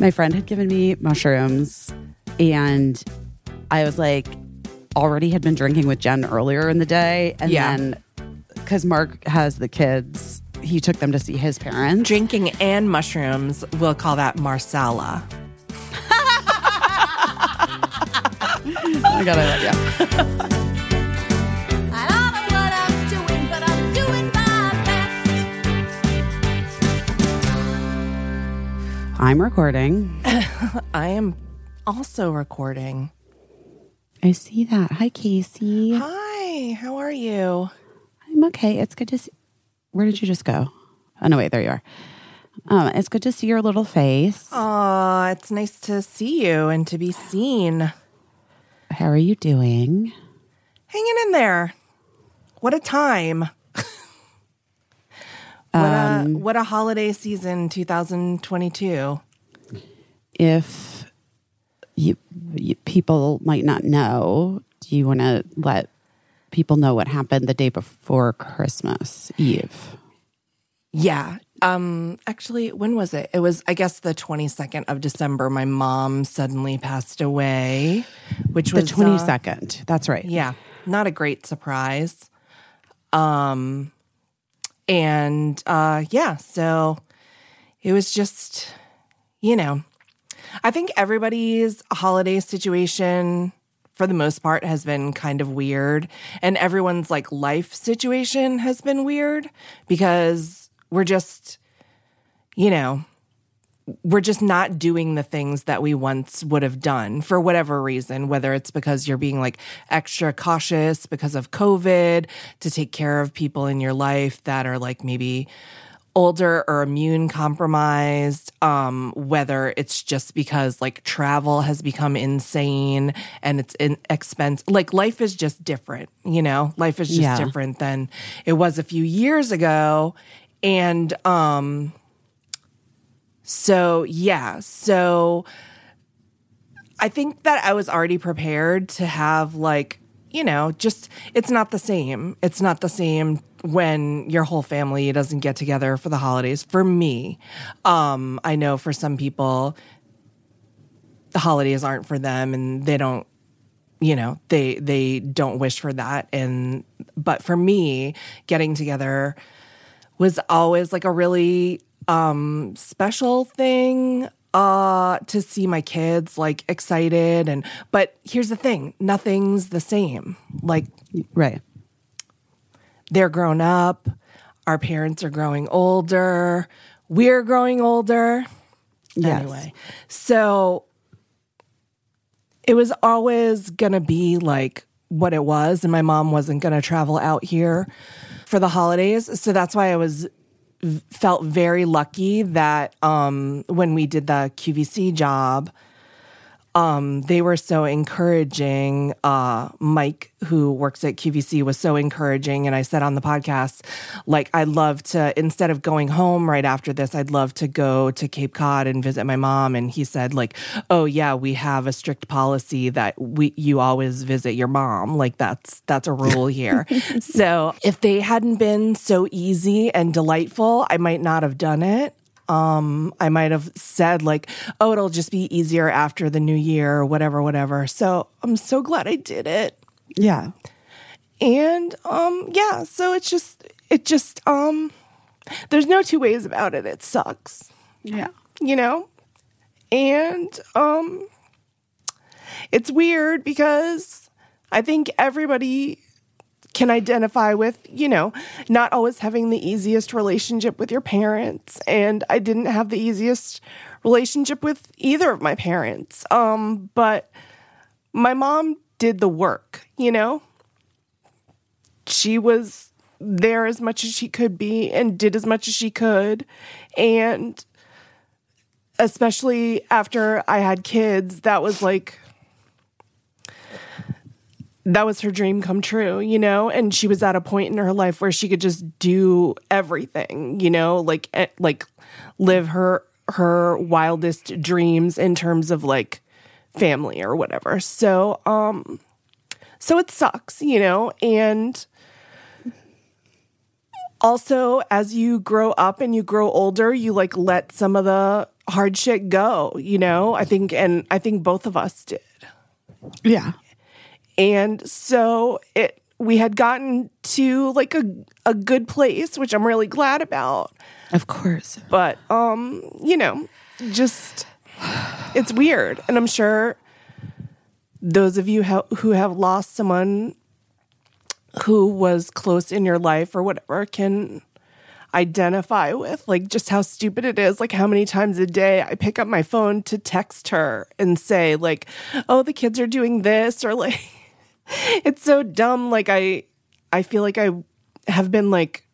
My friend had given me mushrooms, and I was like, already had been drinking with Jen earlier in the day. And Yeah. then, because Mark has the kids, he took them to see his parents. Drinking and mushrooms, we'll call that Marsala. Oh my God, I love you. I'm recording. I am also recording. I see that. Hi, Casey. Hi, how are you? I'm okay. It's good to see. Where did you just go? Oh, no, wait, there you are. Um, it's good to see your little face. Aw, it's nice to see you and to be seen. How are you doing? Hanging in there. What a time. What, a, what a holiday season 2022. If you, you people might not know, do you want to let people know what happened the day before Christmas Eve? Yeah. Um actually when was it? It was I guess the 22nd of December my mom suddenly passed away, which The was uh, twenty second. That's right. yeah, not a great surprise. Um and uh yeah, so it was just you know, I think everybody's holiday situation for the most part has been kind of weird. And everyone's like life situation has been weird because we're just you know we're just not doing the things that we once would have done for whatever reason, whether it's because you're being like extra cautious because of COVID to take care of people in your life that are like maybe older or immune compromised, um, whether it's just because like travel has become insane and it's in expense. Like life is just different, you know, life is just Yeah. different than it was a few years ago. And, um, so, yeah. So I think that I was already prepared to have like, you know, just it's not the same. It's not the same when your whole family doesn't get together for the holidays. For me, um, I know for some people the holidays aren't for them and they don't you know they they don't wish for that and but for me getting together was always like a really um special thing uh to see my kids like excited and but here's the thing nothing's the same like Right. they're grown up our parents are growing older we're growing older Yes. anyway so it was always gonna be like what it was and my mom wasn't gonna travel out here for the holidays so that's why i was felt very lucky that um when we did the qvc job um, they were so encouraging. Uh, Mike, who works at QVC, was so encouraging. And I said on the podcast, like, I'd love to, instead of going home right after this, I'd love to go to Cape Cod and visit my mom. And he said, like, oh, yeah, we have a strict policy that we, you always visit your mom. Like, that's, that's a rule here. so if they hadn't been so easy and delightful, I might not have done it um i might have said like oh it'll just be easier after the new year or whatever whatever. So i'm so glad i did it. Yeah. and um yeah so it's just it just um there's no two ways about it. It sucks. Yeah. you know? And um it's weird because i think everybody can identify with, you know, not always having the easiest relationship with your parents. And I didn't have the easiest relationship with either of my parents. Um, but my mom did the work, you know? She was there as much as she could be and did as much as she could. And especially after I had kids, that was like that was her dream come true, you know? And she was at a point in her life where she could just do everything, you know, like eh, like live her her wildest dreams in terms of like family or whatever. So, um so it sucks, you know, and also as you grow up and you grow older, you like let some of the hard shit go, you know? I think and I think both of us did. Yeah. And so it we had gotten to like a a good place, which I'm really glad about. Of course. But um, you know, just it's weird. And I'm sure those of you ha- who have lost someone who was close in your life or whatever can identify with like just how stupid it is like how many times a day i pick up my phone to text her and say like oh the kids are doing this or like it's so dumb like i i feel like i have been like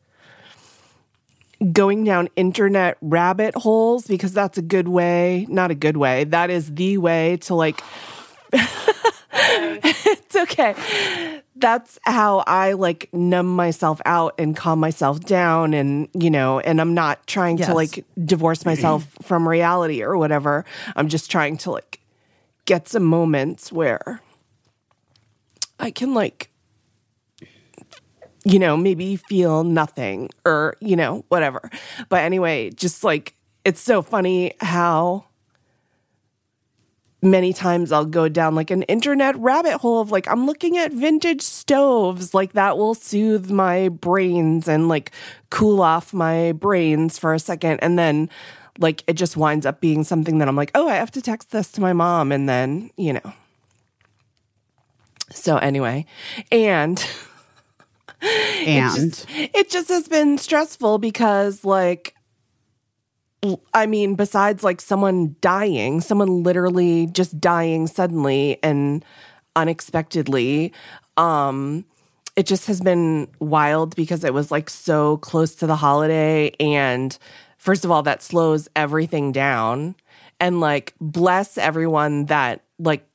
going down internet rabbit holes because that's a good way not a good way that is the way to like it's okay that's how i like numb myself out and calm myself down and you know and i'm not trying Yes. to like divorce myself from reality or whatever i'm just trying to like get some moments where i can like you know, maybe feel nothing or, you know, whatever. But anyway, just like it's so funny how many times I'll go down like an internet rabbit hole of like, I'm looking at vintage stoves. Like that will soothe my brains and like cool off my brains for a second. And then like it just winds up being something that I'm like, oh, I have to text this to my mom. And then, you know. So anyway, and And just, it just has been stressful because like I mean, besides like someone dying, someone literally just dying suddenly and unexpectedly, um, it just has been wild because it was like so close to the holiday. And first of all, that slows everything down. And like, bless everyone that like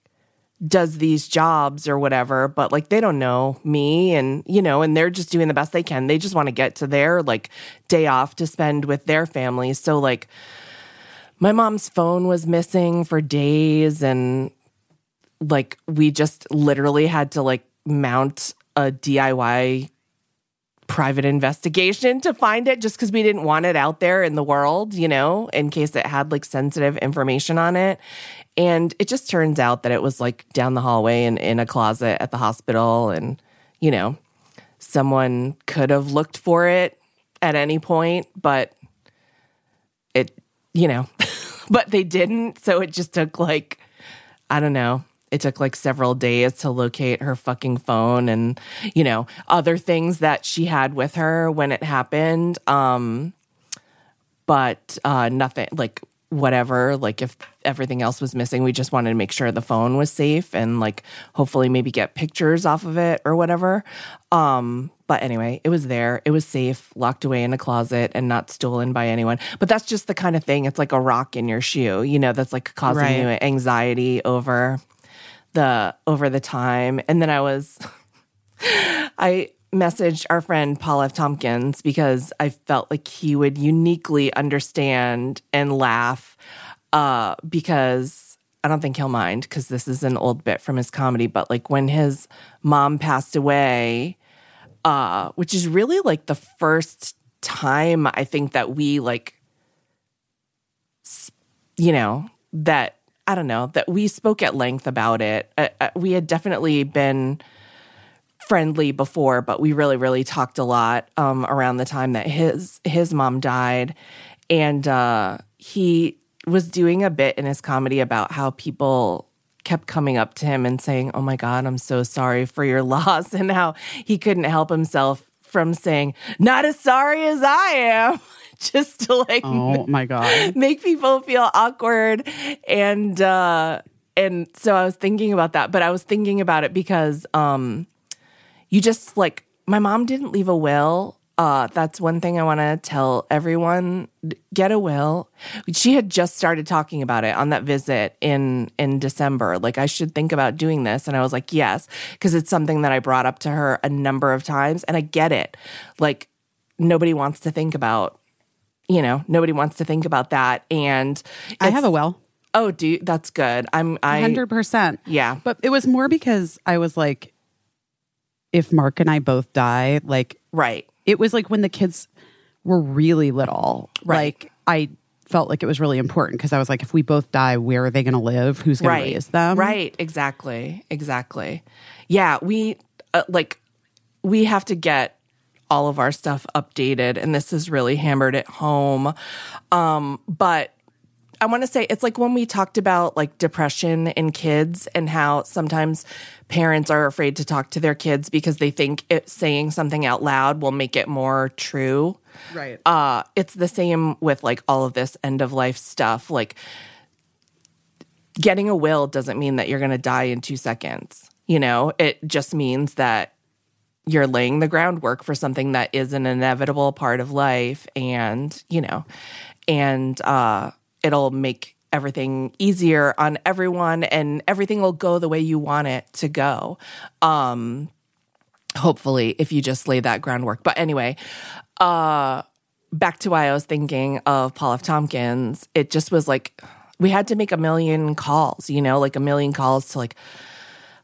does these jobs or whatever, but like they don't know me and you know, and they're just doing the best they can. They just want to get to their like day off to spend with their families. So like my mom's phone was missing for days and like we just literally had to like mount a DIY private investigation to find it just because we didn't want it out there in the world, you know, in case it had like sensitive information on it. And it just turns out that it was like down the hallway and in a closet at the hospital. And, you know, someone could have looked for it at any point, but it, you know, but they didn't. So it just took like, I don't know. It took like several days to locate her fucking phone and, you know, other things that she had with her when it happened. Um, but uh, nothing like whatever. Like if everything else was missing, we just wanted to make sure the phone was safe and like hopefully maybe get pictures off of it or whatever. Um, but anyway, it was there. It was safe, locked away in a closet and not stolen by anyone. But that's just the kind of thing. It's like a rock in your shoe, you know, that's like causing Right. you anxiety over the over the time. And then I was I messaged our friend Paul F. Tompkins because I felt like he would uniquely understand and laugh uh, because I don't think he'll mind because this is an old bit from his comedy. But like when his mom passed away, uh, which is really like the first time I think that we like, you know, that I don't know that we spoke at length about it. Uh, uh, we had definitely been friendly before, but we really, really talked a lot um, around the time that his his mom died, and uh, he was doing a bit in his comedy about how people kept coming up to him and saying, "Oh my God, I'm so sorry for your loss," and how he couldn't help himself from saying, "Not as sorry as I am," just to like oh my god. make people feel awkward and uh and so I was thinking about that, but I was thinking about it because um you just like my mom didn't leave a will. Uh that's one thing I want to tell everyone get a will. She had just started talking about it on that visit in in December. Like I should think about doing this and I was like, "Yes," because it's something that I brought up to her a number of times and I get it. Like nobody wants to think about you know, nobody wants to think about that and I have a will. Oh, do you? that's good. I'm I Hundred percent. Yeah. But it was more because I was like, if Mark and I both die, like right. it was like when the kids were really little. Right. Like I felt like it was really important because I was like, if we both die, where are they going to live? Who's going to raise them? Right, exactly. Exactly. Yeah, we uh, like we have to get all of our stuff updated and this is really hammered at home. Um but I want to say it's like when we talked about like depression in kids and how sometimes parents are afraid to talk to their kids because they think it, saying something out loud will make it more true. Right. Uh it's the same with like all of this end of life stuff. Like getting a will doesn't mean that you're going to die in 2 seconds. You know, it just means that you're laying the groundwork for something that is an inevitable part of life and, you know, and uh it'll make everything easier on everyone and everything will go the way you want it to go. Um hopefully if you just lay that groundwork. But anyway, uh back to why I was thinking of Paul F. Tompkins, it just was like we had to make a million calls, you know, like a million calls to like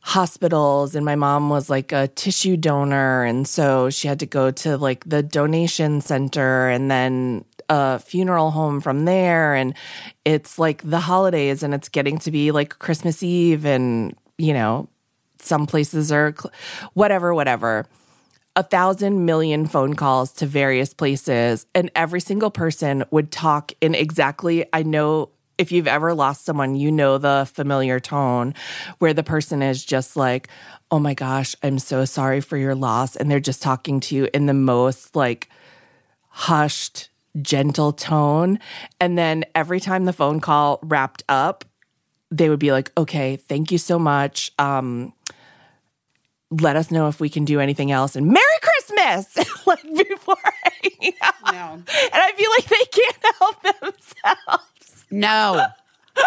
hospitals and my mom was like a tissue donor and so she had to go to like the donation center and then a funeral home from there and it's like the holidays and it's getting to be like Christmas Eve and you know some places are cl- whatever whatever a thousand million phone calls to various places, and every single person would talk in exactly, I know if you've ever lost someone, you know the familiar tone where the person is just like, oh my gosh, I'm so sorry for your loss. And they're just talking to you in the most like hushed, gentle tone. And then every time the phone call wrapped up, they would be like, okay, thank you so much. Um, let us know if we can do anything else and Merry Christmas like before hanging out. No. And I feel like they can't help themselves. No.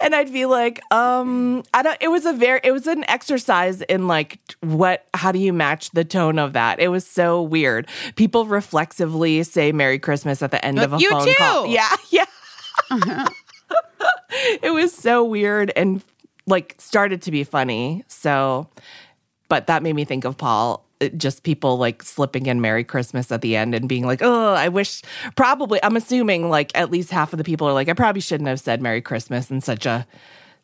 And I'd be like, um, I don't it was a very it was an exercise in like what how do you match the tone of that? It was so weird. People reflexively say Merry Christmas at the end of a You phone call. too. Yeah, yeah. it was so weird and like started to be funny. So but that made me think of Paul. It- Just people like slipping in Merry Christmas at the end and being like, oh, I wish probably, I'm assuming like at least half of the people are like, I probably shouldn't have said Merry Christmas in such a,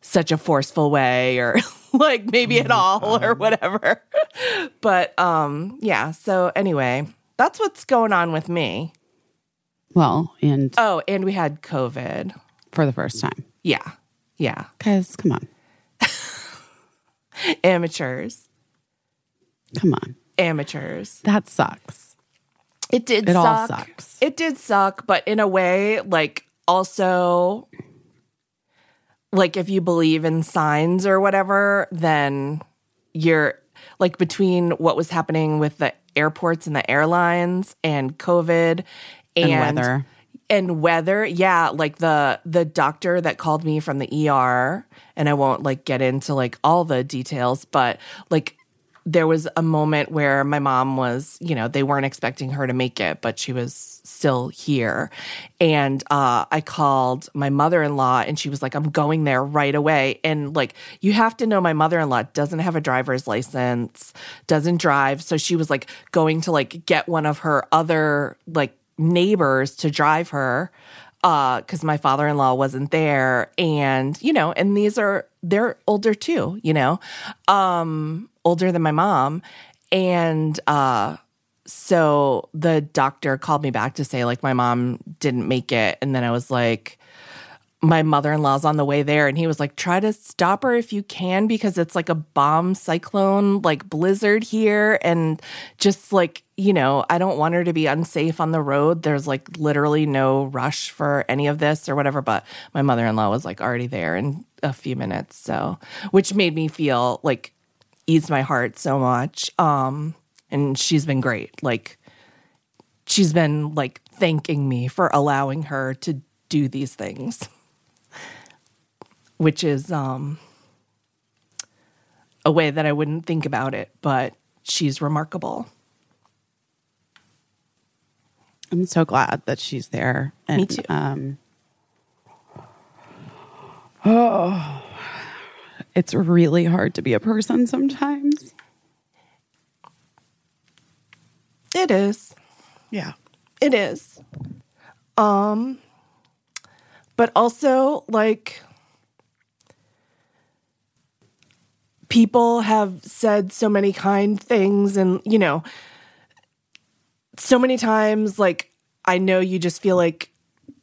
such a forceful way or like maybe at all or whatever. but um yeah, so anyway, that's what's going on with me. Well, and Oh, and we had COVID. for the first time. Yeah. Yeah. Cuz come on. Amateurs. Come on. Amateurs. That sucks. It did It suck. all sucks. It did suck, but in a way, like also like if you believe in signs or whatever, then you're like between what was happening with the airports and the airlines and COVID and, And weather. and weather yeah like the the doctor that called me from the ER and I won't like get into like all the details but like there was a moment where my mom was, you know, they weren't expecting her to make it, but she was still here. And uh, I called my mother in law and she was like, I'm going there right away. And like, you have to know my mother in law doesn't have a driver's license, doesn't drive. So she was like going to like get one of her other like neighbors to drive her because my father in law wasn't there. And, you know, and these are, they're older too, you know, um, older than my mom. And uh, so the doctor called me back to say, like, my mom didn't make it. And then I was like, my mother-in-law's on the way there and he was like try to stop her if you can because it's like a bomb cyclone like blizzard here and just like you know i don't want her to be unsafe on the road. There's like literally no rush for any of this or whatever but my mother-in-law was like already there in a few minutes so which made me feel like eased my heart so much um and she's been great like she's been like thanking me for allowing her to do these things which is um a way that I wouldn't think about it, but she's remarkable. I'm so glad that she's there. And, Me too. Um, oh, it's really hard to be a person sometimes. It is. Yeah. It is. Um but also like people have said so many kind things and you know so many times like i know you just feel like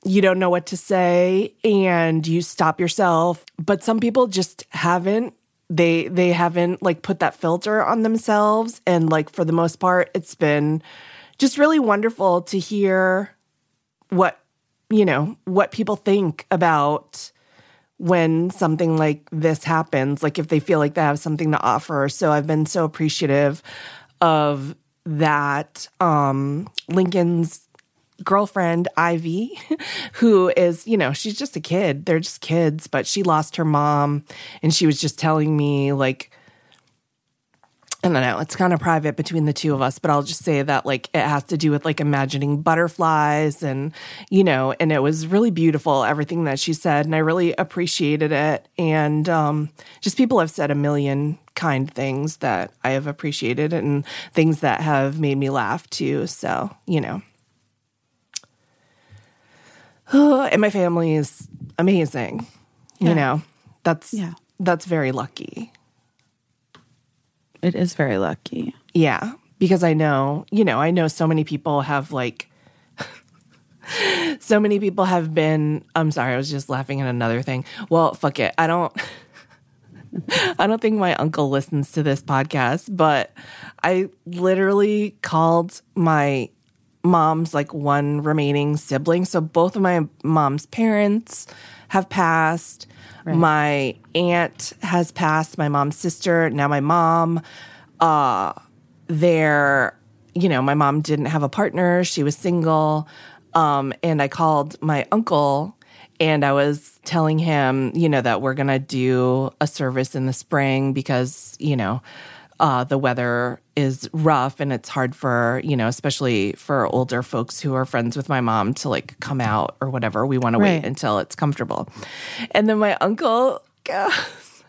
you don't know what to say and you stop yourself but some people just haven't. They they haven't like put that filter on themselves. And like for the most part it's been just really wonderful to hear what you know what people think about when something like this happens like if they feel like they have something to offer. So i've been so appreciative of that um lincoln's girlfriend ivy who is you know she's just a kid. They're just kids but she lost her mom and she was just telling me like I don't know. It's kind of private between the two of us, but I'll just say that like it has to do with like imagining butterflies and, you know, and it was really beautiful, everything that she said. And I really appreciated it. And um, just people have said a million kind things that I have appreciated and things that have made me laugh too. So, you know. and my family is amazing. You know, that's Yeah. that's very lucky. It is very lucky. Yeah, because I know, you know, I know so many people have like so many people have been I'm sorry, I was just laughing at another thing. Well, fuck it. I don't I don't think my uncle listens to this podcast, but I literally called my mom's like one remaining sibling. So both of my mom's parents have passed. My aunt has passed, my mom's sister, now my mom. Uh they're you know, my mom didn't have a partner, she was single. Um and I called my uncle and I was telling him, you know, that we're going to do a service in the spring because, you know, uh, the weather is rough and it's hard for, you know, especially for older folks who are friends with my mom to like come out or whatever. We want to wait until it's comfortable. And then my uncle goes,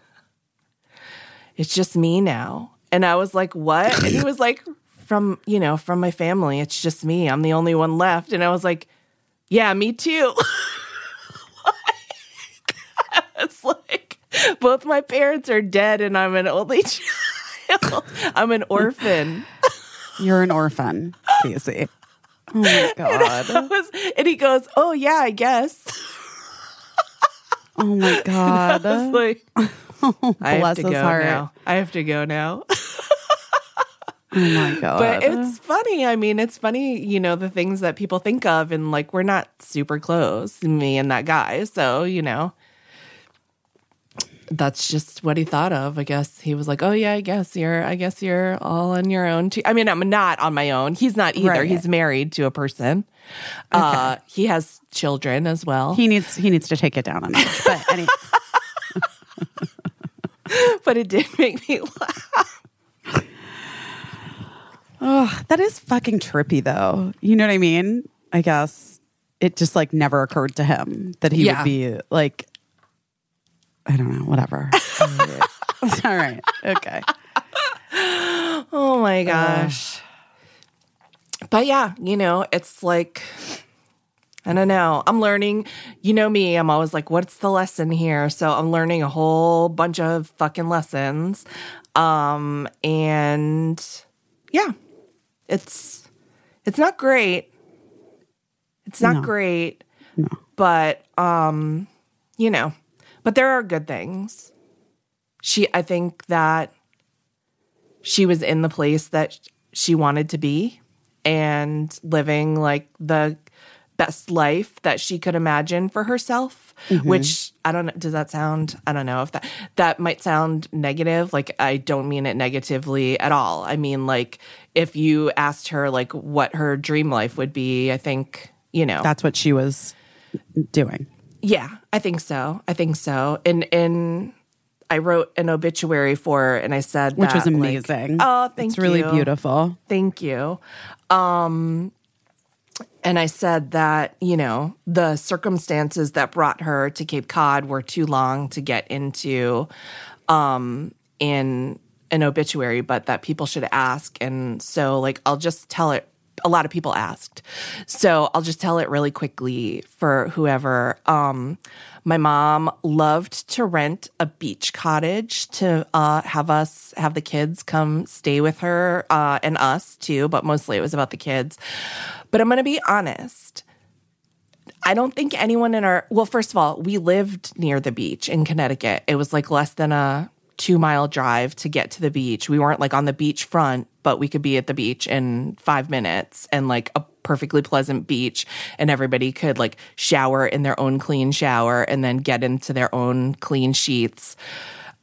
It's just me now. And I was like, What? And he was like, From, you know, from my family. It's just me. I'm the only one left. And I was like, Yeah, me too. It's like both my parents are dead and I'm an only child. I'm an orphan. You're an orphan, Casey. Oh my god. I was- and he goes, Oh yeah, I guess. Oh my god. I was like, oh, I have to his go heart. now. I have to go now. Oh my god. But it's funny. I mean, it's funny, you know, the things that people think of, and like we're not super close, me and that guy. So, you know, that's just what he thought of. I guess he was like, "Oh yeah, I guess you're. I guess you're all on your own too." I mean, I'm not on my own. He's not either. Right. He's married to a person. Uh, he has children as well. he needs he needs to take it down a notch. But anyway, but it did make me laugh. oh, that is fucking trippy though. You know what I mean? I guess it just like never occurred to him that he Yeah. would be like I don't know, whatever. All right. All right. Okay. Oh my gosh. but yeah, you know, it's like I don't know. I'm learning. You know me, I'm always like, what's the lesson here? So I'm learning a whole bunch of fucking lessons. Um and yeah. It's it's not great. It's not No. great. But um you know, but there are good things. She I think that she was in the place that she wanted to be and living like the best life that she could imagine for herself mm-hmm. which i don't know does that sound i don't know if that that might sound negative like i don't mean it negatively at all i mean like if you asked her like what her dream life would be i think you know That's what she was doing. Yeah, I think so. I think so. And and I wrote an obituary for her and I said Which was that, like- amazing. oh, thank It's really beautiful. Thank you. Um and I said that, you know, the circumstances that brought her to Cape Cod were too long to get into um in an obituary, but that people should ask. And so like I'll just tell it a lot of people asked. So I'll just tell it really quickly for whoever. Um, my mom loved to rent a beach cottage to uh, have us have the kids come stay with her uh, and us too, but mostly it was about the kids. But I'm going to be honest. I don't think anyone in our well, first of all, we lived near the beach in Connecticut. It was like less than a two mile drive to get to the beach. We weren't like on the beach front, but we could be at the beach in five minutes and like a perfectly pleasant beach and everybody could like shower in their own clean shower and then get into their own clean sheets.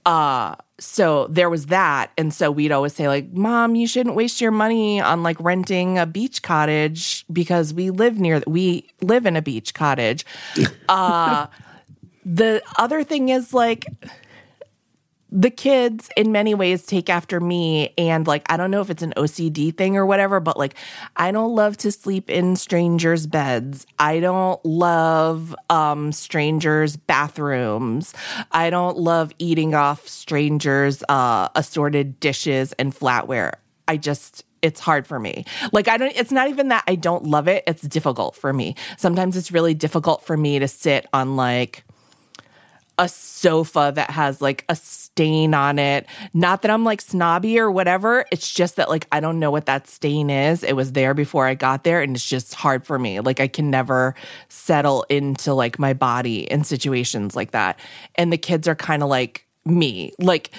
Uh so there was that and so we'd always say like mom you shouldn't waste your money on like renting a beach cottage because we live near we live in a beach cottage uh the other thing is like the kids in many ways take after me and like i don't know if it's an ocd thing or whatever but like i don't love to sleep in strangers beds i don't love um strangers bathrooms i don't love eating off strangers uh assorted dishes and flatware i just it's hard for me. Like I don't it's not even that I don't love it, it's difficult for me. Sometimes it's really difficult for me to sit on like a sofa that has like a stain on it. Not that I'm like snobby or whatever. It's just that like I don't know what that stain is. It was there before I got there and it's just hard for me. Like I can never settle into like my body in situations like that. And the kids are kind of like me. Like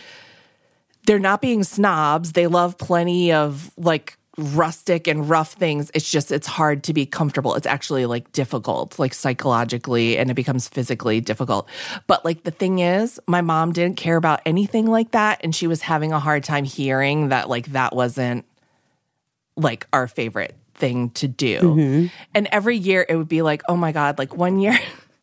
they're not being snobs. They love plenty of like rustic and rough things. It's just, it's hard to be comfortable. It's actually like difficult, like psychologically, and it becomes physically difficult. But like the thing is, my mom didn't care about anything like that. And she was having a hard time hearing that like that wasn't like our favorite thing to do. Mm-hmm. And every year it would be like, oh my God, like one year.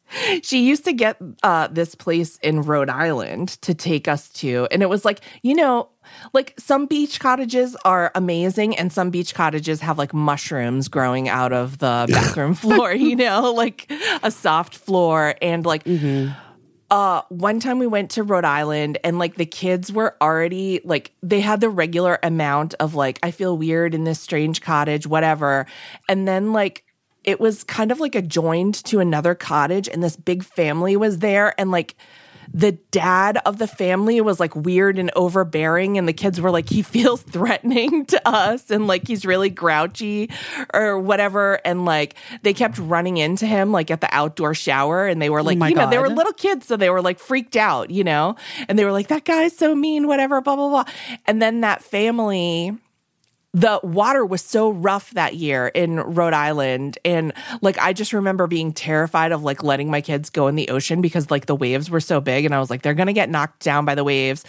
She used to get uh, this place in Rhode Island to take us to. And it was like, you know, like some beach cottages are amazing, and some beach cottages have like mushrooms growing out of the bathroom floor, you know, like a soft floor. And like, uh one time we went to Rhode Island and like the kids were already like they had the regular amount of like I feel weird in this strange cottage whatever and then like it was kind of like adjoined to another cottage and this big family was there and like the dad of the family was like weird and overbearing and the kids were like he feels threatening to us and like he's really grouchy or whatever and like they kept running into him like at the outdoor shower and they were oh like my you know they were little kids so they were like freaked out you know? And they were like that guy's so mean whatever blah blah blah. And then that family the water was so rough that year in Rhode Island. And like, I just remember being terrified of like letting my kids go in the ocean because like the waves were so big. And I was like, they're going to get knocked down by the waves.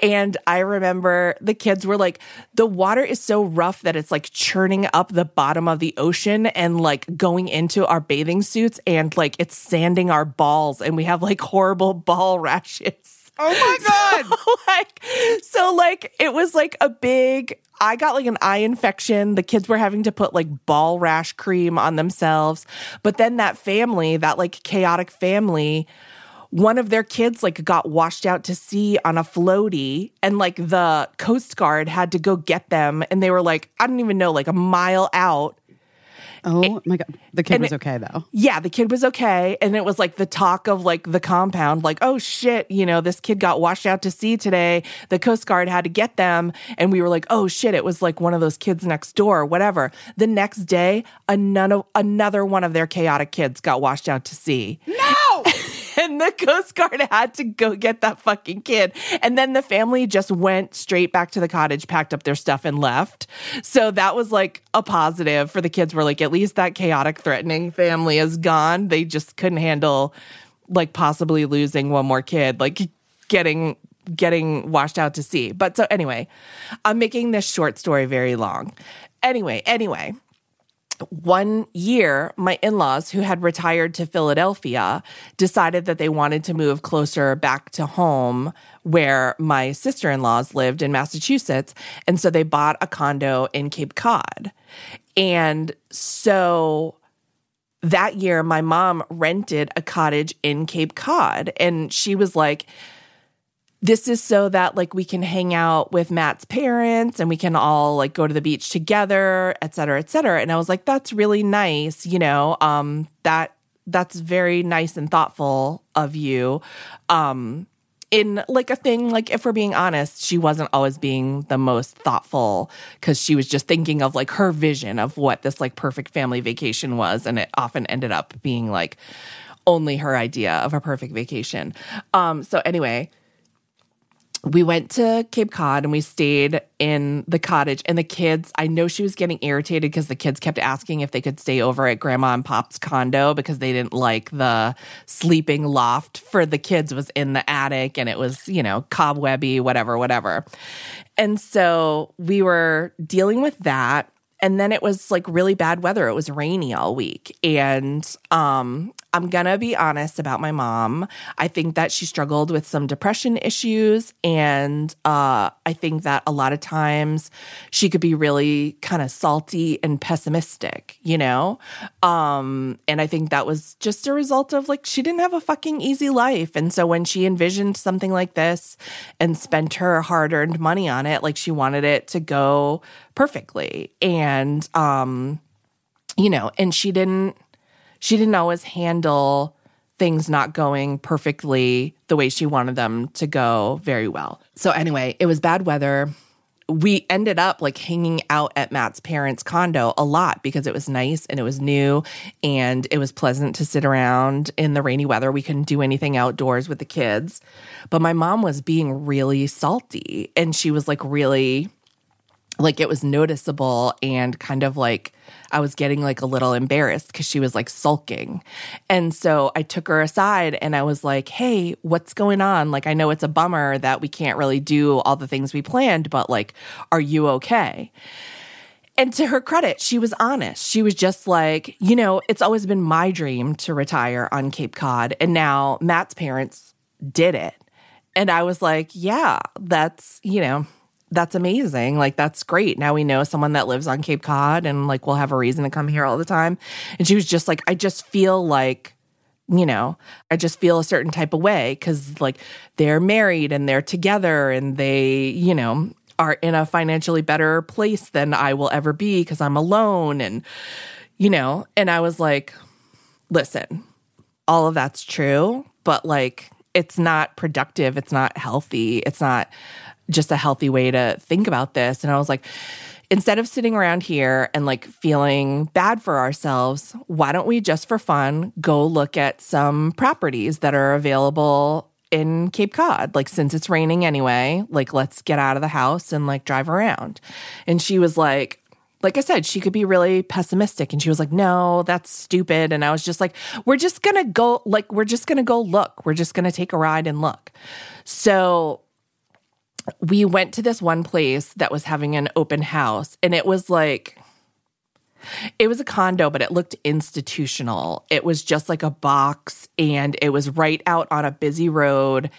And I remember the kids were like, the water is so rough that it's like churning up the bottom of the ocean and like going into our bathing suits and like it's sanding our balls. And we have like horrible ball rashes. Oh my God. like so like it was like a big I got like an eye infection. The kids were having to put like ball rash cream on themselves. But then that family, that like chaotic family, one of their kids like got washed out to sea on a floaty and like the coast guard had to go get them and they were like I don't even know like a mile out Oh my God. The kid and was it- okay though. yeah, the kid was okay. And it was like the talk of like the compound, like, oh shit, you know, this kid got washed out to sea today. The Coast Guard had to get them. And we were like, oh shit, it was like one of those kids next door, whatever. The next day, another, another one of their chaotic kids got washed out to sea. No. And the Coast Guard had to go get that fucking kid. And then the family just went straight back to the cottage, packed up their stuff, and left. So that was like a positive for the kids. Were like, at least that chaotic, threatening family is gone. They just couldn't handle like possibly losing one more kid, like getting getting washed out to sea. But so anyway, I'm making this short story very long. Anyway, anyway one year, my in laws, who had retired to Philadelphia, decided that they wanted to move closer back to home where my sister in laws lived in Massachusetts. And so they bought a condo in Cape Cod. And so that year, my mom rented a cottage in Cape Cod. And she was like, this is so that like we can hang out with Matt's parents and we can all like go to the beach together, et cetera, et cetera. And I was like, that's really nice, you know, um, that that's very nice and thoughtful of you. Um, in like a thing, like if we're being honest, she wasn't always being the most thoughtful because she was just thinking of like her vision of what this like perfect family vacation was. And it often ended up being like only her idea of a perfect vacation. Um, so anyway, we went to Cape Cod and we stayed in the cottage. And the kids, I know she was getting irritated because the kids kept asking if they could stay over at Grandma and Pop's condo because they didn't like the sleeping loft for the kids was in the attic and it was, you know, cobwebby, whatever, whatever. And so we were dealing with that and then it was like really bad weather. It was rainy all week. And um, I'm gonna be honest about my mom. I think that she struggled with some depression issues. And uh, I think that a lot of times she could be really kind of salty and pessimistic, you know? Um, and I think that was just a result of like she didn't have a fucking easy life. And so when she envisioned something like this and spent her hard earned money on it, like she wanted it to go perfectly. And, um, you know, and she didn't, she didn't always handle things not going perfectly the way she wanted them to go very well. So anyway, it was bad weather. We ended up like hanging out at Matt's parents' condo a lot because it was nice and it was new and it was pleasant to sit around in the rainy weather. We couldn't do anything outdoors with the kids. But my mom was being really salty and she was like really like it was noticeable and kind of like I was getting like a little embarrassed because she was like sulking. And so I took her aside and I was like, hey, what's going on? Like, I know it's a bummer that we can't really do all the things we planned, but like, are you okay? And to her credit, she was honest. She was just like, you know, it's always been my dream to retire on Cape Cod. And now Matt's parents did it. And I was like, yeah, that's, you know, that's amazing. Like, that's great. Now we know someone that lives on Cape Cod and like we'll have a reason to come here all the time. And she was just like, I just feel like, you know, I just feel a certain type of way because like they're married and they're together and they, you know, are in a financially better place than I will ever be because I'm alone. And, you know, and I was like, listen, all of that's true, but like, it's not productive. It's not healthy. It's not just a healthy way to think about this. And I was like, instead of sitting around here and like feeling bad for ourselves, why don't we just for fun go look at some properties that are available in Cape Cod? Like, since it's raining anyway, like, let's get out of the house and like drive around. And she was like, like I said, she could be really pessimistic. And she was like, no, that's stupid. And I was just like, we're just going to go, like, we're just going to go look. We're just going to take a ride and look. So we went to this one place that was having an open house and it was like it was a condo but it looked institutional. It was just like a box and it was right out on a busy road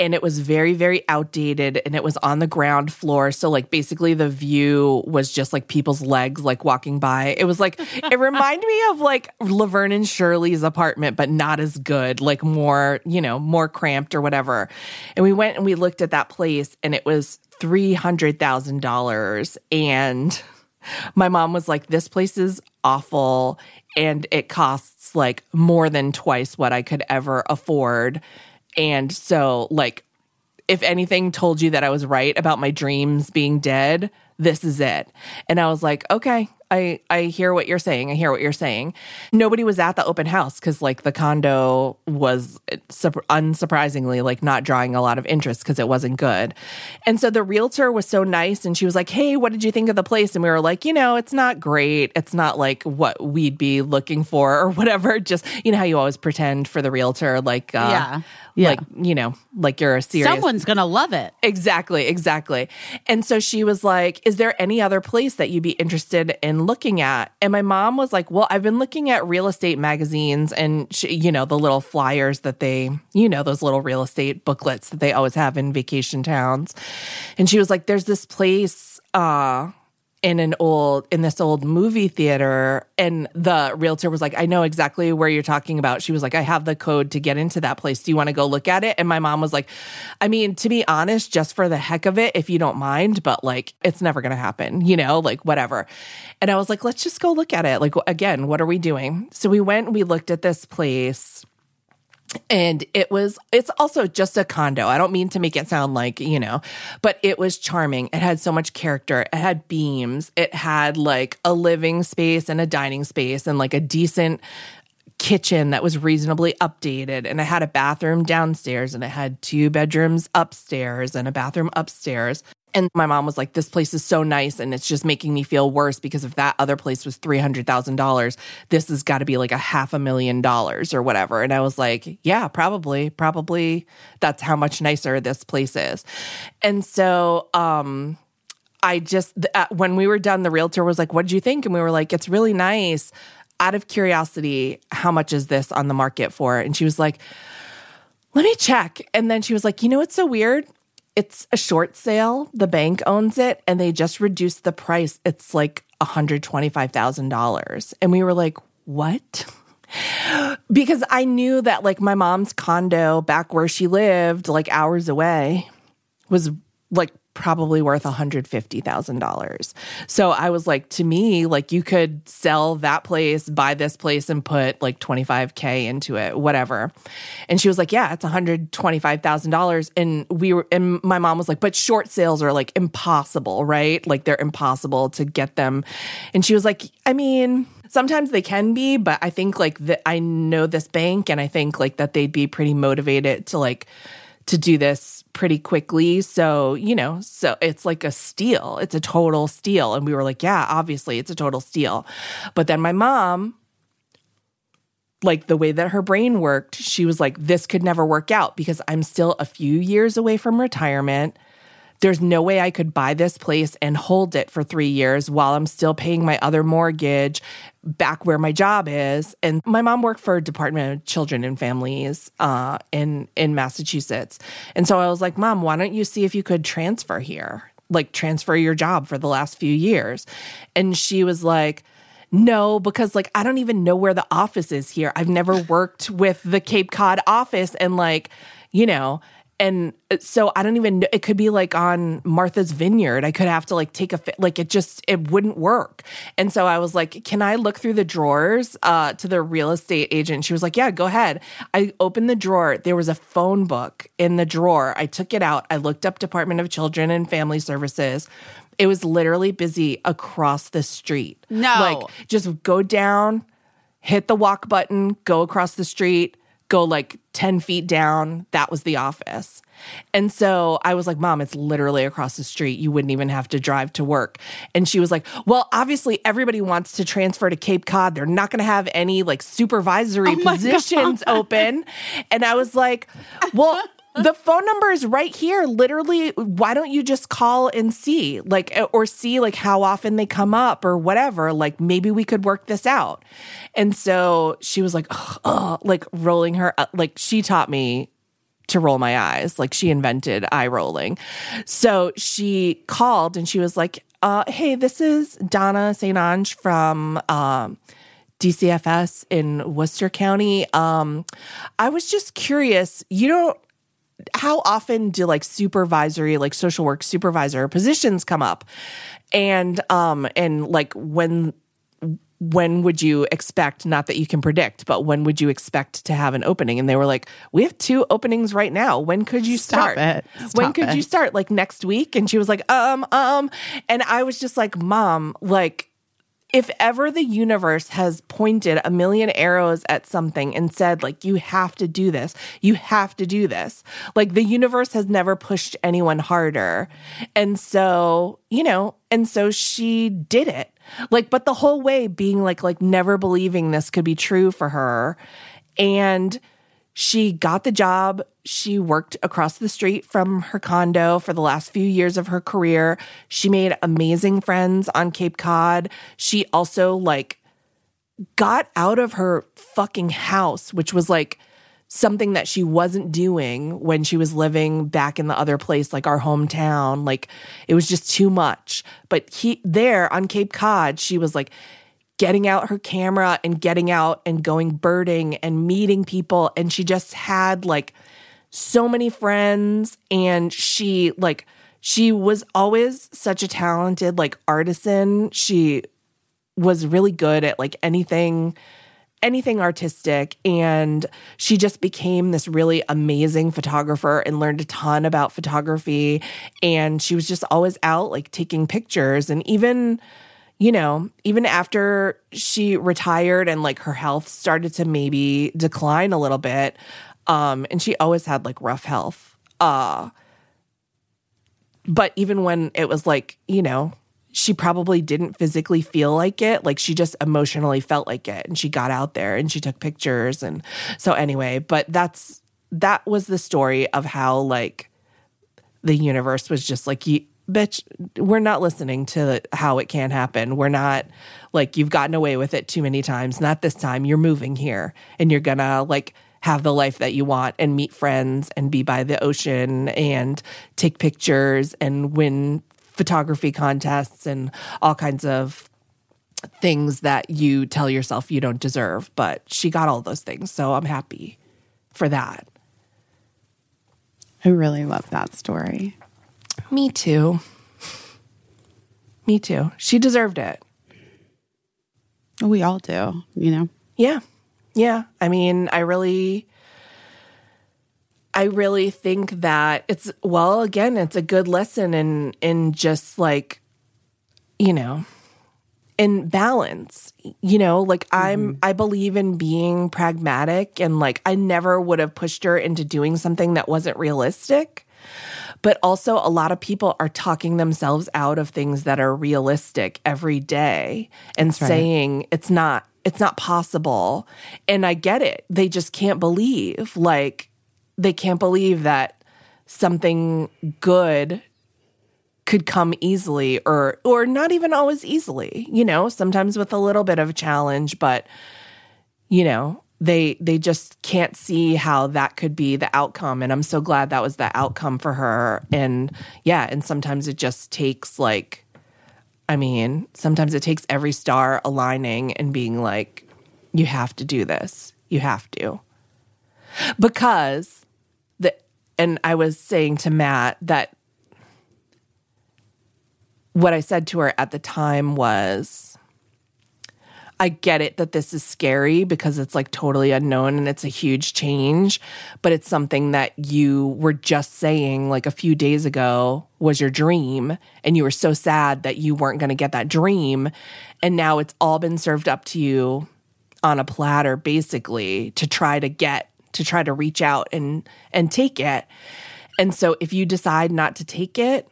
and it was very very outdated and it was on the ground floor. So like basically the view was just like people's legs like walking by. It was like it reminded me of like laverne and shirley's apartment but not as good like more you know more cramped or whatever. And we went and we looked at that place and it was $300000 and my mom was like this place is awful and it costs like more than twice what i could ever afford and so, like, if anything told you that I was right about my dreams being dead, this is it. And I was like, okay, I I hear what you're saying. I hear what you're saying. Nobody was at the open house because like the condo was unsurprisingly like not drawing a lot of interest because it wasn't good. And so the realtor was so nice and she was like, "Hey, what did you think of the place?" And we were like, "You know, it's not great. It's not like what we'd be looking for or whatever. Just you know how you always pretend for the realtor, like uh, Yeah. Yeah. like you know, like you're a serious Someone's going to love it. Exactly, exactly. And so she was like, Is there any other place that you'd be interested in looking at? And my mom was like, Well, I've been looking at real estate magazines and, she, you know, the little flyers that they, you know, those little real estate booklets that they always have in vacation towns. And she was like, There's this place, uh, in an old in this old movie theater and the realtor was like i know exactly where you're talking about. She was like i have the code to get into that place. Do you want to go look at it? And my mom was like i mean to be honest just for the heck of it if you don't mind but like it's never going to happen you know like whatever. And i was like let's just go look at it. Like again what are we doing? So we went we looked at this place and it was it's also just a condo. I don't mean to make it sound like you know but it was charming. It had so much character. It had beams. It had like a living space and a dining space and like a decent kitchen that was reasonably updated. And it had a bathroom downstairs and it had two bedrooms upstairs and a bathroom upstairs and my mom was like, This place is so nice and it's just making me feel worse because if that other place was $300,000, this has got to be like a half a million dollars or whatever. And I was like, Yeah, probably, probably that's how much nicer this place is. And so, um, I just, uh, when we were done, the realtor was like, What did you think? And we were like, It's really nice. Out of curiosity, how much is this on the market for? And she was like, let me check. And then she was like, you know what's so weird? It's a short sale. The bank owns it and they just reduced the price. It's like $125,000. And we were like, what? because I knew that like my mom's condo back where she lived, like hours away, was like probably worth $150,000. So I was like, to me, like you could sell that place, buy this place, and put like 25K into it, whatever. And she was like, yeah, it's $125,000. And we were, and my mom was like, but short sales are like impossible, right? Like they're impossible to get them. And she was like, I mean, sometimes they can be, but I think like that I know this bank and I think like that they'd be pretty motivated to like, to do this pretty quickly. So, you know, so it's like a steal. It's a total steal. And we were like, yeah, obviously it's a total steal. But then my mom, like the way that her brain worked, she was like, this could never work out because I'm still a few years away from retirement. There's no way I could buy this place and hold it for three years while I'm still paying my other mortgage back where my job is. And my mom worked for Department of Children and Families uh, in in Massachusetts. And so I was like, Mom, why don't you see if you could transfer here? Like transfer your job for the last few years. And she was like, no, because like I don't even know where the office is here. I've never worked with the Cape Cod office and like, you know, and uh, so I don't even know. It could be like on Martha's Vineyard. I could have to like take a fi- like it just it wouldn't work. And so I was like, "Can I look through the drawers?" Uh, to the real estate agent. She was like, "Yeah, go ahead." I opened the drawer. There was a phone book in the drawer. I took it out. I looked up Department of Children and Family Services. It was literally busy across the street. No. like just go down, hit the walk button, go across the street, go like 10 feet down. That was the office. And so I was like, Mom, it's literally across the street. You wouldn't even have to drive to work. And she was like, Well, obviously, everybody wants to transfer to Cape Cod. They're not going to have any like supervisory Oh positions open. And I was like, Well, the phone number is right here. Literally, why don't you just call and see, like, or see like how often they come up or whatever? Like, maybe we could work this out. And so she was like, ugh, ugh, like rolling her, like she taught me to roll my eyes. Like she invented eye rolling. So she called and she was like, uh, hey, this is Donna St. Ange from um, DCFS in Worcester County. Um, I was just curious, you don't how often do like supervisory like social work supervisor positions come up? And um and like when when would you expect not that you can predict but when would you expect to have an opening? And they were like we have two openings right now. When could you start? when could it. you start? Like next week? And she was like um um. And i was just like mom like if ever the universe has pointed a million arrows at something and said like you have to do this you have to do this like the universe has never pushed anyone harder. And so you know and so she did it. Like but the whole way being like like never believing this could be true for her. And she got the job. She worked across the street from her condo for the last few years of her career. She made amazing friends on Cape Cod. She also like got out of her fucking house, which was like something that she wasn't doing when she was living back in the other place like our hometown like it was just too much but he there on Cape Cod she was like getting out her camera and getting out and going birding and meeting people. And she just had like so many friends. And she like she was always such a talented like artisan. She was really good at like anything anything artistic. And she just became this really amazing photographer and learned a ton about photography. And she was just always out like taking pictures. And even you know even after she retired and like her health started to maybe decline a little bit um and she always had like rough health uh but even when it was like you know she probably didn't physically feel like it like she just emotionally felt like it and she got out there and she took pictures and so anyway but that's that was the story of how like the universe was just like you bitch we're not listening to how it can happen. We're not like you've gotten away with it too many times. Not this time. You're moving here and you're gonna like have the life that you want and meet friends and be by the ocean and take pictures and win photography contests and all kinds of things that you tell yourself you don't deserve. But she got all those things so i'm happy for that. I really love that story. Me too. Me too. She deserved it. We all do, you know. Yeah. Yeah. I mean, I really I really think that it's well, again, it's a good lesson in in just like, you know, in balance. You know, like I'm mm-hmm. I believe in being pragmatic and like I never would have pushed her into doing something that wasn't realistic. But also a lot of people are talking themselves out of things that are realistic every day and right. saying it's not it's not possible. And I get it. They just can't believe like they can't believe that something good could come easily or or not even always easily you know sometimes with a little bit of a challenge but you know they they just can't see how that could be the outcome. And i'm so glad that was the outcome for her. And yeah and sometimes it just takes like i mean sometimes it takes every star aligning and being like you have to do this. You have to. Because the and i was saying to matt that what I said to her at the time was, I get it that this is scary because it's like totally unknown and it's a huge change, but it's something that you were just saying like a few days ago was your dream. And you were so sad that you weren't going to get that dream. And now it's all been served up to you on a platter, basically, to try to get, to try to reach out and, and take it. And so if you decide not to take it,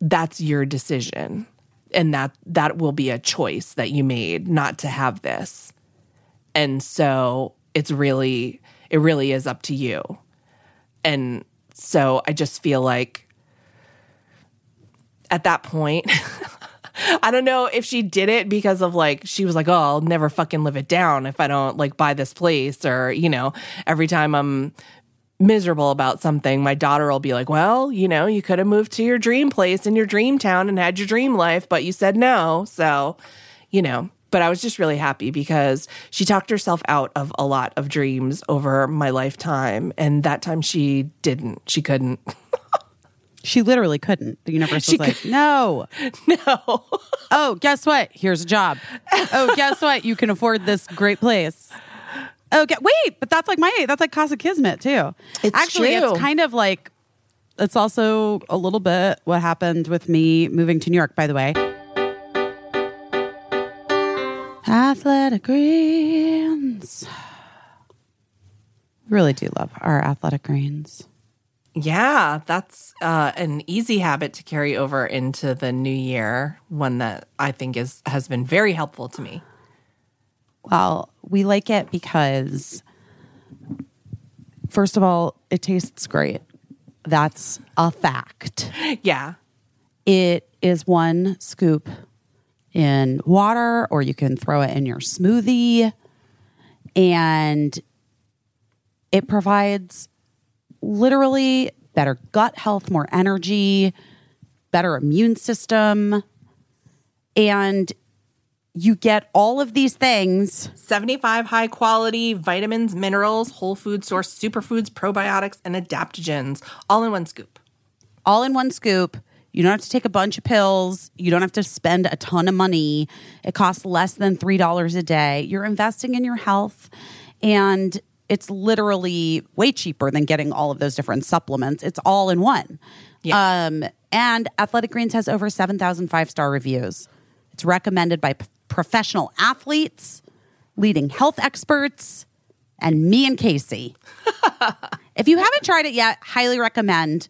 that's your decision and that that will be a choice that you made not to have this. And so it's really it really is up to you. And so i just feel like at that point I don't know if she did it because of like she was like, "Oh, I'll never fucking live it down if I don't like buy this place," or you know, every time I'm miserable about something, my daughter will be like, Well, you know, you could have moved to your dream place in your dream town and had your dream life, but you said no. So, you know, but I was just really happy because she talked herself out of a lot of dreams over my lifetime. And that time she didn't. She couldn't. She literally couldn't. The universe was like, no. no. Oh, guess what? Here's a job. Oh, guess what? You can afford this great place. Okay, wait, but that's like my that's like Casa Kismet too. It's Actually, true. it's kind of like it's also a little bit what happened with me moving to New York. By the way, athletic greens. Really do love our athletic greens. Yeah, that's uh, an easy habit to carry over into the new year. One that I think is has been very helpful to me. Well, we like it because, first of all, it tastes great. That's a fact. Yeah. It is one scoop in water, or you can throw it in your smoothie. And It provides literally better gut health, more energy, better immune system. And you get all of these things 75 high quality vitamins, minerals, whole food source superfoods, probiotics, and adaptogens all in one scoop. all in one scoop. You don't have to take a bunch of pills. You don't have to spend a ton of money. It costs less than $3 a day. You're investing in your health and it's literally way cheaper than getting all of those different supplements. It's all in one. Yeah. Um, and Athletic Greens has over 7,000 five star reviews. It's recommended by professional athletes, leading health experts, and me and Casey. If you haven't tried it yet, highly recommend.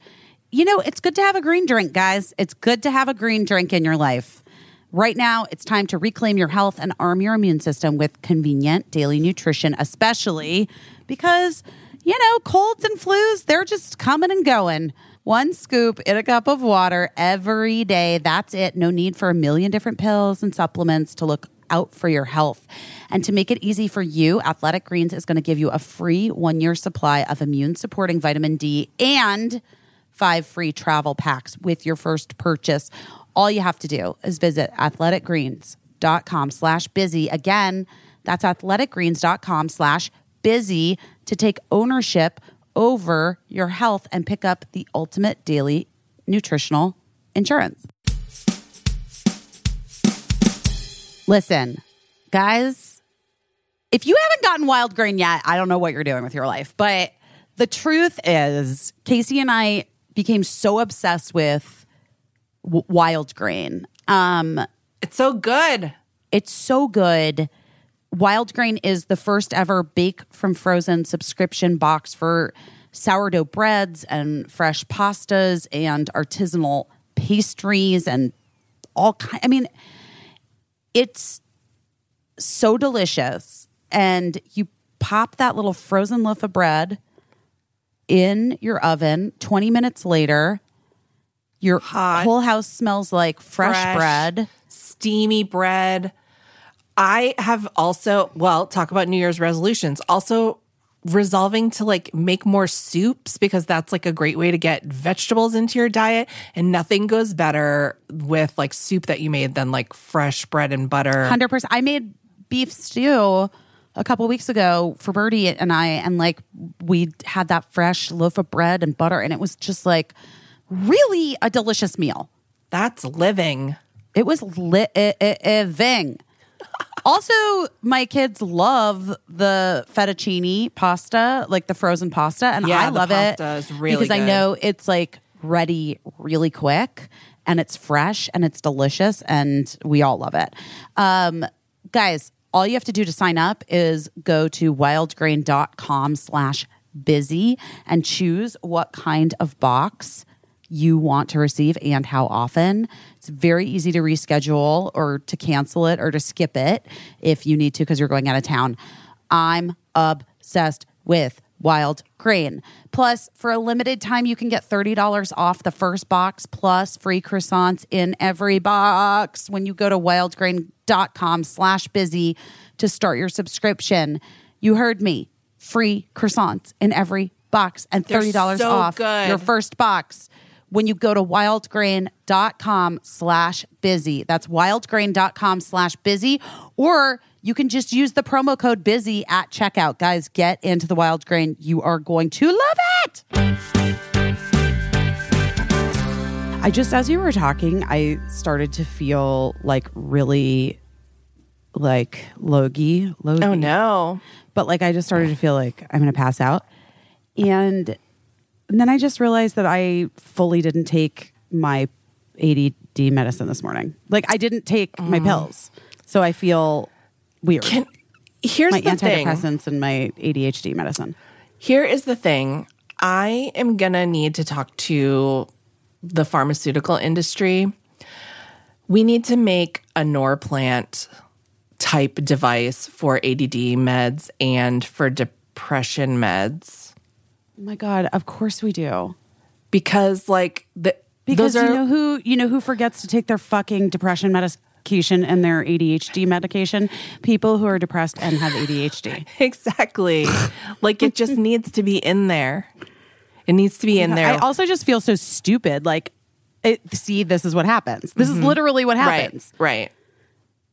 You know, it's good to have a green drink, guys. It's good to have a green drink in your life. Right now, it's time to reclaim your health and arm your immune system with convenient daily nutrition, especially because, you know, colds and flus, they're just coming and going. One scoop in a cup of water every day. That's it. No need for a million different pills and supplements to look out for your health. And to make it easy for you, Athletic Greens is going to give you a free one year supply of immune supporting vitamin D and five free travel packs with your first purchase. All you have to do is visit athleticgreens.com slash busy. Again, that's athleticgreens.com slash busy to take ownership over your health and pick up the ultimate daily nutritional insurance. Listen, guys, if you haven't gotten wild grain yet, I don't know what you're doing with your life. But the truth is, Casey and I became so obsessed with w- wild grain. Um, It's so good. it's so good. Wild Grain is the first ever bake from frozen subscription box for sourdough breads and fresh pastas and artisanal pastries and all kind. I mean, it's so delicious. And you pop that little frozen loaf of bread in your oven. 20 minutes later, your Hot. whole house smells like fresh, Fresh. bread. steamy bread. I have also, well, talk about New Year's resolutions. Also, resolving to like make more soups because that's like a great way to get vegetables into your diet. And nothing goes better with like soup that you made than like fresh bread and butter. Hundred percent. I made beef stew a couple weeks ago for Birdie and I, and like we had that fresh loaf of bread and butter, and it was just like really a delicious meal. That's living. It was living. Also, my kids love the fettuccine pasta, like the frozen pasta, and Yeah, I love it really because I know it's like ready really quick and it's fresh and it's delicious, and we all love it. Um, guys, all you have to do to sign up is go to wildgrain.com slash busy and choose what kind of box you want to receive and how often. It's very easy to reschedule or to cancel it or to skip it if you need to because you're going out of town. I'm obsessed with wild grain. Plus, for a limited time, you can get $30 off the first box plus free croissants in every box when you go to wildgrain.com slash busy to start your subscription. You heard me. Free croissants in every box and $30 so off good. your first box when you go to wildgrain.com slash busy. That's wildgrain.com slash busy. Or you can just use the promo code busy at checkout. Guys, get into the wild grain. You are going to love it. I just, as you were talking, I started to feel like really like logy. logy Oh no. but like I just started to feel like I'm going to pass out. And, and then I just realized that I fully didn't take my ADD medicine this morning. Like I didn't take my mm. pills. So I feel weird. Can here's my the thing. antidepressants and my ADHD medicine. Here is the thing. I am going to need to talk to the pharmaceutical industry. We need to make a Norplant type device for ADD meds and for depression meds my God, of course we do. because like the Because are you know who you know who forgets to take their fucking depression medication and their ADHD medication. People who are depressed and have ADHD. Exactly. like it just needs to be in there. It needs to be in there. I also just feel so stupid. Like, it, see, this is what happens. This is literally what Mm-hmm. right. happens. Right. Like,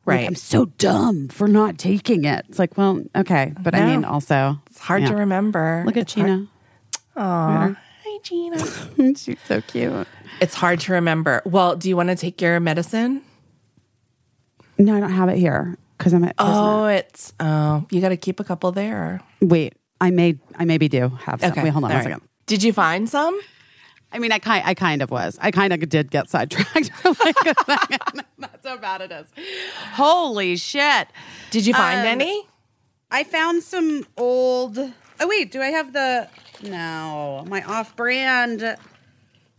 Right. I'm so dumb for not taking it. It's like, well, okay, but I mean, also it's hard to remember. Look at It's hard- Gina. Aw. Hi, Gina. She's so cute. it's hard to remember. Well, do you want to take your medicine? No, I don't have it here because I'm at. Oh, it's oh, you got to keep a couple there. Wait, I may, I maybe do have some. Wait, hold on All one right. second. Did you find some? I mean, I kind, I kind of was. I kind of did get sidetracked. like. That's how bad it is. Holy shit! Did you find Um, any? I found some old. Oh wait, do I have the? No, my off-brand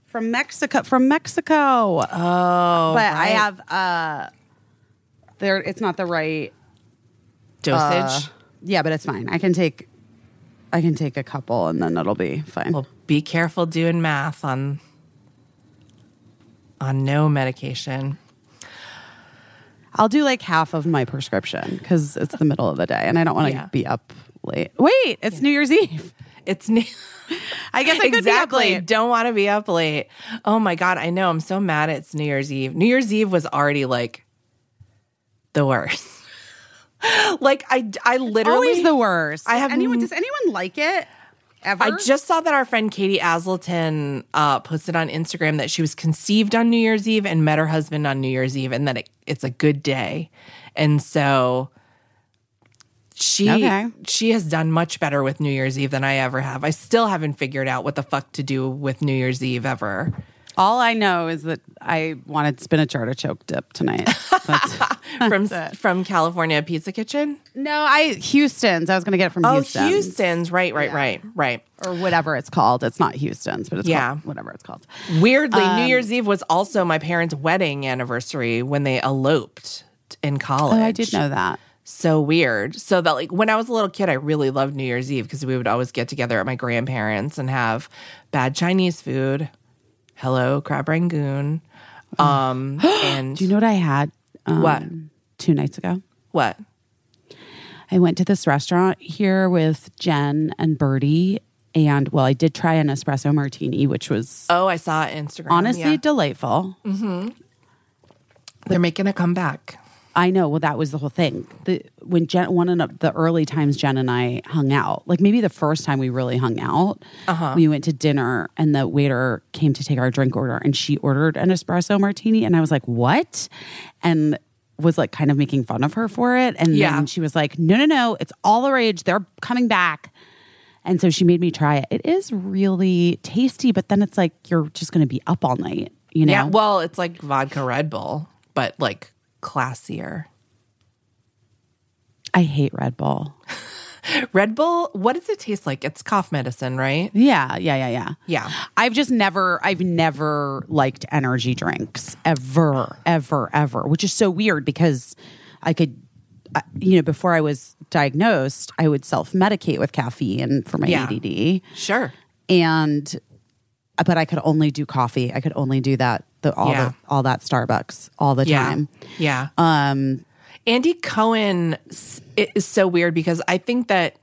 from Mexico. From Mexico. Oh, but I have. uh There, it's not the right. dosage. uh, yeah, but it's fine. I can take. I can take a couple, and then it'll be fine. well, be careful doing math on on no medication. I'll do like half of my prescription because it's the middle of the day, and I don't want to Yeah. be up late. Wait, it's New Year's Eve. It's new. I guess I could be up exactly. late. Don't want to be up late. Oh my god, I know. I'm so mad. It's New Year's Eve. New Year's Eve was already like the worst. like I, I literally Always the worst. I have anyone. Does anyone like it? Ever? I just saw that our friend Katie Aselton uh, posted on Instagram that she was conceived on New Year's Eve and met her husband on New Year's Eve, and that it, it's a good day. And so she Okay. she has done much better with New Year's Eve than I ever have. I still haven't figured out what the fuck to do with New Year's Eve ever. All I know is that I wanted spinach artichoke dip tonight. That's, From from California Pizza Kitchen. no, I Houston's. I was going to get it from Oh, Houston's. Houston's. Right, right, Yeah. right, right. or whatever it's called. It's not Houston's, but it's Yeah. whatever it's called. Weirdly, Um, New Year's Eve was also my parents' wedding anniversary when they eloped in college. Oh, I did know that. So weird. So that like when I was a little kid, I really loved New Year's Eve because we would always get together at my grandparents and have bad Chinese food. Hello, crab rangoon. Um, and Do you know what I had? Um, What? Two nights ago. what? I went to this restaurant here with Jen and Birdie. And well, I did try an espresso martini, which was Oh, I saw it on Instagram. honestly Yeah. delightful. they're making a comeback. I know. Well, that was the whole thing. The when Jen, one of the early times Jen and I hung out, like maybe the first time we really hung out, Uh-huh. we went to dinner and the waiter came to take our drink order and she ordered an espresso martini and I was like, "What?" and was like kind of making fun of her for it. And Yeah. then she was like, "No, no, no, it's all the rage. They're coming back." And so she made me try it. It is really tasty, but then it's like you're just going to be up all night, you know? Yeah. Well, it's like vodka Red Bull, but like classier. I hate Red Bull. Red Bull, what does it taste like? It's cough medicine, right? Yeah, yeah, yeah, yeah. Yeah. I've just never, I've never liked energy drinks ever, ever, ever, which is so weird because I could, uh, you know, before I was diagnosed, I would self medicate with caffeine for my Yeah. ADD. Sure. And, but I could only do coffee. I could only do that, the, all, Yeah. the, all that Starbucks all the Yeah. time. Yeah. Um, Andy Cohen is so weird because I think that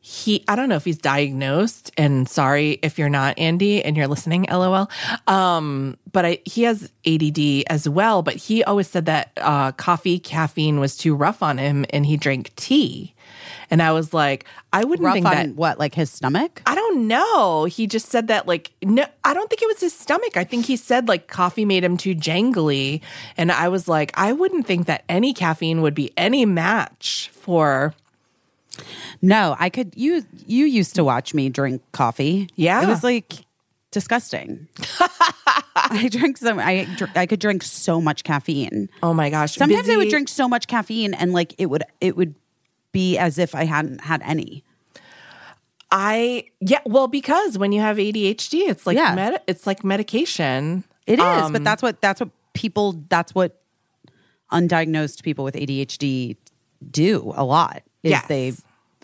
he, I don't know if he's diagnosed, and sorry if you're not Andy and you're listening, lol. Um, but I, he has ADD as well. But he always said that uh, coffee, caffeine was too rough on him, and he drank tea. And I was like, I wouldn't rough think on that. what, like his stomach? I don't know. He just said that like no I don't think it was his stomach. I think he said like coffee made him too jangly and I was like I wouldn't think that any caffeine would be any match for No, I could. You you used to watch me drink coffee. Yeah. it was like disgusting. I drank so I I could drink so much caffeine. Oh my gosh. Sometimes I would drink so much caffeine and like it would it would be as if I hadn't had any. I yeah, well because when you have ADHD it's like Yeah. med- it's like medication. It is, Um, but that's what that's what people that's what undiagnosed people with ADHD do a lot. Is Yes. they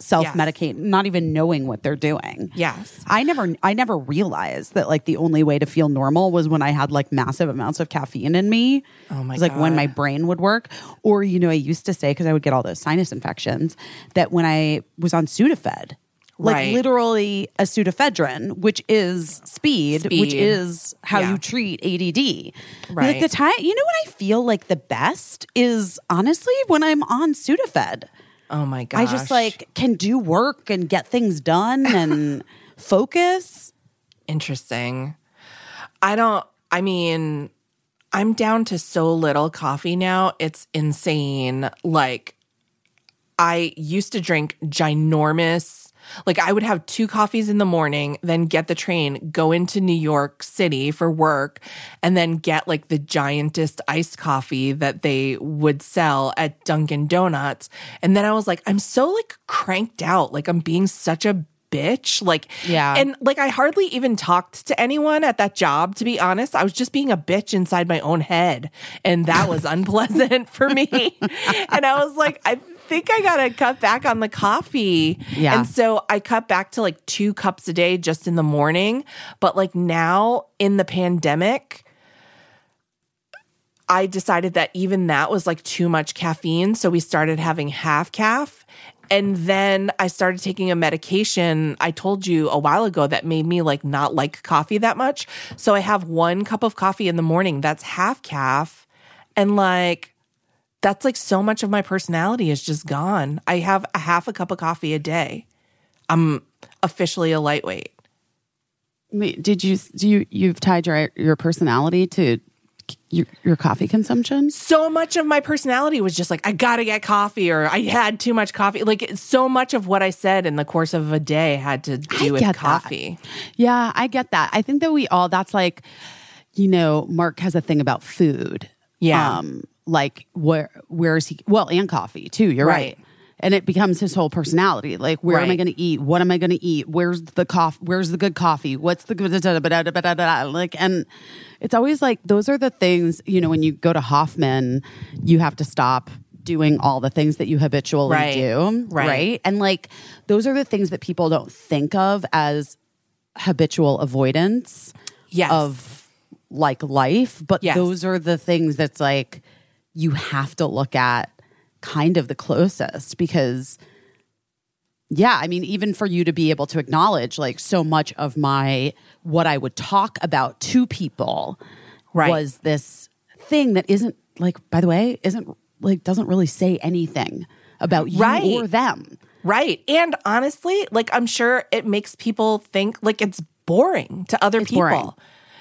self medicate, not even knowing what they're doing. Yes. I never I never realized that like the only way to feel normal was when I had like massive amounts of caffeine in me. Oh my It was like when my brain would work. Or, you know, I used to say, because I would get all those sinus infections, that when I was on Sudafed, like Right. literally a pseudoephedrine, which is speed, which is how Yeah. you treat ADD. Right. Like the time, you know what I feel like the best is honestly when I'm on Sudafed. Oh my gosh. I just like can do work and get things done and focus. interesting. I don't, I mean, I'm down to so little coffee now. It's insane. Like, I used to drink ginormous, like, I would have two coffees in the morning, then get the train, go into New York City for work, and then get like the giantest iced coffee that they would sell at Dunkin' Donuts. And then I was like, I'm so like cranked out. Like, I'm being such a bitch. Like, Yeah. And like, I hardly even talked to anyone at that job, to be honest. I was just being a bitch inside my own head. And that was unpleasant for me. and I was like, I think I got to cut back on the coffee. Yeah. And so I cut back to like two cups a day just in the morning. But like now in the pandemic, I decided that even that was like too much caffeine. So we started having half calf. And then I started taking a medication I told you a while ago that made me like not like coffee that much. So I have one cup of coffee in the morning that's half calf. And like, that's like so much of my personality is just gone. I have a half a cup of coffee a day. I'm officially a lightweight. Did you do you you've tied your your personality to your, your coffee consumption? so much of my personality was just like I gotta get coffee or I had too much coffee. Like so much of what I said in the course of a day had to do I with get that. coffee. Yeah, I get that. I think that we all that's like, you know, Mark has a thing about food. Yeah. Um, like where where is he well, and coffee too. You're right. Right. And it becomes his whole personality. Like, where am I going to eat? What am I going to eat? Where's the coffee? Where's the good coffee? What's the good? Like, and it's always like those are the things. You know, when you go to Hoffman, you have to stop doing all the things that you habitually Right. do, Right. right? And like, those are the things that people don't think of as habitual avoidance Yes. of like life, but Yes. those are the things that's like you have to look at kind of the closest because yeah, I mean even for you to be able to acknowledge like so much of my what I would talk about to people Right. was this thing that isn't like by the way, isn't like doesn't really say anything about you Right. or them. Right. And honestly, like I'm sure it makes people think like it's boring to other people. boring.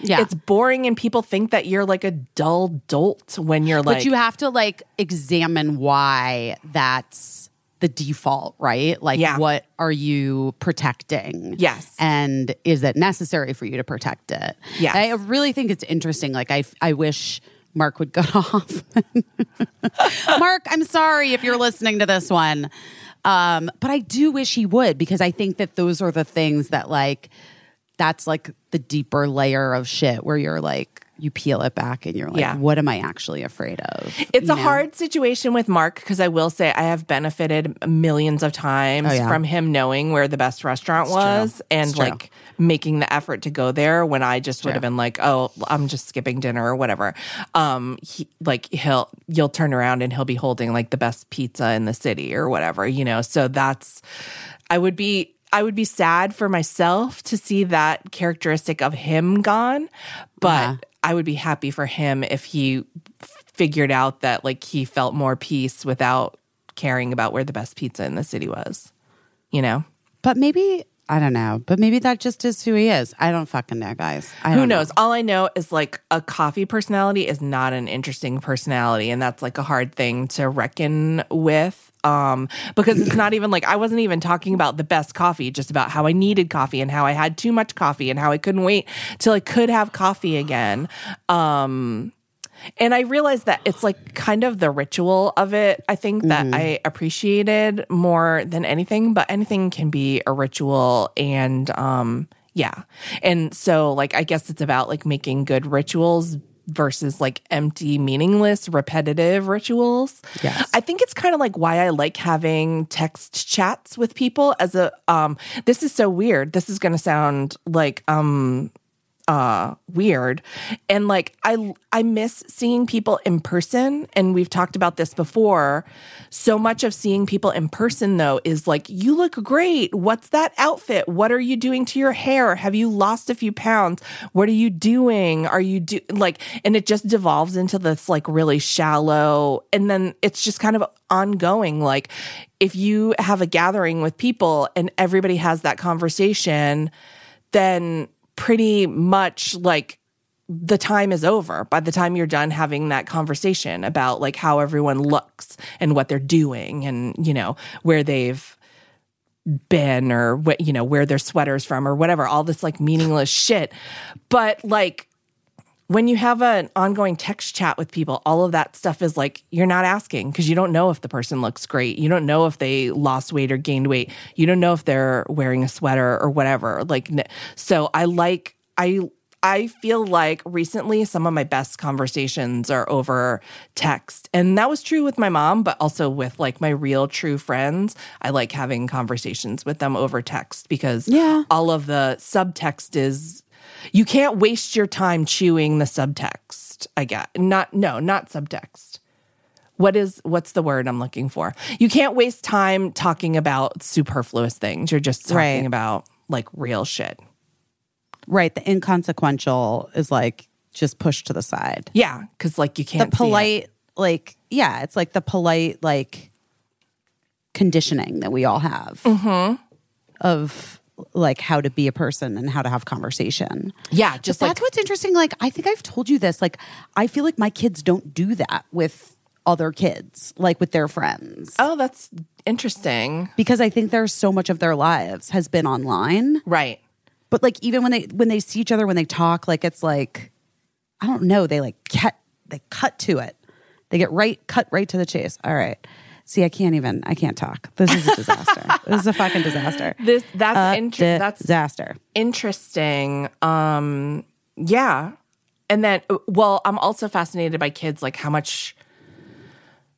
Yeah. It's boring and people think that you're like a dull dolt when you're like but you have to like examine why that's the default, right? Like, Yeah. what are you protecting? Yes. and is it necessary for you to protect it? Yes. I really think it's interesting. Like, I I wish. Mark would go off. Mark, I'm sorry if you're listening to this one. Um, but I do wish he would because I think that those are the things that like that's like the deeper layer of shit where you're like you peel it back and you're like, Yeah. what am I actually afraid of? It's You a know? hard situation with Mark because I will say I have benefited millions of times Oh, yeah. from him knowing where the best restaurant was true. and like making the effort to go there when I just would have been like, oh, I'm just skipping dinner or whatever. Um, he, like he'll you'll turn around and he'll be holding like the best pizza in the city or whatever, you know. So that's I would be I would be sad for myself to see that characteristic of him gone, but Yeah. I would be happy for him if he figured out that like he felt more peace without caring about where the best pizza in the city was. You know? But maybe I don't know. But maybe that just is who he is. I don't fucking know, guys. I Who don't know. knows? All I know is like a coffee personality is not an interesting personality and that's like a hard thing to reckon with um because it's not even like I wasn't even talking about the best coffee just about how I needed coffee and how I had too much coffee and how I couldn't wait till I could have coffee again. Um and I realized that it's like kind of the ritual of it. I think that I appreciated more than anything, but anything can be a ritual and um yeah. And so like I guess it's about like making good rituals versus like empty, meaningless, repetitive rituals. Yes. I think it's kind of like why I like having text chats with people as a um this is so weird. This is going to sound like um uh weird. And like i i miss seeing people in person and we've talked about this before. So much of seeing people in person though is like you look great. What's that outfit? What are you doing to your hair? Have you lost a few pounds? What are you doing? Are you do like and it just devolves into this like really shallow and then it's just kind of ongoing. Like if you have a gathering with people and everybody has that conversation then pretty much like the time is over by the time you're done having that conversation about like how everyone looks and what they're doing and you know where they've been or what you know where their sweaters from or whatever all this like meaningless shit. But like when you have an ongoing text chat with people, all of that stuff is like you're not asking because you don't know if the person looks great. You don't know if they lost weight or gained weight. You don't know if they're wearing a sweater or whatever. Like, so I like, I, I feel like recently some of my best conversations are over text. And that was true with my mom, but also with like my real true friends. I like having conversations with them over text because Yeah. all of the subtext is you can't waste your time chewing the subtext. I get not no, not subtext. What is what's the word I'm looking for? You can't waste time talking about superfluous things. You're just talking Right. about like real shit. Right. The inconsequential is like just pushed to the side. Yeah, because like you can't see it. polite, like, yeah, it's like the polite, like, conditioning that we all have Mm-hmm. of like how to be a person and how to have conversation. Yeah, just like that's what's interesting. Like, I think I've told you this. Like, I feel like my kids don't do that with other kids, like with their friends, oh, that's interesting. because I think there's so much of their lives has been online. Right. But like, even when they when they see each other, when they talk, like it's like, I don't know. They like cut they cut to it. They get right cut right to the chase. All right. See, I can't even. I can't talk. This is a disaster. this is a fucking disaster. This that's A inter- that's disaster. interesting. Um, yeah. And then, well, I'm also fascinated by kids, like how much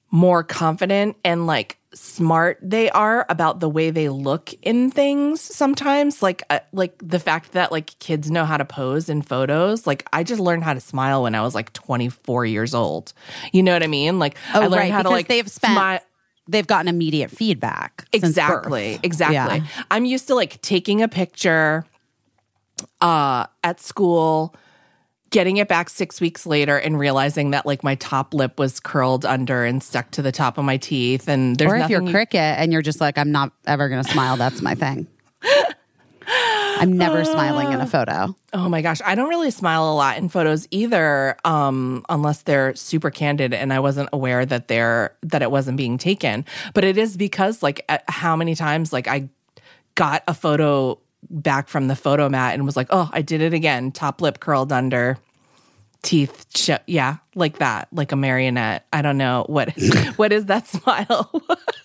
more confident and like smart they are about the way they look in things sometimes like uh, like the fact that like kids know how to pose in photos like i just learned how to smile when i was like 24 years old you know what i mean like Oh, i learned right. how to like they've spent. smi- they've gotten immediate feedback. Exactly. Exactly. Yeah. I'm used to like taking a picture uh at school, getting it back 6 weeks later and realizing that like my top lip was curled under and stuck to the top of my teeth and there's Or if you're you- cricket and you're just like, I'm not ever going to smile. That's my thing. I'm never smiling in a photo. Oh my gosh, I don't really smile a lot in photos either, um, unless they're super candid and I wasn't aware that they're that it wasn't being taken. But it is because like how many times like I got a photo back from the Fotomat and was like, oh, I did it again, top lip curled under, teeth, sh- yeah, like that, like a marionette. I don't know what what is that smile?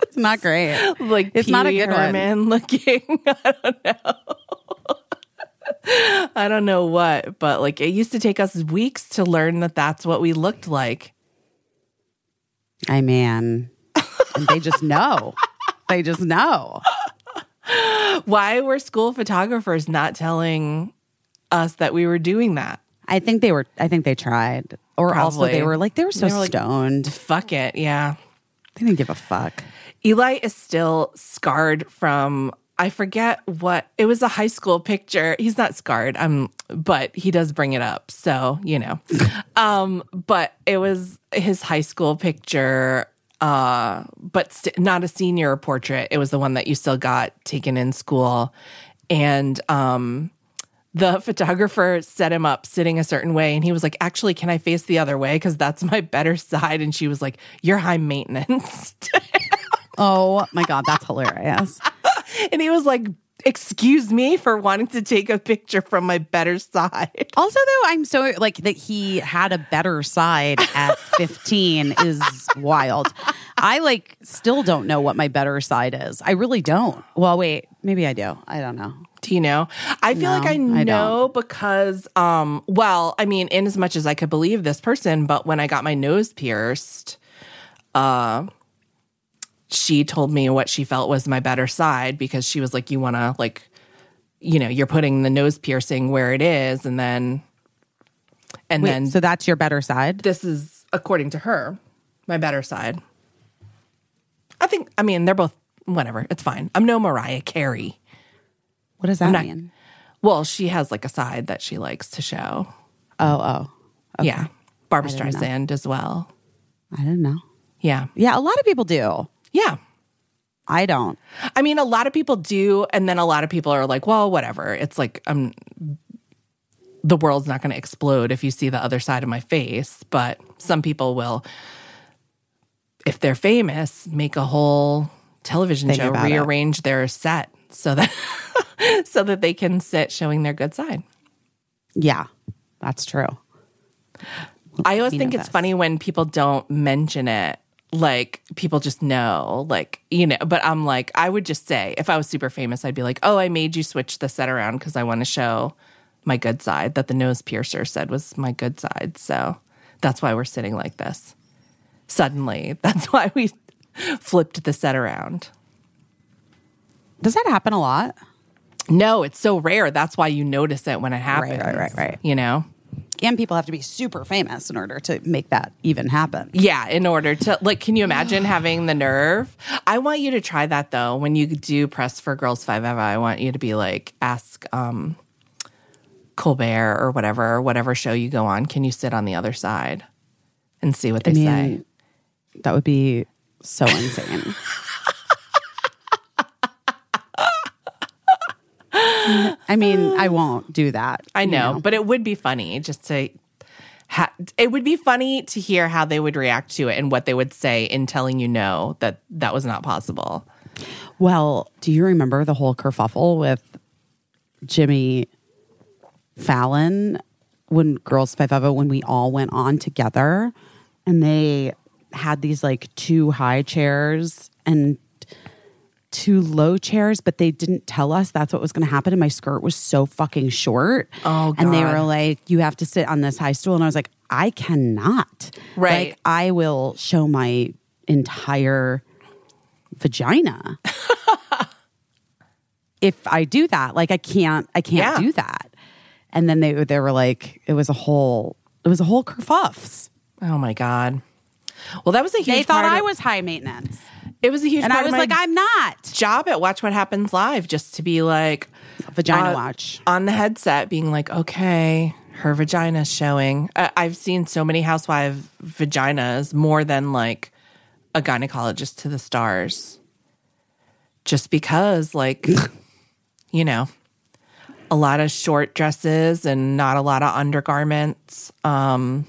It's not great. like It's not a Pee good one. Herman looking. I don't know. I don't know what, but like it used to take us weeks to learn that that's what we looked like. I mean, and they just know. They just know. Why were school photographers not telling us that we were doing that? I think they were. I think they tried, or also they were like they were so They were like- stoned. Fuck it, yeah. They didn't give a fuck. Eli is still scarred from I forget what it was a high school picture. He's not scarred, um, but he does bring it up. So, you know. um, but it was his high school picture, uh, but st- not a senior portrait. It was the one that you still got taken in school. And um the photographer set him up sitting a certain way and he was like actually can i face the other way because that's my better side and she was like you're high maintenance Oh my god, that's hilarious. And he was like, Excuse me for wanting to take a picture from my better side. Also, though, I'm so like that he had a better side at 15 is wild. I like still don't know what my better side is. I really don't. Well, wait, maybe I do. I don't know. Do you know? I feel No, like I I know because, um, well, I mean, in as much as I could believe this person, but when I got my nose pierced, uh, she told me what she felt was my better side because she was like, you want to, like, you know, you're putting the nose piercing where it is, and then, and Wait, then so that's your better side? this is according to her my better side i think i mean they're both whatever it's fine i'm no mariah carey What does that not- mean? well she has like a side that she likes to show Oh, oh. yeah barbara didn't know. streisand as well I don't know. yeah Yeah, a lot of people do. Yeah I don't. i mean a lot of people do and then a lot of people are like well whatever it's like i'm the world's not going to explode if you see the other side of my face but some people will if they're famous make a whole television Think show about it. rearrange their set so that so that they can sit showing their good side Yeah, that's true. i always think it's this. funny when people don't mention it like people just know like you know but i'm like i would just say if i was super famous i'd be like oh i made you switch the set around because i want to show my good side that the nose piercer said was my good side. So that's why we're sitting like this. Suddenly that's why we flipped the set around. Does that happen a lot? no it's so rare. That's why you notice it when it happens right, right, right. you know And people have to be super famous in order to make that even happen. Yeah, in order to like, can you imagine having the nerve? I want you to try that though. When you do press for Girls5eva, I want you to be like, ask um, Colbert or whatever, or whatever show you go on. Can you sit on the other side and see what they I mean, say? that would be so insane. I mean, I won't do that. I you know, but it would be funny just to. Ha- it would be funny to hear how they would react to it and what they would say in telling you no that that was not possible. Well, do you remember the whole kerfuffle with Jimmy Fallon when Girls5eva when we all went on together and they had these like two high chairs and two low chairs, but they didn't tell us that's what was going to happen. And my skirt was so fucking short. Oh, And they were like, you have to sit on this high stool. And I was like, I cannot. Right. Like, I will show my entire vagina if I do that. Like I can't I can't Yeah. do that. And then they they were like it was a whole it was a whole kerfuffs. Oh my god! Well, that was a huge. They thought I was high maintenance. It was a huge. And part I of was my like I'm not. job at Watch What Happens Live just to be like Vagina uh, watch. on the headset, being like, okay, her vagina's showing. I- I've seen so many housewife vaginas more than like a gynecologist to the stars, just because, like, you know, a lot of short dresses and not a lot of undergarments. Um,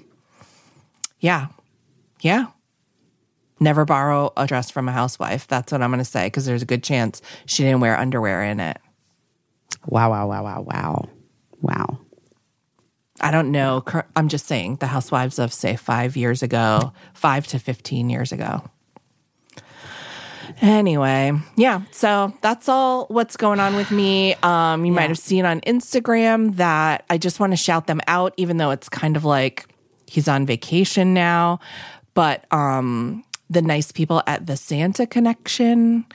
yeah, yeah. Never borrow a dress from a housewife. That's what I'm going to say because there's a good chance she didn't wear underwear in it. Wow, wow, wow, wow, wow. Wow. I don't know. I'm just saying the housewives of say five years ago, five to 15 years ago. Anyway, yeah. So that's all what's going on with me. Um, you might have seen on Instagram that I just want to shout them out, even though it's kind of like he's on vacation now. But um, the nice people at the Santa Connection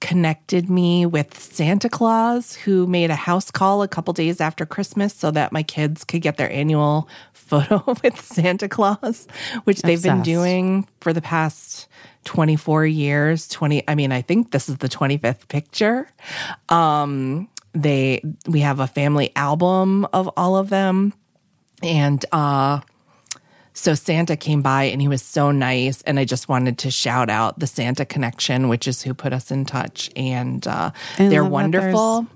connected me with Santa Claus, who made a house call a couple days after Christmas so that my kids could get their annual photo with Santa Claus, which they've been doing for the past 24 years. 20, I mean, I think this is the 25th picture. Um, they, we have a family album of all of them. And, uh, so Santa came by and he was so nice. And I just wanted to shout out the Santa Connection, which is who put us in touch. And uh, they're love that there's- wonderful.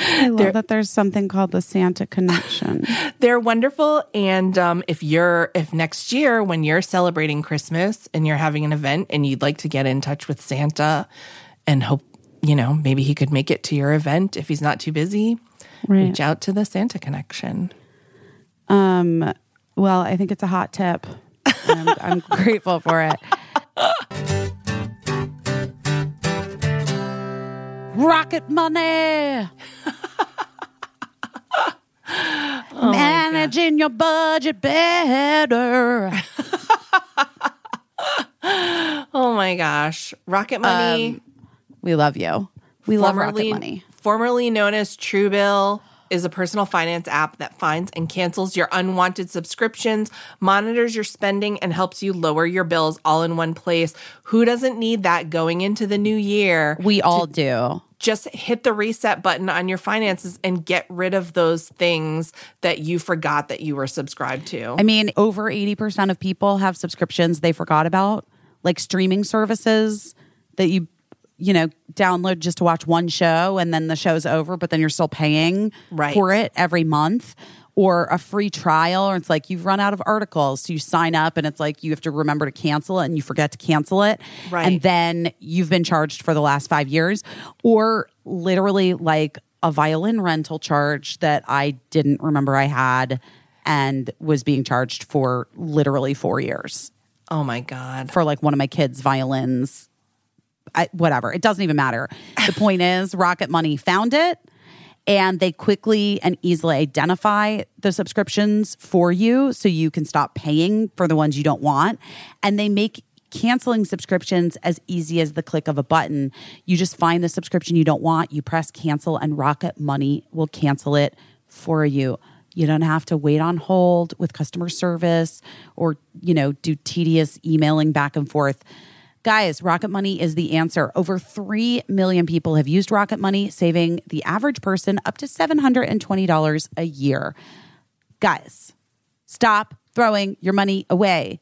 I love that there's something called the Santa Connection. They're wonderful. And um, if you're, if next year when you're celebrating Christmas and you're having an event and you'd like to get in touch with Santa and hope, you know, maybe he could make it to your event if he's not too busy, Right. reach out to the Santa Connection. Um, well, I think it's a hot tip. I'm, I'm grateful for it. Rocket money. Managing your budget better. Oh my gosh. Rocket Money, We love you. We love Rocket Money. formerly known as Truebill, is a personal finance app that finds and cancels your unwanted subscriptions, monitors your spending, and helps you lower your bills all in one place. Who doesn't need that going into the new year? We all do. just hit the reset button on your finances and get rid of those things that you forgot that you were subscribed to. I mean, over 80% of people have subscriptions they forgot about, like streaming services that you, you know, download just to watch one show and then the show's over, but then you're still paying Right. for it every month. Or a free trial, or it's like you've run out of articles. So you sign up and it's like you have to remember to cancel it and you forget to cancel it. Right. And then you've been charged for the last five years. Or literally like a violin rental charge that I didn't remember I had and was being charged for literally four years oh my God. for like one of my kids' violins. I, whatever. It doesn't even matter. The point is, Rocket Money found it and they quickly and easily identify the subscriptions for you so you can stop paying for the ones you don't want. And they make canceling subscriptions as easy as the click of a button. You just find the subscription you don't want, you press cancel, and Rocket Money will cancel it for you. You don't have to wait on hold with customer service or, you know, do tedious emailing back and forth. Guys, Rocket Money is the answer. Over 3 million people have used Rocket Money, saving the average person up to $720 a year. Guys, stop throwing your money away.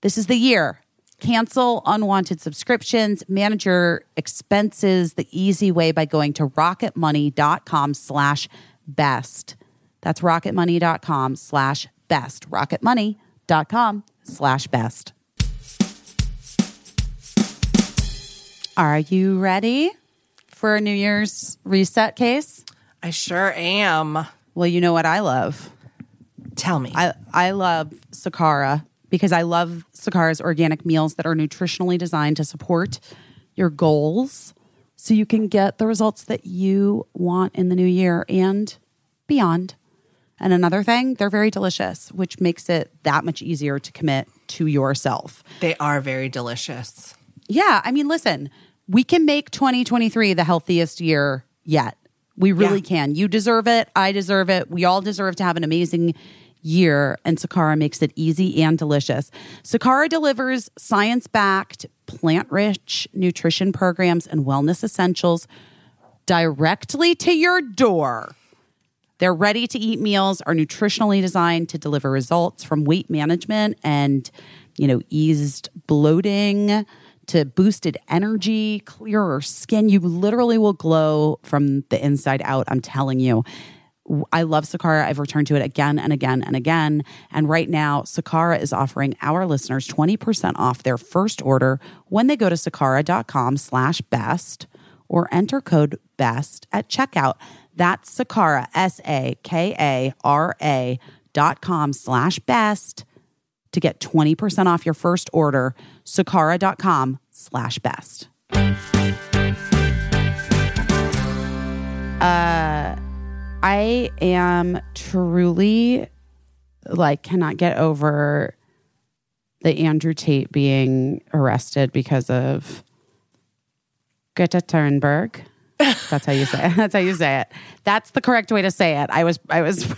This is the year. Cancel unwanted subscriptions, manage your expenses the easy way by going to rocketmoney.com slash best. That's rocketmoney.com slash best. Rocketmoney.com slash best. Are you ready for a New Year's reset case? I sure am. Well, you know what I love. Tell me. I, I love Sakara because I love Sakara's organic meals that are nutritionally designed to support your goals so you can get the results that you want in the new year and beyond. And another thing, they're very delicious, which makes it that much easier to commit to yourself. they are very delicious. Yeah, I mean, listen, we can make 2023 the healthiest year yet. We really Yeah. can. You deserve it. I deserve it. We all deserve to have an amazing year, and Sakara makes it easy and delicious. Sakara delivers science backed, plant rich nutrition programs and wellness essentials directly to your door. Their ready to eat meals are nutritionally designed to deliver results from weight management and, you know, eased bloating to boosted energy, clearer skin. You literally will glow from the inside out. I'm telling you. I love Sakara. I've returned to it again and again and again. And right now, Sakara is offering our listeners 20% off their first order when they go to sakara.com slash best or enter code BEST at checkout. That's Sakara, S A K A R A dot com slash best to get 20% off your first order. Sakara.com slash best. Uh, I am truly like cannot get over the Andrew Tate being arrested because of Greta Thunberg. That's how you say it. That's how you say it. That's the correct way to say it. I was I was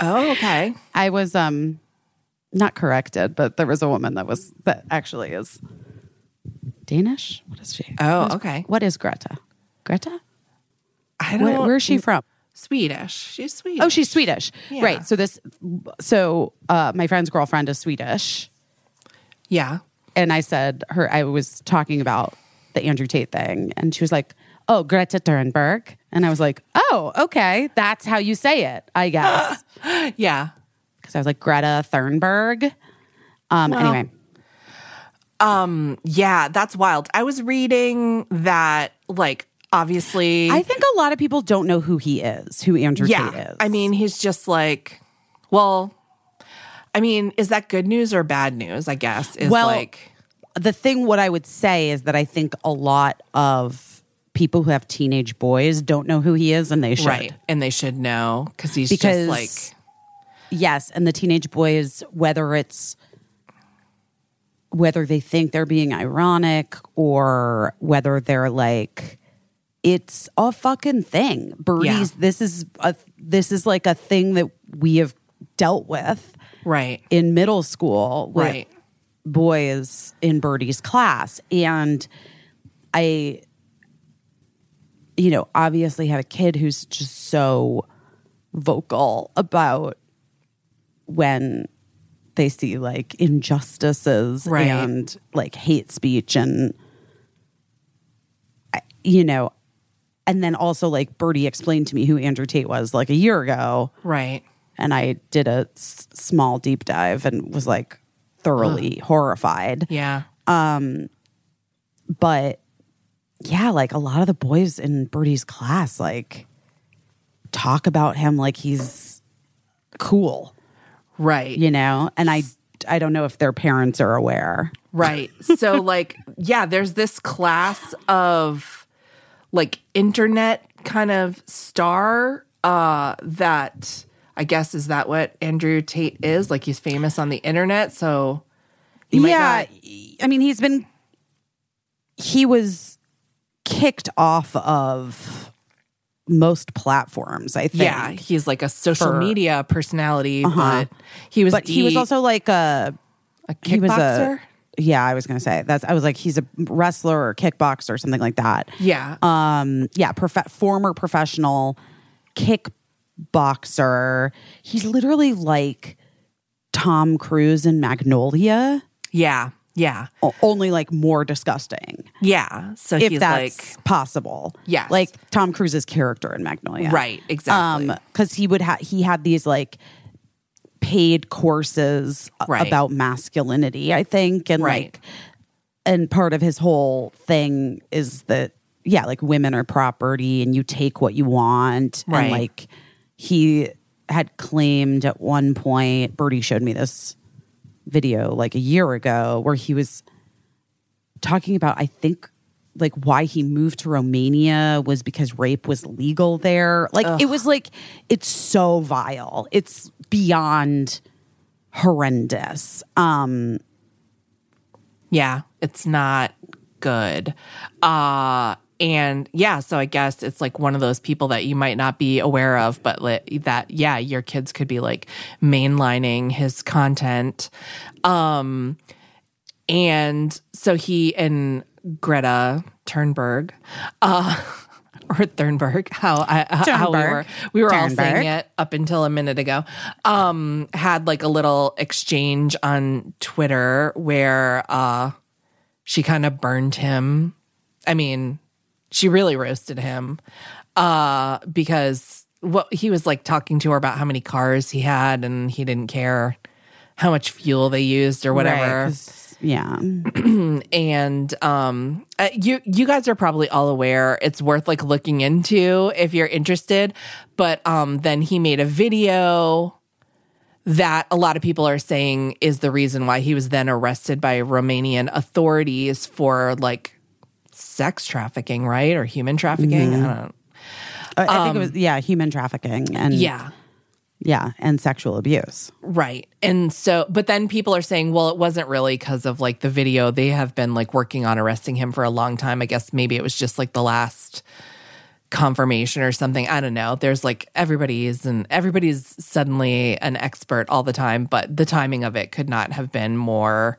Oh, okay. I was um not corrected, but there was a woman that was that actually is Danish. What is she? Oh, What is- okay. What is Greta? Greta? I don't Where, where is she from? Swedish. She's Swedish. Oh, she's Swedish. Yeah. Right. So this so uh my friend's girlfriend is Swedish. Yeah. And I said her I was talking about the Andrew Tate thing and she was like, "Oh, Greta Thunberg." And I was like, "Oh, okay. That's how you say it, I guess." Yeah. Cuz I was like Greta Thunberg. Um anyway. Yeah, that's wild. I was reading that, like, obviously. I think a lot of people don't know who he is, who Andrew yeah. Tate is. I mean, he's just like, well, I mean, is that good news or bad news? I guess is Well, like, the thing what I would say is that I think a lot of people who have teenage boys don't know who he is and they should. Right. And they should know because he's Because just like, Yes, and the teenage boys whether it's whether they think they're being ironic or whether they're like it's a fucking thing. Birdies, Yeah. this is a this is like a thing that we have dealt with right. in middle school with Right. boys in Birdie's class. And I, you know, obviously have a kid who's just so vocal about when they see like injustices Right. and like hate speech and, you know, and then also like Birdie explained to me who Andrew Tate was like a year ago Right. and I did a s- small deep dive and was like thoroughly horrified. Yeah. Um but yeah, like a lot of the boys in Birdie's class like talk about him like he's cool, Right. you know? And I I don't know if their parents are aware. Right. So, like, yeah, there's this class of like internet kind of star uh, that I guess is that what Andrew Tate is? Like, he's famous on the internet. So, yeah, not- I mean he's been he was kicked off of most platforms, I think. yeah, he's like a social For- media personality, but he was, But he was also like a a kickboxer. yeah i was gonna say that's i was like he's a wrestler or kickboxer or something like that yeah. um yeah prof- former professional kickboxer he's literally like tom cruise in magnolia yeah. Yeah. o- only like more disgusting Yeah. So if he's that's like, possible Yes. like tom cruise's character in magnolia right. Exactly. um because he would have he had these like paid courses Right. about masculinity i think and Right. like and part of his whole thing is that yeah like women are property and you take what you want Right. and like he had claimed at one point Birdie showed me this video like a year ago where he was talking about I think like why he moved to Romania was because rape was legal there. Like it was like it's so vile. It's beyond horrendous. Um Yeah, it's not good. Uh and yeah, so I guess it's like one of those people that you might not be aware of, but li- that yeah, your kids could be like mainlining his content. Um and so he and Greta Turnberg uh or Thurnberg, how I, how we were we were all saying it up until a minute ago, um, had like a little exchange on Twitter where uh, she kind of burned him. I mean, she really roasted him uh, because what he was like talking to her about how many cars he had and he didn't care how much fuel they used or whatever right, yeah. and um uh, you you guys are probably all aware it's worth like looking into if you're interested but um then he made a video that a lot of people are saying is the reason why he was then arrested by Romanian authorities for like sex trafficking right or human trafficking I don't I I think it was yeah, human trafficking and yeah yeah, and sexual abuse. Right. And so, but then people are saying, well, it wasn't really because of like the video. They have been like working on arresting him for a long time. I guess maybe it was just like the last confirmation or something. I don't know. There's like everybody's and everybody's suddenly an expert all the time, but the timing of it could not have been more,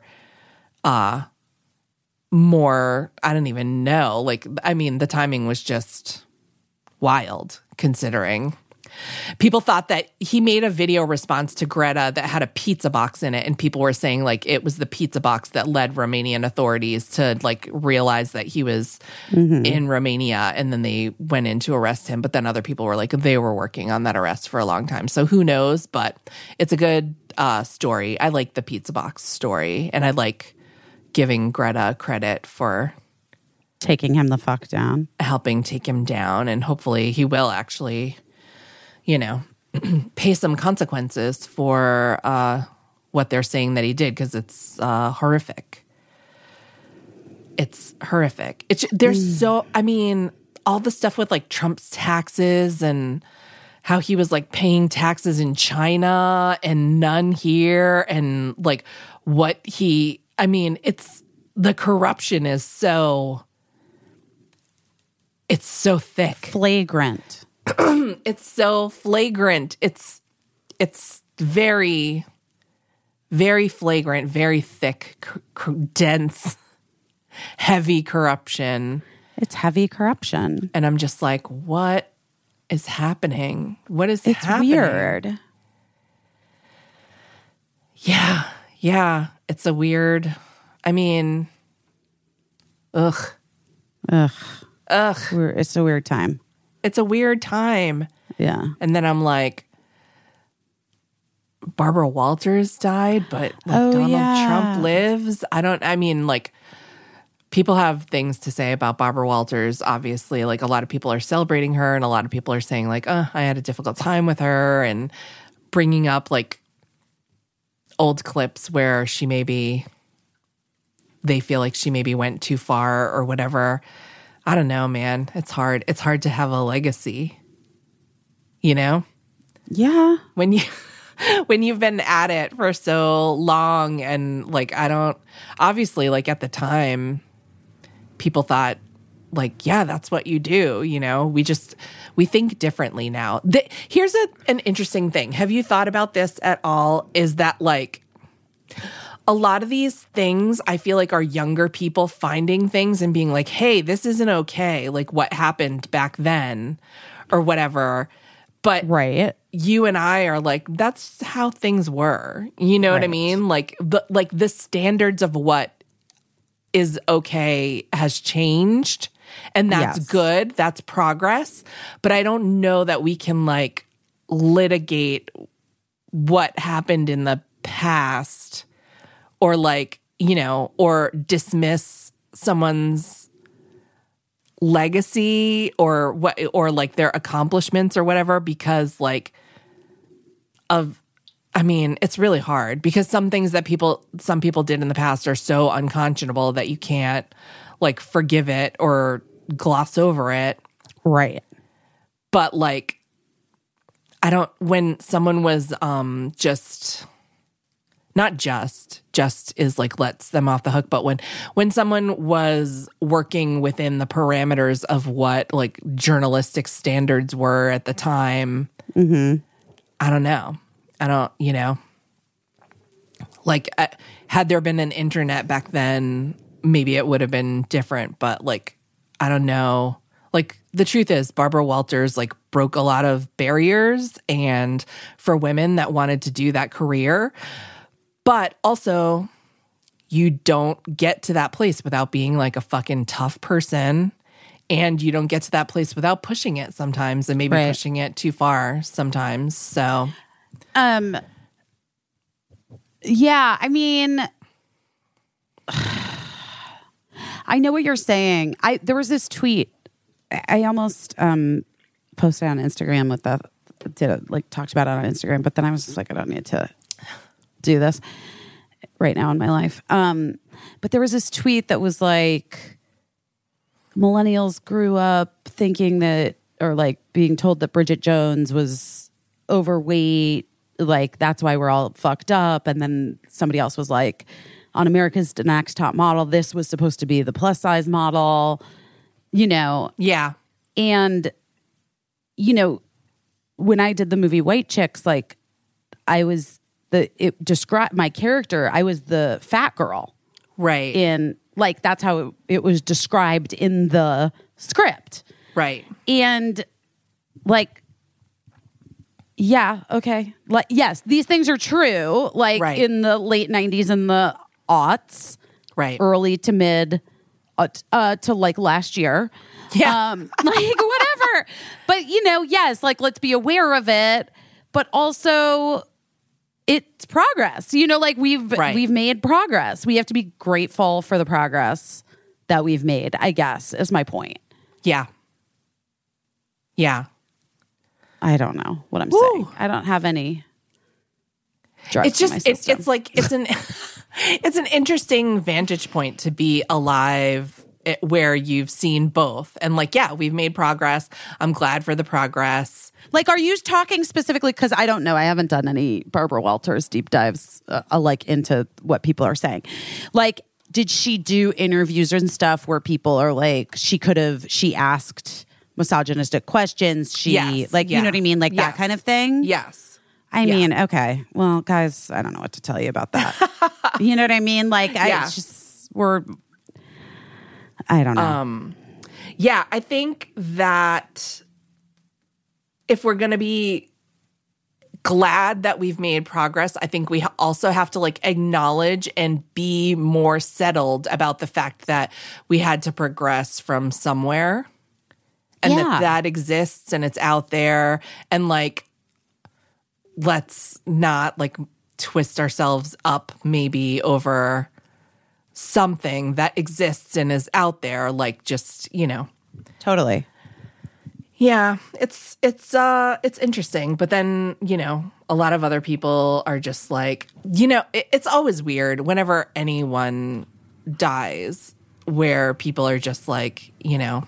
uh, more, I don't even know. Like, I mean, the timing was just wild considering people thought that he made a video response to Greta that had a pizza box in it, and people were saying like it was the pizza box that led Romanian authorities to like realize that he was in Romania, and then they went in to arrest him. But then other people were like they were working on that arrest for a long time, so who knows? But it's a good uh, story. I like the pizza box story, and I like giving Greta credit for Taking him the fuck down. helping take him down and hopefully he will actually you know pay some consequences for uh what they're saying that he did because it's uh horrific. It's horrific. It's there's so i mean all the stuff with like Trump's taxes and how he was like paying taxes in China and none here and like what he I mean, it's the corruption is so it's so thick. Flagrant. It's so flagrant. It's it's very very flagrant, very thick, c- c- dense, heavy corruption. It's heavy corruption. And I'm just like, what is happening? What is It's happening? weird. Yeah. Yeah. It's a weird, I mean, ugh. Ugh. Ugh. We're, it's a weird time. It's a weird time. Yeah. And then I'm like, Barbara Walters died, but like, Oh, Donald yeah. Trump lives. I don't, I mean, like, people have things to say about Barbara Walters, obviously. Like, a lot of people are celebrating her, and a lot of people are saying, like, uh, I had a difficult time with her, and bringing up like old clips where she maybe, they feel like she maybe went too far or whatever. I don't know, man. It's hard. It's hard to have a legacy, you know? Yeah. when you when you've been at it for so long and like I don't obviously like at the time people thought like yeah that's what you do you know we just we think differently now Th- here's a, an interesting thing have you thought about this at all is that like a lot of these things I feel like are younger people finding things and being like, hey, this isn't okay. Like what happened back then or whatever. But Right. you and I are like, that's how things were. You know what I mean? Like the like the standards of what is okay has changed. And that's Yes. good. That's progress. But I don't know that we can like litigate what happened in the past or like, you know, or dismiss someone's legacy or what or like their accomplishments or whatever because like of I mean, it's really hard because some things that people some people did in the past are so unconscionable that you can't like forgive it or gloss over it. Right. but like i don't when someone was um just not just just is like lets them off the hook but when when someone was working within the parameters of what like journalistic standards were at the time i don't know. I don't you know. Like uh, had there been an internet back then maybe it would have been different but like i don't know. Like the truth is barbara walters like broke a lot of barriers and for women that wanted to do that career. But also you don't get to that place without being like a fucking tough person. And you don't get to that place without pushing it sometimes and maybe Right. pushing it too far sometimes. So Um yeah, I mean I know what you're saying. I there was this tweet I- almost um posted on Instagram with the did it like talked about it on Instagram, but then I was just like I don't need to do this right now in my life. Um but there was this tweet that was like millennials grew up thinking that or like being told that Bridget Jones was overweight like that's why we're all fucked up and then somebody else was like on America's Next Top Model this was supposed to be the plus size model you know. Yeah. And you know when I did the movie White Chicks like I was the it described my character I was the fat girl. Right. In like that's how it, it was described in the script. Right. And like yeah okay. Like yes these things are true like Right. in the late 90s and the aughts right. early to mid uh, uh to like last year. Yeah. um like whatever. But you know yes like let's be aware of it but also it's progress. You know like we've Right. we've made progress. We have to be grateful for the progress that we've made i guess is my point. Yeah. Yeah. I don't know what i'm Woo. saying. I don't have any drugs it's just it, system. it's like it's an it's an interesting vantage point to be alive where you've seen both. And like, yeah, we've made progress. I'm glad for the progress. Like, are you talking specifically? Because I don't know. I haven't done any Barbara Walters deep dives, uh, like into what people are saying. Like, did she do interviews and stuff where people are like, she could have, she asked misogynistic questions. She, Yes, like, you know what I mean? Like that kind of thing. Yes. I Yeah. mean, okay. Well, guys, I don't know what to tell you about that. you know what I mean? Like, I Yeah. just, we're, I don't know. Um, Yeah, I think that if we're going to be glad that we've made progress, I think we also have to like acknowledge and be more settled about the fact that we had to progress from somewhere and Yeah. that that exists and it's out there and like let's not like twist ourselves up maybe over something that exists and is out there like just you know totally. yeah it's it's uh it's interesting but then you know a lot of other people are just like you know it, it's always weird whenever anyone dies where people are just like you know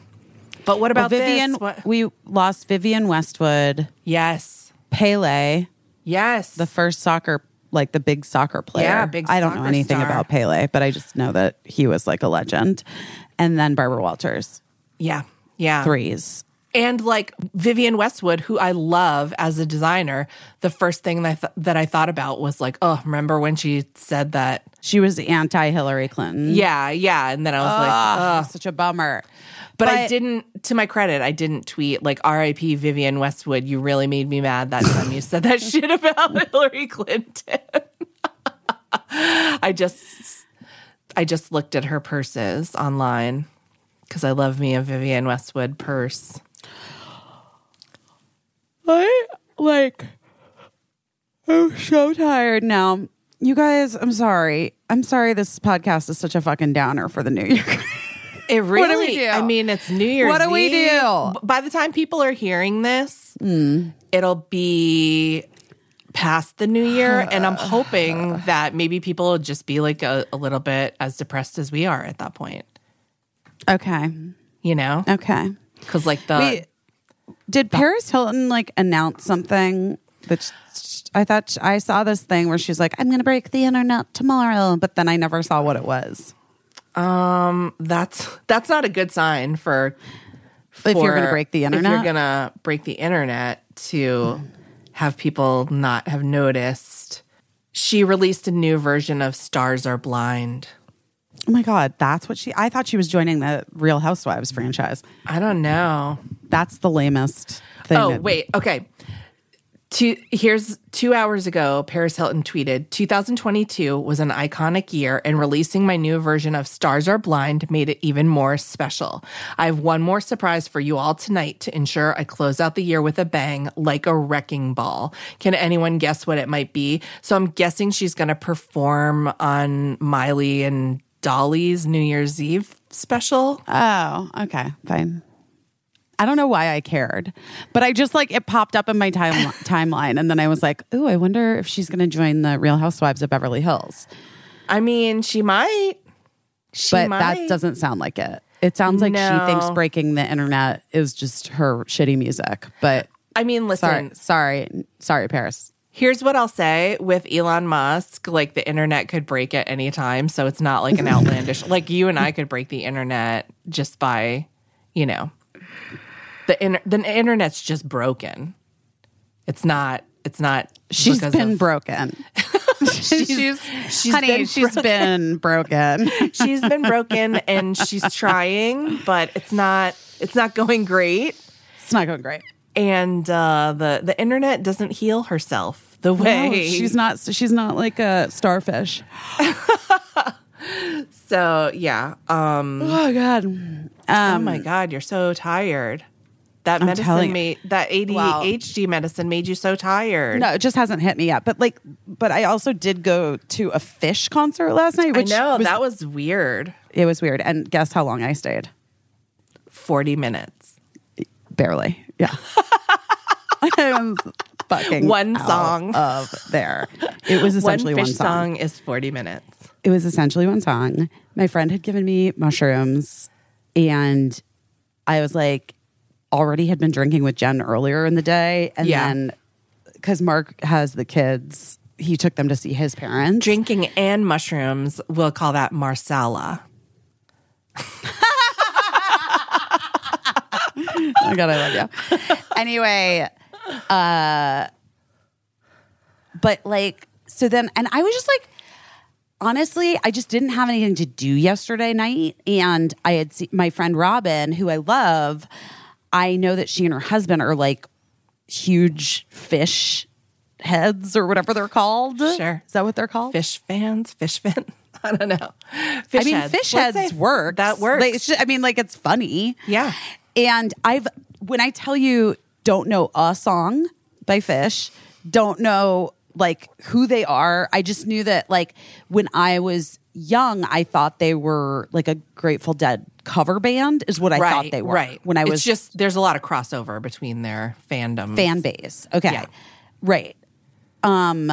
but what Well, about Vivian, this? What? we lost Vivienne Westwood, yes Pele, yes the first soccer like the big soccer player. Yeah, big soccer player. I don't know anything star. about Pele, but I just know that he was like a legend. And then Barbara Walters, yeah yeah threes. and like Vivienne Westwood, who I love as a designer, the first thing that I th- that I thought about was like, oh, remember when she said that? She was anti Hillary Clinton. Yeah, yeah. And then I was like, Ah, ugh. such a bummer. but, I didn't. To my credit, I didn't tweet like R.I.P. Vivienne Westwood. You really made me mad that time you said that shit about Hillary Clinton. I just, I just looked at her purses online because I love me a Vivienne Westwood purse. I like. I'm so tired now. You guys, I'm sorry. I'm sorry this podcast is such a fucking downer for the new year. It really, do we do? I mean, it's New Year's. What do we Eve. do? By the time people are hearing this, Hmm. it'll be past the new year. And I'm hoping that maybe people will just be like a, a little bit as depressed as we are at that point, okay. you know? Okay. Because, like, the. Did Paris Hilton like announce something that I thought I saw this thing where she's like, I'm going to break the internet tomorrow, but then I never saw what it was. Um, that's that's not a good sign for If you're gonna break the internet. If you're internet? gonna break the internet to have people not have noticed. She released a new version of Stars Are Blind. Oh my God, that's what she, I thought she was joining the Real Housewives franchise. I don't know. That's the lamest thing. Oh, that- wait. Okay. Two, here's two hours ago, Paris Hilton tweeted 2022 was an iconic year, and releasing my new version of Stars Are Blind made it even more special. I have one more surprise for you all tonight to ensure I close out the year with a bang, like a wrecking ball. Can anyone guess what it might be? So I'm guessing she's going to perform on Miley and Dolly's New Year's Eve special. Oh, okay, fine. I don't know why I cared, but I just like it popped up in my time timeline, and then I was like, "Ooh, I wonder if she's going to join the Real Housewives of Beverly Hills." I mean, she might. She but might. that doesn't sound like it. It sounds like she thinks breaking the internet is just her shitty music. But I mean, listen. sorry, sorry, sorry, Paris. Here's what I'll say with Elon Musk, like the internet could break at any time, so it's not like an outlandish like you and I could break the internet just by, you know. The inter- the internet's just broken. It's not it's not She's been of- broken. she's, she's honey, been she's been broken. she's been broken and she's trying, but it's not it's not going great. it's not going great. And uh the the internet doesn't heal herself the way No, she's not. She's not like a starfish. so yeah. Um Oh God. Oh Um, my god, you're so tired. That telling medicine made that Wow. ADHD medicine made you so tired. No, it just hasn't hit me yet. But like, but I also did go to a Phish concert last night, I which know was, that was weird. it was weird. And guess how long I stayed? Forty minutes. Barely. Yeah. I was fucking One song. of there. It was essentially one one, song. song is forty minutes. It was essentially one song. My friend had given me mushrooms and I was like, already had been drinking with Jen earlier in the day, and Yeah. then because Mark has the kids, he took them to see his parents. Drinking and mushrooms, we'll call that Marsala. oh my god, I love you. anyway, uh, but like, so then, and I was just like, honestly, I just didn't have anything to do yesterday night, and I had seen my friend Robin, who I love. I know that she and her husband are like huge Phish heads or whatever they're called. Sure. is that what they're called? Phish fans, fish fin. I don't know. Fish I mean, heads. fish Let's heads say works. That works. Like, just- I mean, like it's funny. Yeah. And I've when I tell you don't know a song by Phish, don't know like who they are. I just knew that like when I was young, I thought they were like a Grateful Dead cover band is what I thought they were. Right. When I It's was just there's a lot of crossover between their fandom fan base. Okay. Yeah. Right. Um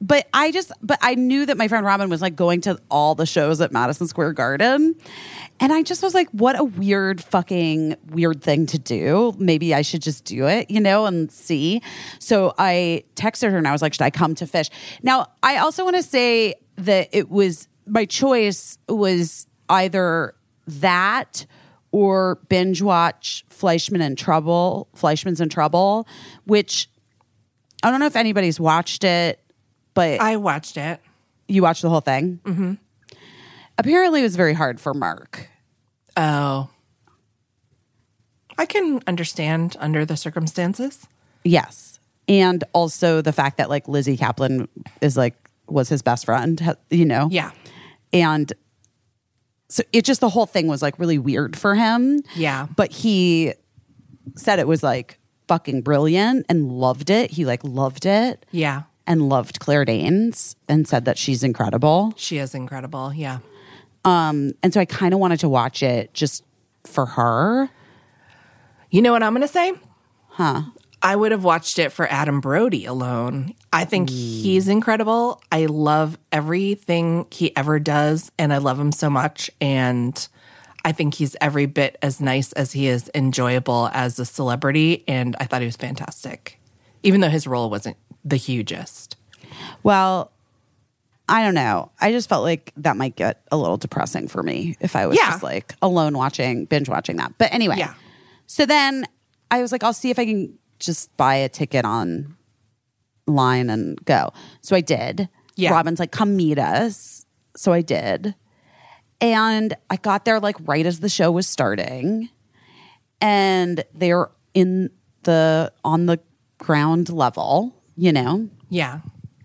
but I just but I knew that my friend Robin was like going to all the shows at Madison Square Garden. And I just was like, what a weird fucking weird thing to do. Maybe I should just do it, you know, and see. So I texted her and I was like, should I come to Phish? Now, I also want to say that it was my choice was either that or binge watch Fleishman in Trouble, Fleishman's in Trouble, which I don't know if anybody's watched it, but I watched it. you watched the whole thing. Mm-hmm. Apparently, it was very hard for Mark. Oh. I can understand under the circumstances. Yes, and also the fact that like Lizzy Caplan is like was his best friend. You know, Yeah. and so it just the whole thing was like really weird for him. Yeah. but he said it was like fucking brilliant and loved it. He like loved it. Yeah. and loved Claire Danes and said that she's incredible. She is incredible. Yeah. Um, and so I kind of wanted to watch it just for her. You know what I'm going to say? Huh. I would have watched it for Adam Brody alone. I think he's incredible. I love everything he ever does, and I love him so much. And I think he's every bit as nice as he is enjoyable as a celebrity. And I thought he was fantastic, even though his role wasn't the hugest. Well, I don't know. I just felt like that might get a little depressing for me if I was Yeah. just like alone watching, binge watching that. But anyway, Yeah. so then I was like, I'll see if I can just buy a ticket online and go. So I did. Yeah. Robin's like, come meet us. So I did. And I got there like right as the show was starting. And they're in the on the ground level, you know Yeah.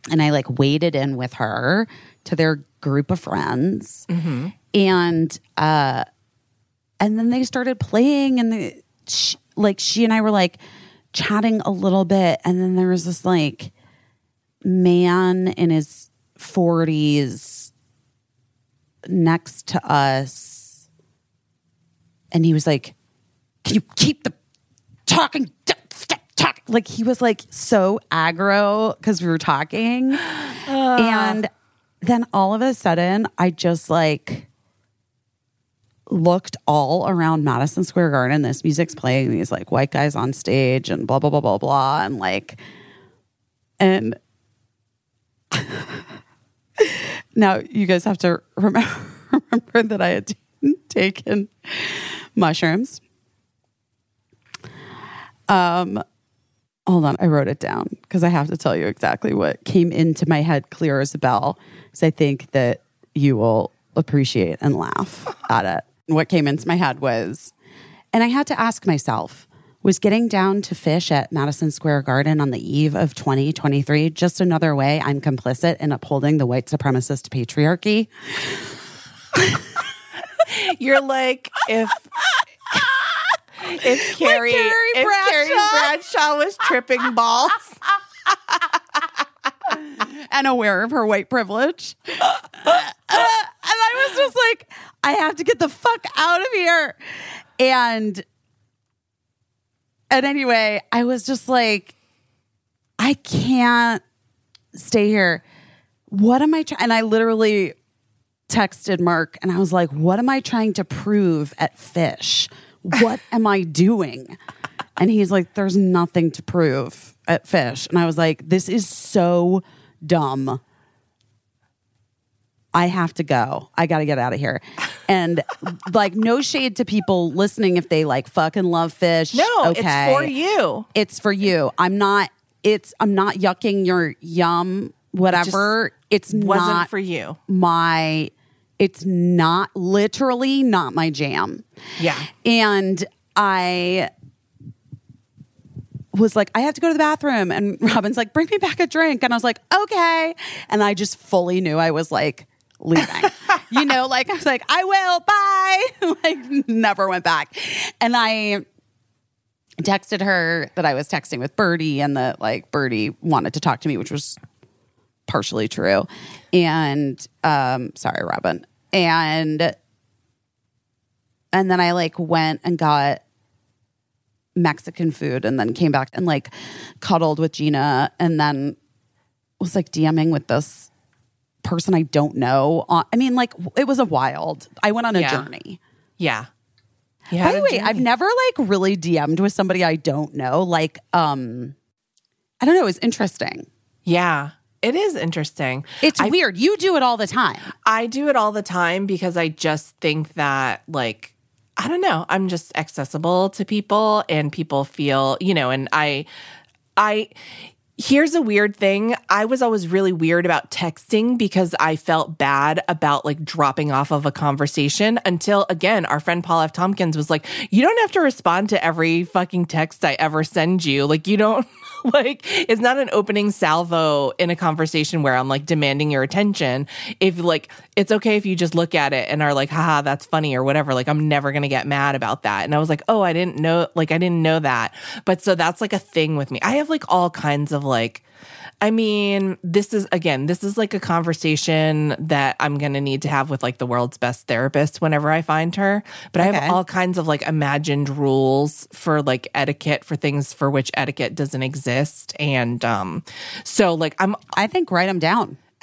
and I like waded in with her to their group of friends, and uh, and then they started playing, and the sh- like she and I were like chatting a little bit, and then there was this like man in his forties next to us, and he was like, "Can you keep the talking?" Stop talking. Like he was like so aggro because we were talking. and then all of a sudden, I just like looked all around Madison Square Garden. This music's playing, these like white guys on stage and blah, blah, blah, blah, blah. And like, and now you guys have to remember, remember that I had taken mushrooms. Um, hold on, I wrote it down because I have to tell you exactly what came into my head clear as a bell. Because I think that you will appreciate and laugh at it. What came into my head was, and I had to ask myself, was getting down to Phish at Madison Square Garden on the eve of 2023 just another way I'm complicit in upholding the white supremacist patriarchy? You're like, if. If Carrie, Carrie if Carrie Bradshaw. Bradshaw was tripping balls, and aware of her white privilege. Uh, and I was just like, I have to get the fuck out of here. And and anyway, I was just like, I can't stay here. What am I trying? And I literally texted Mark and I was like, what am I trying to prove at Phish? What am I doing? And he's like, there's nothing to prove at Phish. And I was like, this is so dumb. I have to go. I got to get out of here. And like, no shade to people listening if they like fucking love Phish. No, okay. it's for you. It's for you. I'm not. It's. I'm not yucking your yum. Whatever. it's Wasn't not for you. my. It's not literally not my jam. Yeah. And I was like, I have to go to the bathroom. And Robin's like, bring me back a drink. And I was like, okay. And I just fully knew I was like leaving. you know, like I was like, I will, bye. like never went back. And I texted her that I was texting with Birdie and that like Birdie wanted to talk to me, which was partially true. And um sorry, Robin. And and then I like went and got Mexican food and then came back and like cuddled with Gina and then was like DMing with this person I don't know. I mean, like it was a wild. I went on a Yeah. journey. Yeah. By the way, journey. I've never like really DM'd with somebody I don't know. Like, um, I don't know. It's interesting. Yeah. It is interesting. It's I weird. You do it all the time. I do it all the time because I just think that like I don't know, I'm just accessible to people and people feel, you know, and I I Here's a weird thing. I was always really weird about texting because I felt bad about like dropping off of a conversation until again, our friend Paul F. Tompkins was like, You don't have to respond to every fucking text I ever send you. Like, you don't like it's not an opening salvo in a conversation where I'm like demanding your attention. If like it's okay if you just look at it and are like, haha, that's funny or whatever. Like I'm never gonna get mad about that. And I was like, oh, I didn't know like I didn't know that. But so that's like a thing with me. I have like all kinds of like I mean, this is again, this is like a conversation that I'm going to need to have with like the world's best therapist whenever I find her. But I have all kinds of like imagined rules for like etiquette for things for which etiquette doesn't exist. And um so like I'm I think write them down.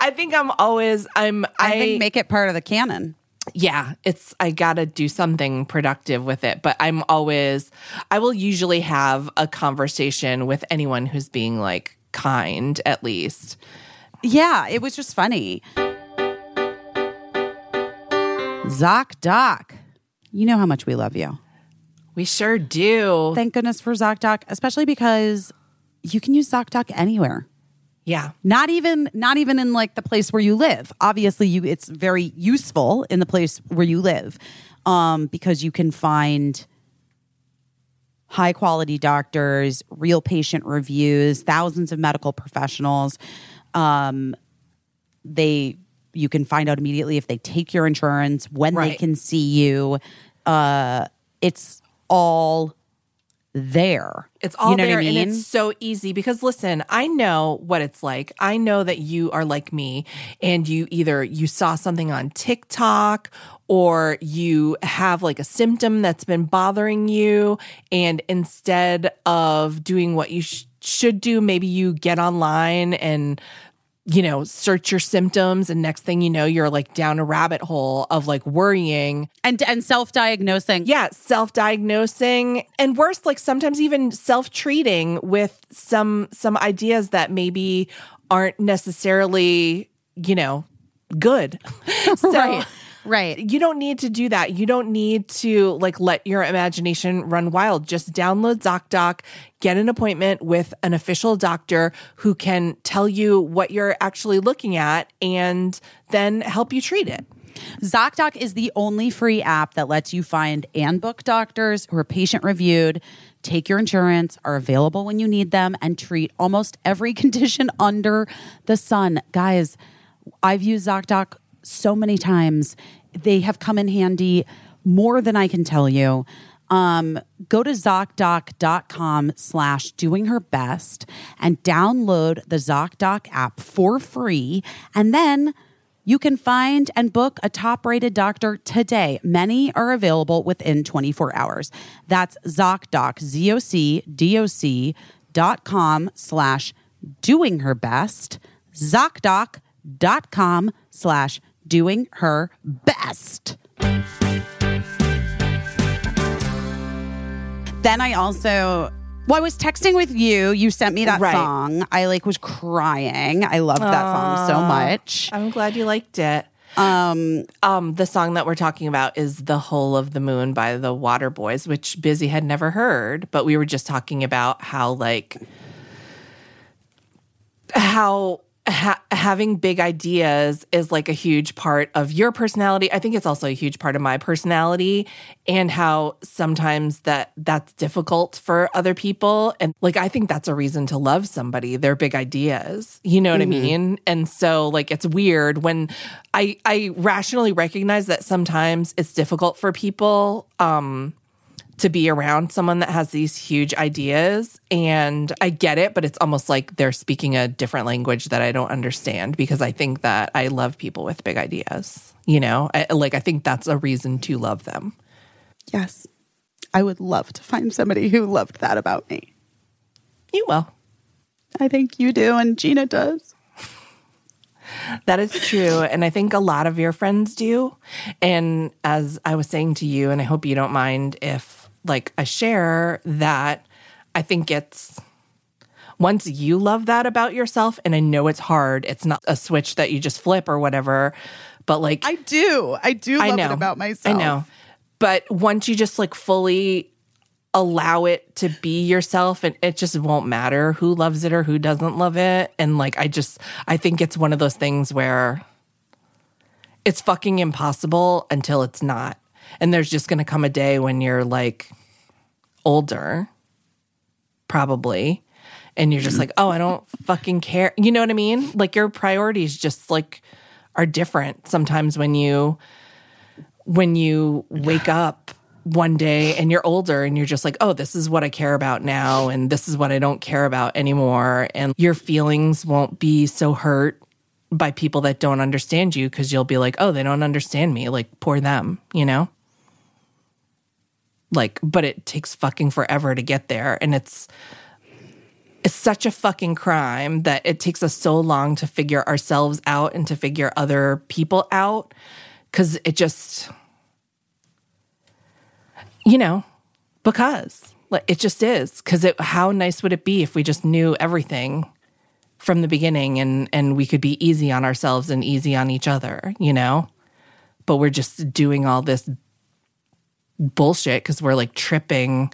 I think I'm always I'm I, I, think make it part of the canon. Yeah, it's I got to do something productive with it, but I'm always I will usually have a conversation with anyone who's being like kind at least. Yeah, it was just funny. ZocDoc. You know how much we love you. We sure do. Thank goodness for ZocDoc, especially because you can use ZocDoc anywhere. Yeah. Not even not even in like the place where you live. Obviously, you it's very useful in the place where you live. Um, because you can find high quality doctors, real patient reviews, thousands of medical professionals. Um, they you can find out immediately if they take your insurance, when they can see you. Uh, it's all there. It's all you know there I mean? and it's so easy because listen, I know what it's like. I know that you are like me and you either you saw something on TikTok or you have like a symptom that's been bothering you and instead of doing what you sh- should do, maybe you get online and you know, search your symptoms and next thing you know you're like down a rabbit hole of like worrying and and self-diagnosing. yeah, self diagnosing and worse, like sometimes even self treating with some some ideas that maybe aren't necessarily, you know, good. so Right. Right. you don't need to do that. You don't need to like let your imagination run wild. Just download ZocDoc, get an appointment with an official doctor who can tell you what you're actually looking at and then help you treat it. ZocDoc is the only free app that lets you find and book doctors who are patient reviewed, take your insurance, are available when you need them, and treat almost every condition under the sun. Guys, I've used ZocDoc so many times. They have come in handy more than I can tell you. Um, go to ZocDoc.com slash doing her best and download the ZocDoc app for free. And then you can find and book a top rated doctor today. Many are available within 24 hours. That's ZocDoc, Z O C D O C dot com slash doing her best. ZocDoc dot.com slash doing her best. Then I also well, I was texting with you. You sent me that Right. song. I like was crying. I loved that song so much. I'm glad you liked it. Um, um, the song that we're talking about is "The Whole of the Moon" by the Waterboys, which Busy had never heard, but we were just talking about how like how ha- having big ideas is like a huge part of your personality. I think it's also a huge part of my personality and how sometimes that that's difficult for other people and like I think that's a reason to love somebody, their big ideas. You know what I mean? And so like it's weird when I I rationally recognize that sometimes it's difficult for people um to be around someone that has these huge ideas and I get it but it's almost like they're speaking a different language that I don't understand because I think that I love people with big ideas you know I, like I think that's a reason to love them Yes. I would love to find somebody who loved that about me. you will I think you do and Gina does. That is true. And I think a lot of your friends do. And as I was saying to you, and I hope you don't mind if like I share that I think it's once you love that about yourself, and I know it's hard, it's not a switch that you just flip or whatever, but like I do. I do love I know it about myself. I know. But once you just like fully allow it to be yourself and it just won't matter who loves it or who doesn't love it and like I just I think it's one of those things where it's fucking impossible until it's not. And there's just going to come a day when you're like older probably and you're just like, "Oh, I don't fucking care." You know what I mean? Like your priorities just like are different sometimes when you when you wake up one day and you're older and you're just like, oh, this is what I care about now, and this is what I don't care about anymore. And your feelings won't be so hurt by people that don't understand you because you'll be like, oh, they don't understand me. Like, poor them, you know? Like, but it takes fucking forever to get there. And it's, it's such a fucking crime that it takes us so long to figure ourselves out and to figure other people out. Because it just you know because like it just is. Because it how nice would it be if we just knew everything from the beginning and and we could be easy on ourselves and easy on each other you know? But we're just doing all this bullshit because we're like tripping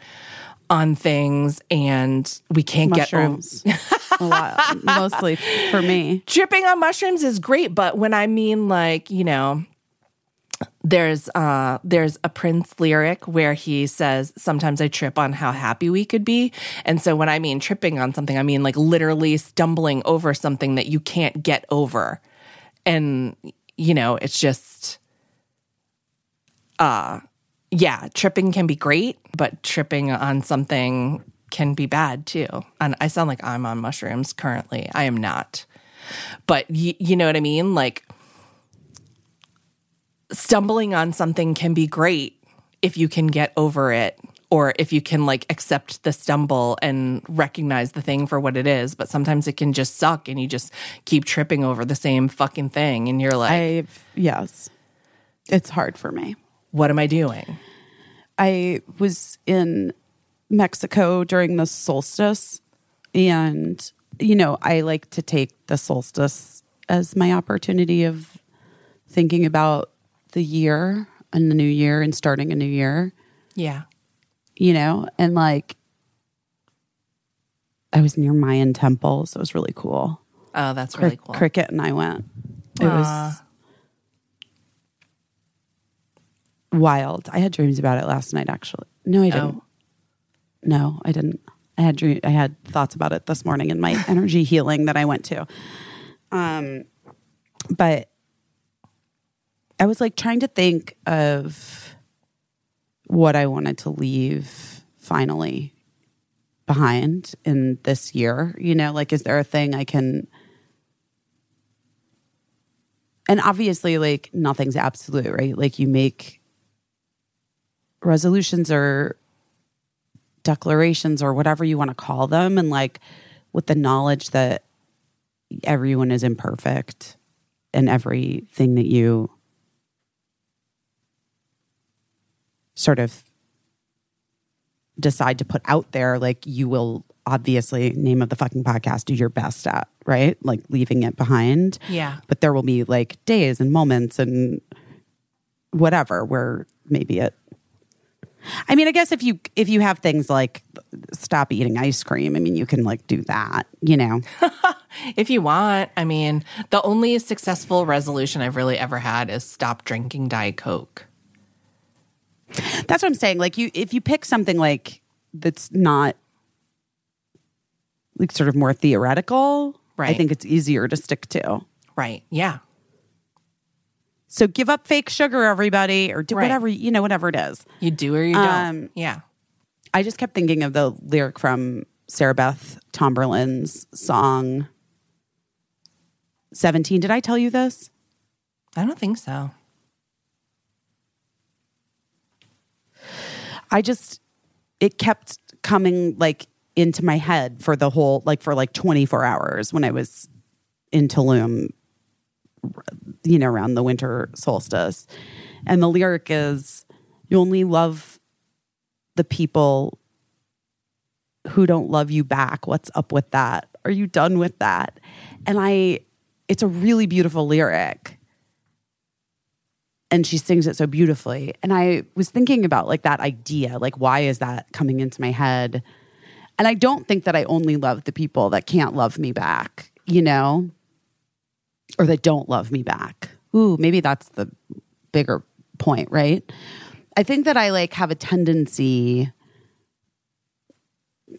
on things and we can't get over Mushrooms. a lot. Mostly for me. tripping on mushrooms is great, but when I mean like, you know, there's uh there's a Prince lyric where he says sometimes I trip on how happy we could be. And so when I mean tripping on something, I mean like literally stumbling over something that you can't get over. And you know, it's just uh yeah, tripping can be great, but tripping on something can be bad too. And I sound like I'm on mushrooms currently. I am not. But y- you know what I mean? Like stumbling on something can be great if you can get over it or if you can like accept the stumble and recognize the thing for what it is. But sometimes it can just suck and you just keep tripping over the same fucking thing and you're like, I've yes. It's hard for me. What am I doing? I was in Mexico during the solstice and you know, I like to take the solstice as my opportunity of thinking about the year and the new year and starting a new year, Yeah. you know, and like I was near Mayan temple, so it was really cool. Oh, that's really cool. Cricket and I went. It was wild. I had dreams about it last night. Actually, no, I didn't. Oh. No, I didn't. I had dream. I had thoughts about it this morning in my energy healing that I went to. Um, but I was like trying to think of what I wanted to leave finally behind in this year. You know, like, is there a thing I can? And obviously, like, nothing's absolute, right? Like, you make resolutions or declarations or whatever you want to call them. And like, with the knowledge that everyone is imperfect and everything that you sort of decide to put out there, like you will obviously, name of the fucking podcast, do your best at, right? Like leaving it behind. Yeah. But there will be like days and moments and whatever where maybe it I mean, I guess if you if you have things like stop eating ice cream, I mean, you can like do that, you know. If you want, I mean, the only successful resolution I've really ever had is stop drinking Diet Coke. That's what I'm saying. Like you if you pick something like that's not like sort of more theoretical, right. I think it's easier to stick to. Right. Yeah. So give up fake sugar, everybody, or do Right. whatever you know, whatever it is. You do or you don't. Um, yeah. I just kept thinking of the lyric from Sarah Beth Tomberlin's song 17. Did I tell you this? I don't think so. I just it kept coming like into my head for the whole like for like 24 hours when I was in Tulum you know around the winter solstice. And the lyric is you only love the people who don't love you back. What's up with that? Are you done with that? And I it's a really beautiful lyric. And she sings it so beautifully. And I was thinking about like that idea, like why is that coming into my head? And I don't think that I only love the people that can't love me back, you know, or that don't love me back. Ooh, maybe that's the bigger point, right? I think that I like have a tendency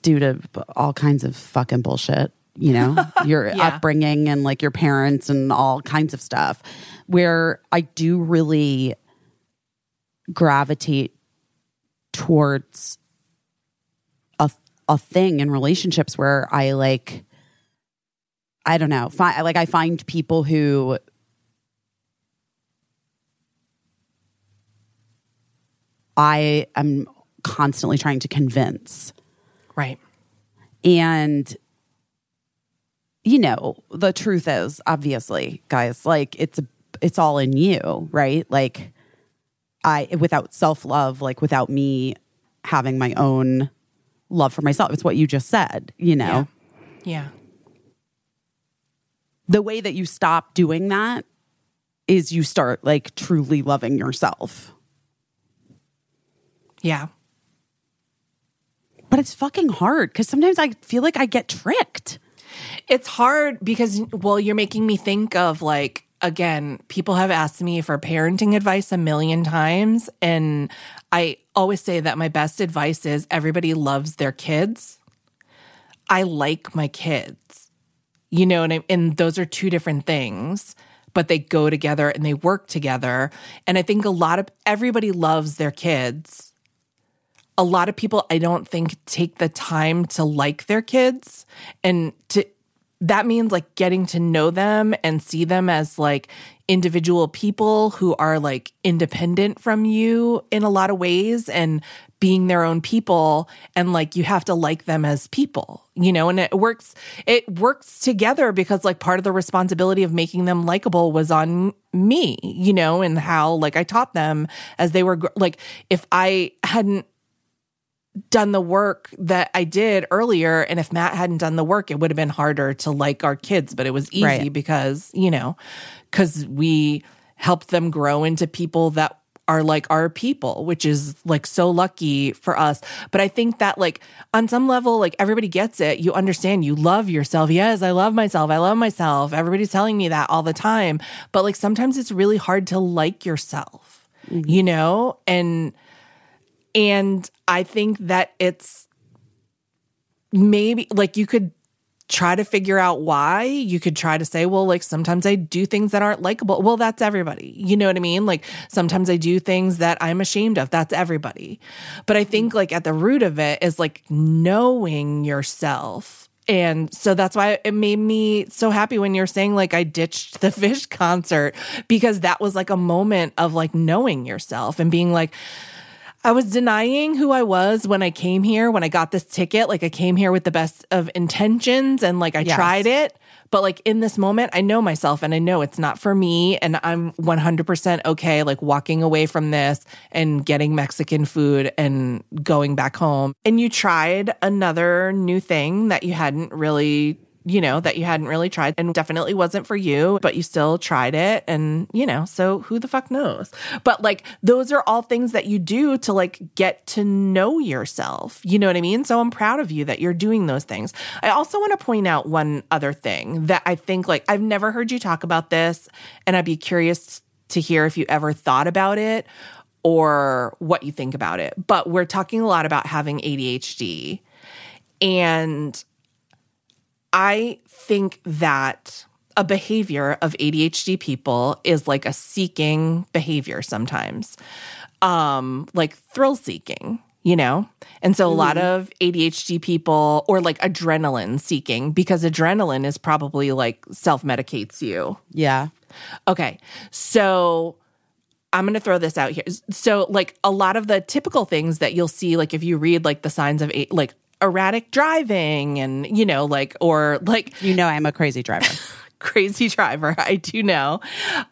due to all kinds of fucking bullshit, you know, your Yeah. upbringing and like your parents and all kinds of stuff, where I do really gravitate towards a a thing in relationships where I like I don't know, fi- like I find people who I am constantly trying to convince Right. and you know, the truth is obviously, guys, like it's a, it's all in you, right? Like I without self-love, like without me having my own love for myself. It's what you just said, you know. Yeah. The way that you stop doing that is you start like truly loving yourself. Yeah. But it's fucking hard cuz sometimes I feel like I get tricked. It's hard because, well, you're making me think of like, again, people have asked me for parenting advice a million times. And I always say that my best advice is everybody loves their kids. I like my kids, you know, and, I, and those are two different things, but they go together and they work together. And I think a lot of everybody loves their kids a lot of people I don't think take the time to like their kids and to that means like getting to know them and see them as like individual people who are like independent from you in a lot of ways and being their own people and like you have to like them as people you know and it works it works together because like part of the responsibility of making them likable was on me you know and how like I taught them as they were like if I hadn't done the work that I did earlier. And if Matt hadn't done the work, it would have been harder to like our kids, but it was easy Right. because, you know, because we helped them grow into people that are like our people, which is like so lucky for us. But I think that, like, on some level, like everybody gets it. You understand, you love yourself. Yes, I love myself. I love myself. Everybody's telling me that all the time. But like sometimes it's really hard to like yourself, mm-hmm. you know? And, and I think that it's maybe like you could try to figure out why. You could try to say, well, like sometimes I do things that aren't likable. Well, that's everybody. You know what I mean? Like sometimes I do things that I'm ashamed of. That's everybody. But I think like at the root of it is like knowing yourself. And so that's why it made me so happy when you're saying like I ditched the Phish concert because that was like a moment of like knowing yourself and being like, I was denying who I was when I came here, when I got this ticket. Like I came here with the best of intentions and like I Yes. tried it, But like in this moment, I know myself and I know it's not for me. And I'm 100% okay, like walking away from this and getting Mexican food and going back home. And you tried another new thing that you hadn't really you know, that you hadn't really tried and definitely wasn't for you, but you still tried it. And, you know, so who the fuck knows? But like, those are all things that you do to like get to know yourself. You know what I mean? So I'm proud of you that you're doing those things. I also want to point out one other thing that I think like I've never heard you talk about this, and I'd be curious to hear if you ever thought about it or what you think about it. But we're talking a lot about having ADHD. And I think that a behavior of ADHD people is like a seeking behavior sometimes, um, like thrill seeking, you know? And so a lot of ADHD people, or like adrenaline seeking, because adrenaline is probably like self medicates you. Yeah. Okay. So I'm going to throw this out here. So, like a lot of the typical things that you'll see, like if you read like the signs of a- like erratic driving and, you know, like, or like You know I'm a crazy driver. crazy driver, I do know.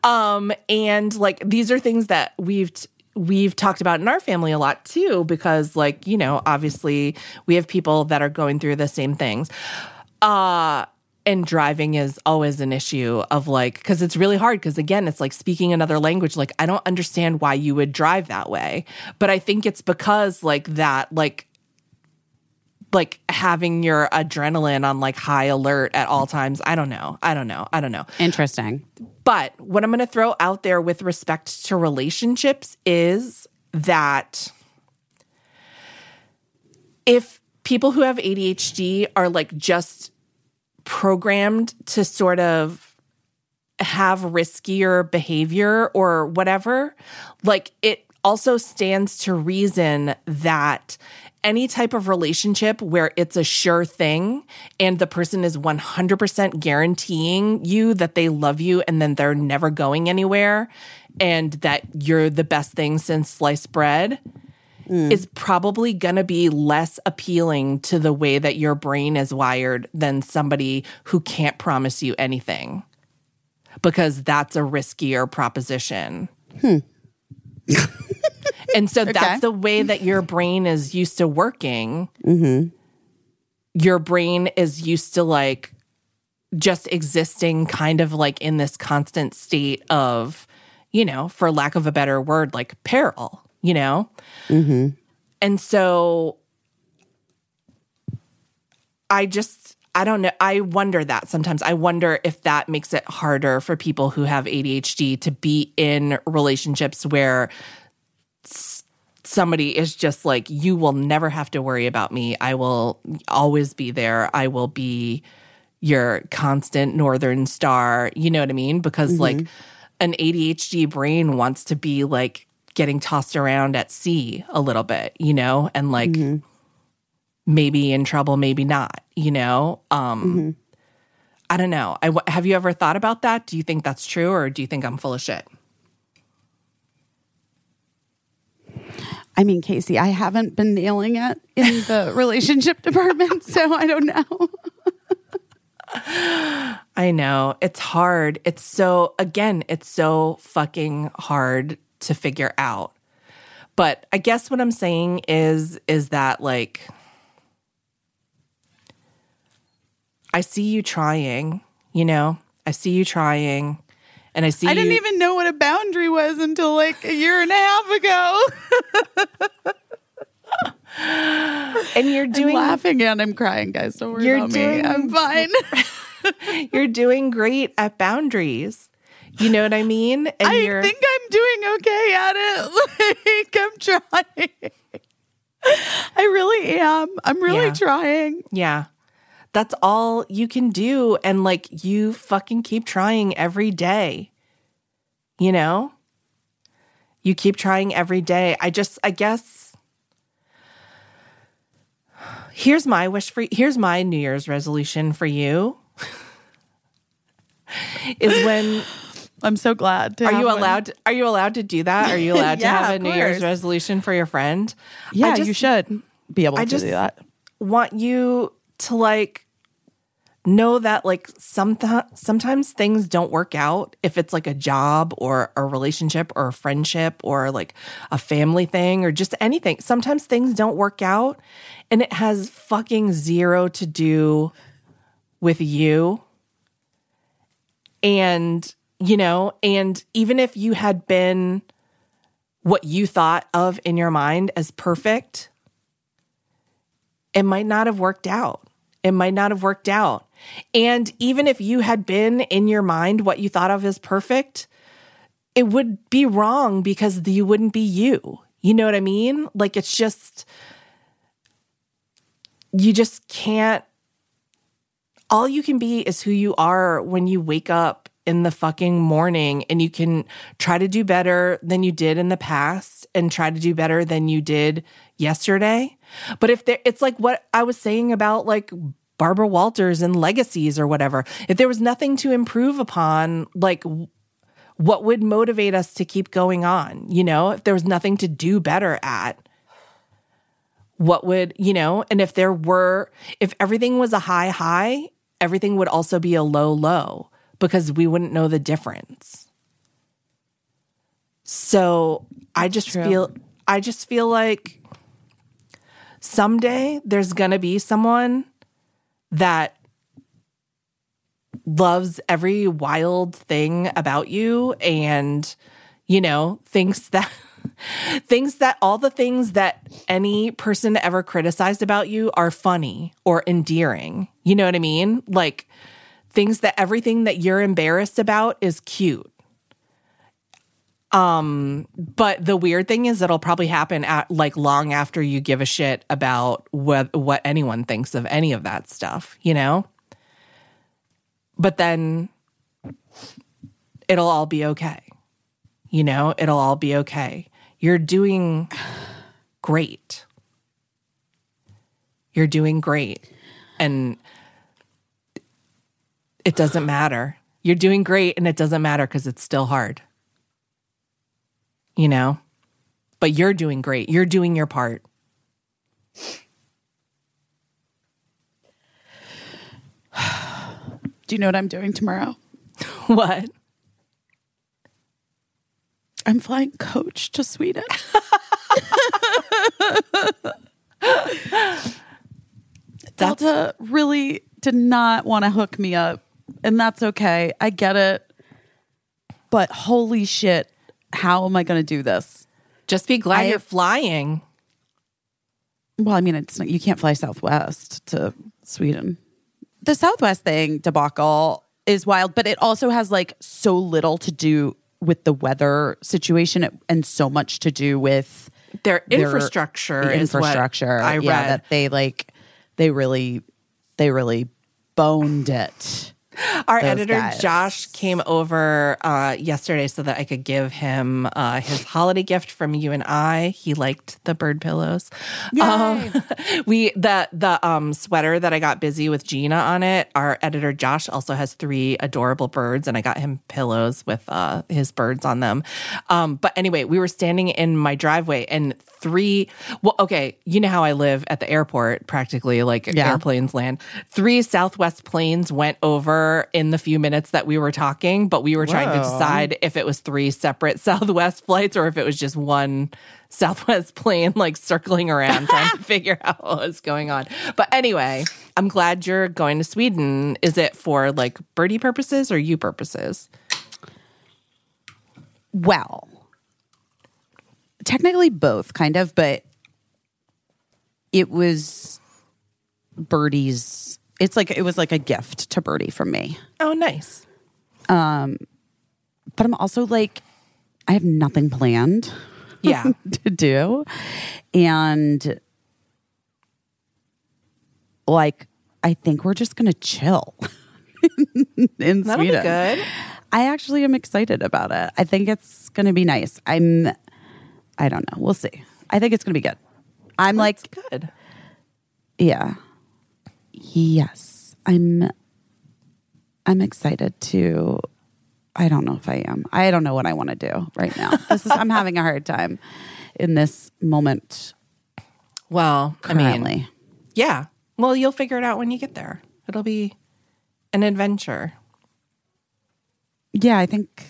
Um, and like these are things that we've, we've talked about in our family a lot too, because like, you know, obviously we have people that are going through the same things. Uh, and driving is always an issue of like because it's really hard because again it's like speaking another language like i don't understand why you would drive that way but i think it's because like that like like having your adrenaline on like high alert at all times i don't know. I don't know. I don't know. Interesting. but what i'm going to throw out there with respect to relationships is that if people who have adhd are like just programmed to sort of have riskier behavior or whatever, like it also stands to reason that any type of relationship where it's a sure thing and the person is 100% guaranteeing you that they love you and then they're never going anywhere and that you're the best thing since sliced bread mm. is probably going to be less appealing to the way that your brain is wired than somebody who can't promise you anything because that's a riskier proposition. Hmm. and so that's the way that your brain is used to working. Mm-hmm. Your brain is used to like just existing kind of like in this constant state of, you know, for lack of a better word, like peril, you know? Mm-hmm. And so I just, I don't know. I wonder that sometimes. I wonder if that makes it harder for people who have ADHD to be in relationships where somebody is just like, you will never have to worry about me. I will always be there. I will be your constant northern star. You know what I mean? Because mm-hmm. like an ADHD brain wants to be like getting tossed around at sea a little bit, you know, and like mm-hmm. maybe in trouble, maybe not, you know? Um, mm-hmm. I don't know. I, have you ever thought about that? Do you think that's true or do you think I'm full of shit? I mean, Caissie, I haven't been nailing it in the relationship department, so I don't know. I know. It's hard. It's so, again, it's so fucking hard to figure out. But I guess what I'm saying is, is that like, I see you trying, you know, I see you trying. And I see I didn't you- even know what a boundary was until like a year and a half ago. and you're doing I'm laughing and I'm crying, guys. Don't worry You're about doing- me. I'm fine. you're doing great at boundaries. You know what I mean? And I you're think I'm doing okay at it. Like I'm trying. I really am. I'm really Yeah. trying. Yeah. That's all you can do. And like you fucking keep trying every day. You know? You keep trying every day. I just, I guess. Here's my wish for here's my New Year's resolution for you. is when I'm so glad. To are you one. allowed to, are you allowed to do that? Are you allowed to have a New Year's resolution for your friend? Yeah, just you should be able I to do that. want you to like know that like sometimes sometimes things don't work out if it's like a job or a relationship or a friendship or like a family thing or just anything. Sometimes things don't work out and it has fucking zero to do with you. And you know and even if you had been what you thought of in your mind as perfect it might not have worked out it might not have worked out and even if you had been in your mind what you thought of as perfect, it would be wrong because you wouldn't be you. You know what I mean? Like it's just, you just can't, all you can be is who you are when you wake up in the fucking morning and you can try to do better than you did in the past and try to do better than you did yesterday. But if there, it's like what I was saying about like Barbara Walters and legacies or whatever. If there was nothing to improve upon, like what would motivate us to keep going on? You know, if there was nothing to do better at, what would, you know, and if there were, if everything was a high high, everything would also be a low low because we wouldn't know the difference. So I just True. feel, I just feel like someday there's going to be someone that loves every wild thing about you and you know thinks that thinks that all the things that any person ever criticized about you are funny or endearing. You know what i mean? Like things that everything that you're embarrassed about is cute um but the weird thing is it'll probably happen at like long after you give a shit about what what anyone thinks of any of that stuff you know? But then it'll all be okay you know? It'll all be okay. You're doing great. You're doing great. And it doesn't matter. You're doing great and it doesn't matter because it's still hard you know? But you're doing great. You're doing your part. Do you know what I'm doing tomorrow? What? I'm flying coach to Sweden. Delta really did not want to hook me up, and that's okay. I get it. But holy shit, how am I going to do this? Just be glad I- you're flying. Well, I mean, it's not, you can't fly Southwest to Sweden. The Southwest thing debacle is wild, but it also has like so little to do with the weather situation and so much to do with Their their infrastructure is what infrastructure. I read. Yeah, that they like they really they really boned it. Our those editor guys. Josh came over uh, yesterday so that I could give him uh, his holiday gift from you and I. He liked the bird pillows. Um, we the the um, sweater that I got busy with Gina on it. Our editor Josh also has three adorable birds, and I got him pillows with uh, his birds on them. Um, but anyway, we were standing in my driveway, and three. Well, okay, you know how I live at the airport, practically like Yeah. airplanes land. Three Southwest planes went over in the few minutes that we were talking, but we were trying to decide if it was three separate Southwest flights or if it was just one Southwest plane like circling around trying to figure out what was going on. But anyway, I'm glad you're going to Sweden. Is it for like birdie purposes or you purposes? Well, technically both, kind of, but it was Birdie's. It's like it was like a gift to Birdie from me. Oh, nice. Um, But I'm also like, I have nothing planned Yeah. to do, and like, I think we're just gonna chill in That'll Sweden. be good. I actually am excited about it. I think it's going to be nice. I'm, I don't know. We'll see. I think it's going to be good. I'm like, Good. yeah, yes. I'm, I'm excited to. I don't know if I am. I don't know what I want to do right now. This is. I'm having a hard time in this moment Well, I mean, currently. yeah. Well, you'll figure it out when you get there. It'll be an adventure. Yeah, I think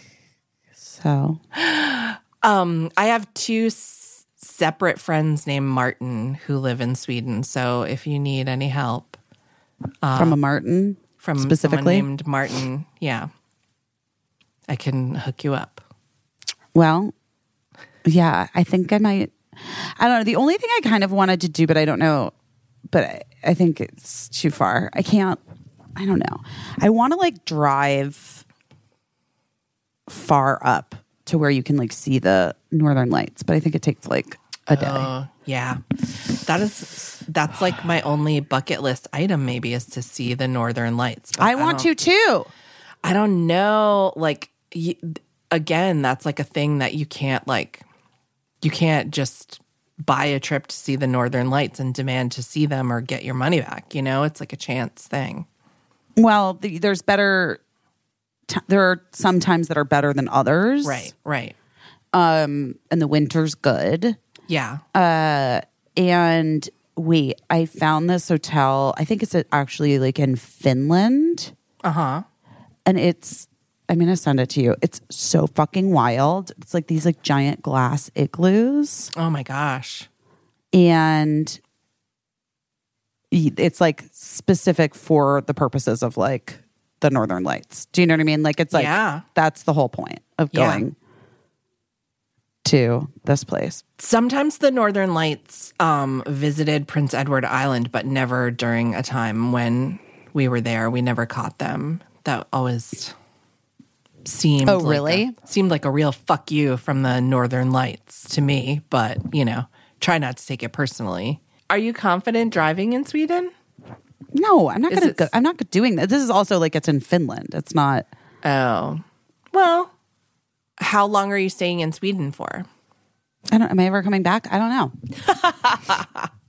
so. Um, I have two s- separate friends named Martin who live in Sweden. So if you need any help From a Martin from specifically. named Martin, yeah, I can hook you up. Well, yeah, I think I might. I don't know. The only thing I kind of wanted to do, but I don't know, but I, I think it's too far. I can't. I don't know. I want to like drive far up to where you can like see the northern lights, but I think it takes like a day. Oh, yeah. That is that's like my only bucket list item maybe is to see the northern lights. But I want to too. I don't know like y- again, that's like a thing that you can't like you can't just buy a trip to see the northern lights and demand to see them or get your money back, you know? It's like a chance thing. Well, the, there's better. T- there are some times that are better than others, Right, right. Um, and the winter's good. Yeah. And wait, I found this hotel. I think it's actually like in Finland. Uh-huh. And it's, I'm to send it to you. It's so fucking wild. It's like these like giant glass igloos. Oh my gosh. And it's like specific for the purposes of like the Northern Lights. Do you know what I mean? Like it's like, Yeah. that's the whole point of Yeah. going to this place. Sometimes the Northern Lights um, visited Prince Edward Island, but never during a time when we were there. We never caught them. That always seemed. Oh, like really? a- seemed like a real fuck you from the Northern Lights to me. But you know, try not to take it personally. Are you confident driving in Sweden? No, I'm not Is going to go. I'm not doing that. This is also like it's in Finland. It's not. Oh, well. How long are you staying in Sweden for? I don't. Am I ever coming back? I don't know.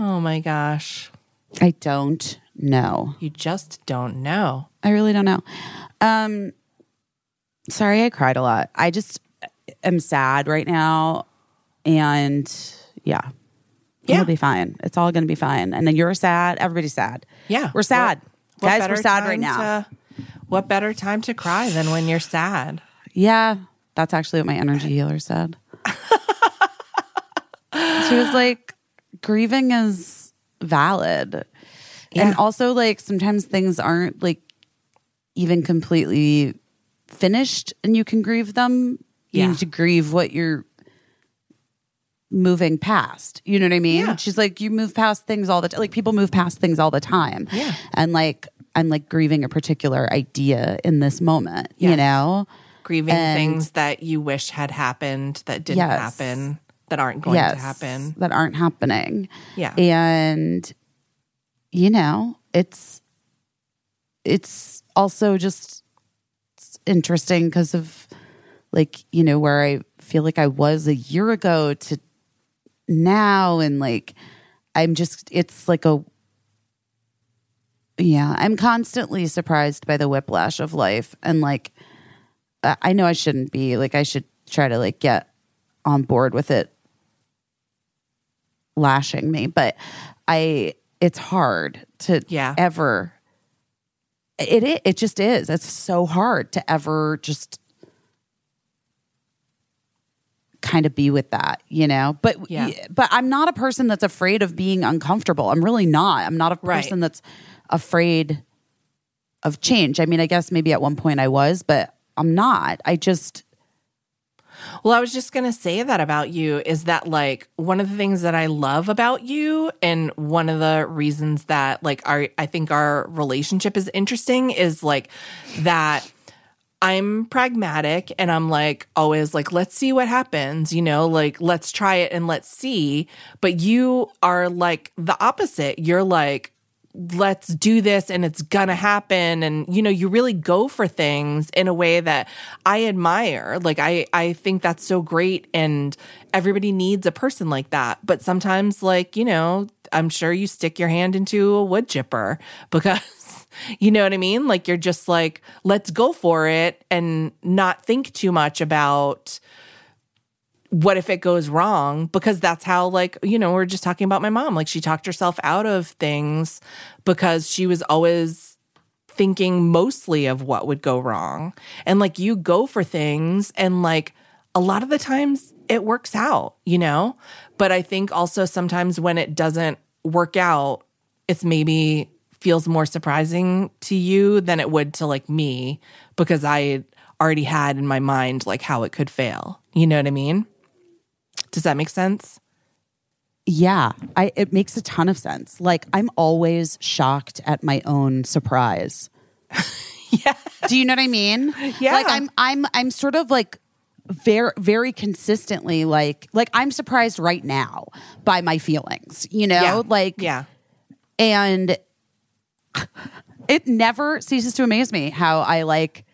Oh my gosh, I don't know. you just don't know. I really don't know. Um, sorry, I cried a lot. I just am sad right now, and yeah, Yeah. it'll be fine. It's all going to be fine. And then you're sad. Everybody's sad. Yeah, we're sad, What- what guys. We're sad right now. to- what better time to cry than when you're sad? Yeah, that's actually what my energy healer said. she was like, grieving is valid. And also, like, sometimes things aren't like even completely finished and you can grieve them. You Yeah. need to grieve what you're moving past. You know what I mean? Yeah. She's like, you move past things all the time. Like, people move past things all the time. Yeah. And like, I'm like grieving a particular idea in this moment, you know? Grieving And- things that you wish had happened that didn't Yes. happen, that aren't going to happen. that aren't happening. Yeah. And you know, it's it's also just interesting because of like, you know, where I feel like I was a year ago to now and like I'm just it's like a yeah, I'm constantly surprised by the whiplash of life and like I know I shouldn't be like I should try to like get on board with it lashing me but i it's hard to Yeah. ever it, it it just is it's so hard to ever just kind of be with that you know but Yeah. but i'm not a person that's afraid of being uncomfortable i'm really not i'm not a Right. person that's afraid of change i mean i guess maybe at one point i was but i'm not i just Well, I was just going to say that about you is that like one of the things that I love about you and one of the reasons that like our I think our relationship is interesting is like that I'm pragmatic and I'm like always like let's see what happens, you know, like let's try it and let's see, but you are like the opposite. You're like let's do this and it's gonna happen. And you know you really go for things in a way that i admire. Like i i think that's so great and everybody needs a person like that. But sometimes like you know i'm sure you stick your hand into a wood chipper because you know what i mean? Like you're just like let's go for it and not think too much about what if it goes wrong because that's how like you know we're just talking about my mom like she talked herself out of things because she was always thinking mostly of what would go wrong. And like you go for things and like a lot of the times it works out, you know? But I think also sometimes when it doesn't work out, it's maybe feels more surprising to you than it would to like me because I already had in my mind like how it could fail. You know what I mean? Does that make sense? Yeah, I it makes a ton of sense. Like I'm always shocked at my own surprise. Yeah. Do you know what I mean? Yeah. Like I'm I'm I'm sort of like very very consistently like like I'm surprised right now by my feelings, you know? Yeah. Like Yeah. and it never ceases to amaze me how I like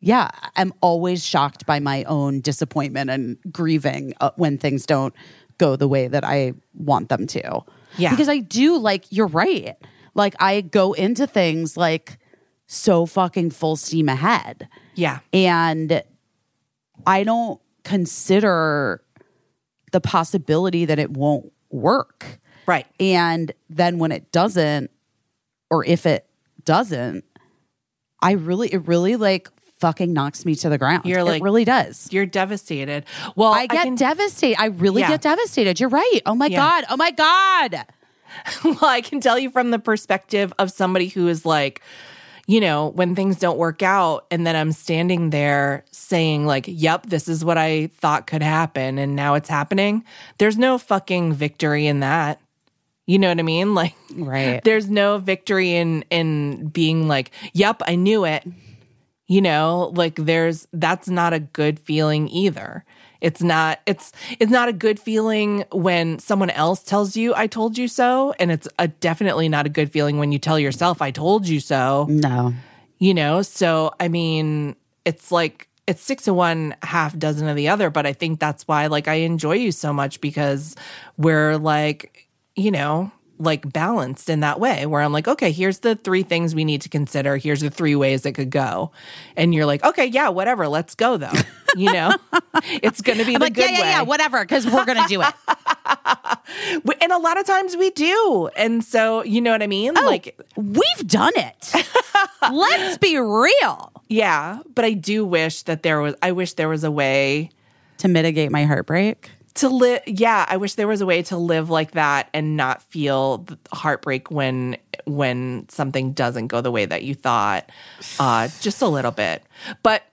yeah, I'm always shocked by my own disappointment and grieving uh, when things don't go the way that I want them to. Yeah. Because I do like you're right. Like I go into things like so fucking full steam ahead Yeah. and I don't consider the possibility that it won't work. Right. And then when it doesn't, or if it doesn't, I really, it really like fucking knocks me to the ground. You're like- it really does. You're devastated. Well, I get can, devastated. I really Yeah. get devastated. You're right. Oh my Yeah. God. Oh my God. well, I can tell you from the perspective of somebody who is like, you know, when things don't work out, and then I'm standing there saying, like, yep, this is what I thought could happen, and now it's happening. There's no fucking victory in that. You know what I mean? Like, Right. there's no victory in in being like, yep, I knew it. You know, like there's that's not a good feeling either. It's not it's it's not a good feeling when someone else tells you I told you so and it's a, definitely not a good feeling when you tell yourself I told you so. No. You know, so I mean, it's like it's six of one, half dozen of the other, but I think that's why like I enjoy you so much because we're like, you know, like balanced in that way where I'm like, okay, here's the three things we need to consider. Here's the three ways it could go. And you're like, okay, yeah, whatever, let's go though. You know? it's gonna be I'm the like, good yeah, yeah, way. yeah, whatever, because we're going to do it. And a lot of times we do. And so, you know what I mean? Oh. Like, We've done it. Let's be real. yeah, but I do wish that there was I wish there was a way To mitigate my heartbreak. To live yeah i wish there was a way to live like that and not feel heartbreak when when something doesn't go the way that you thought uh just a little bit. But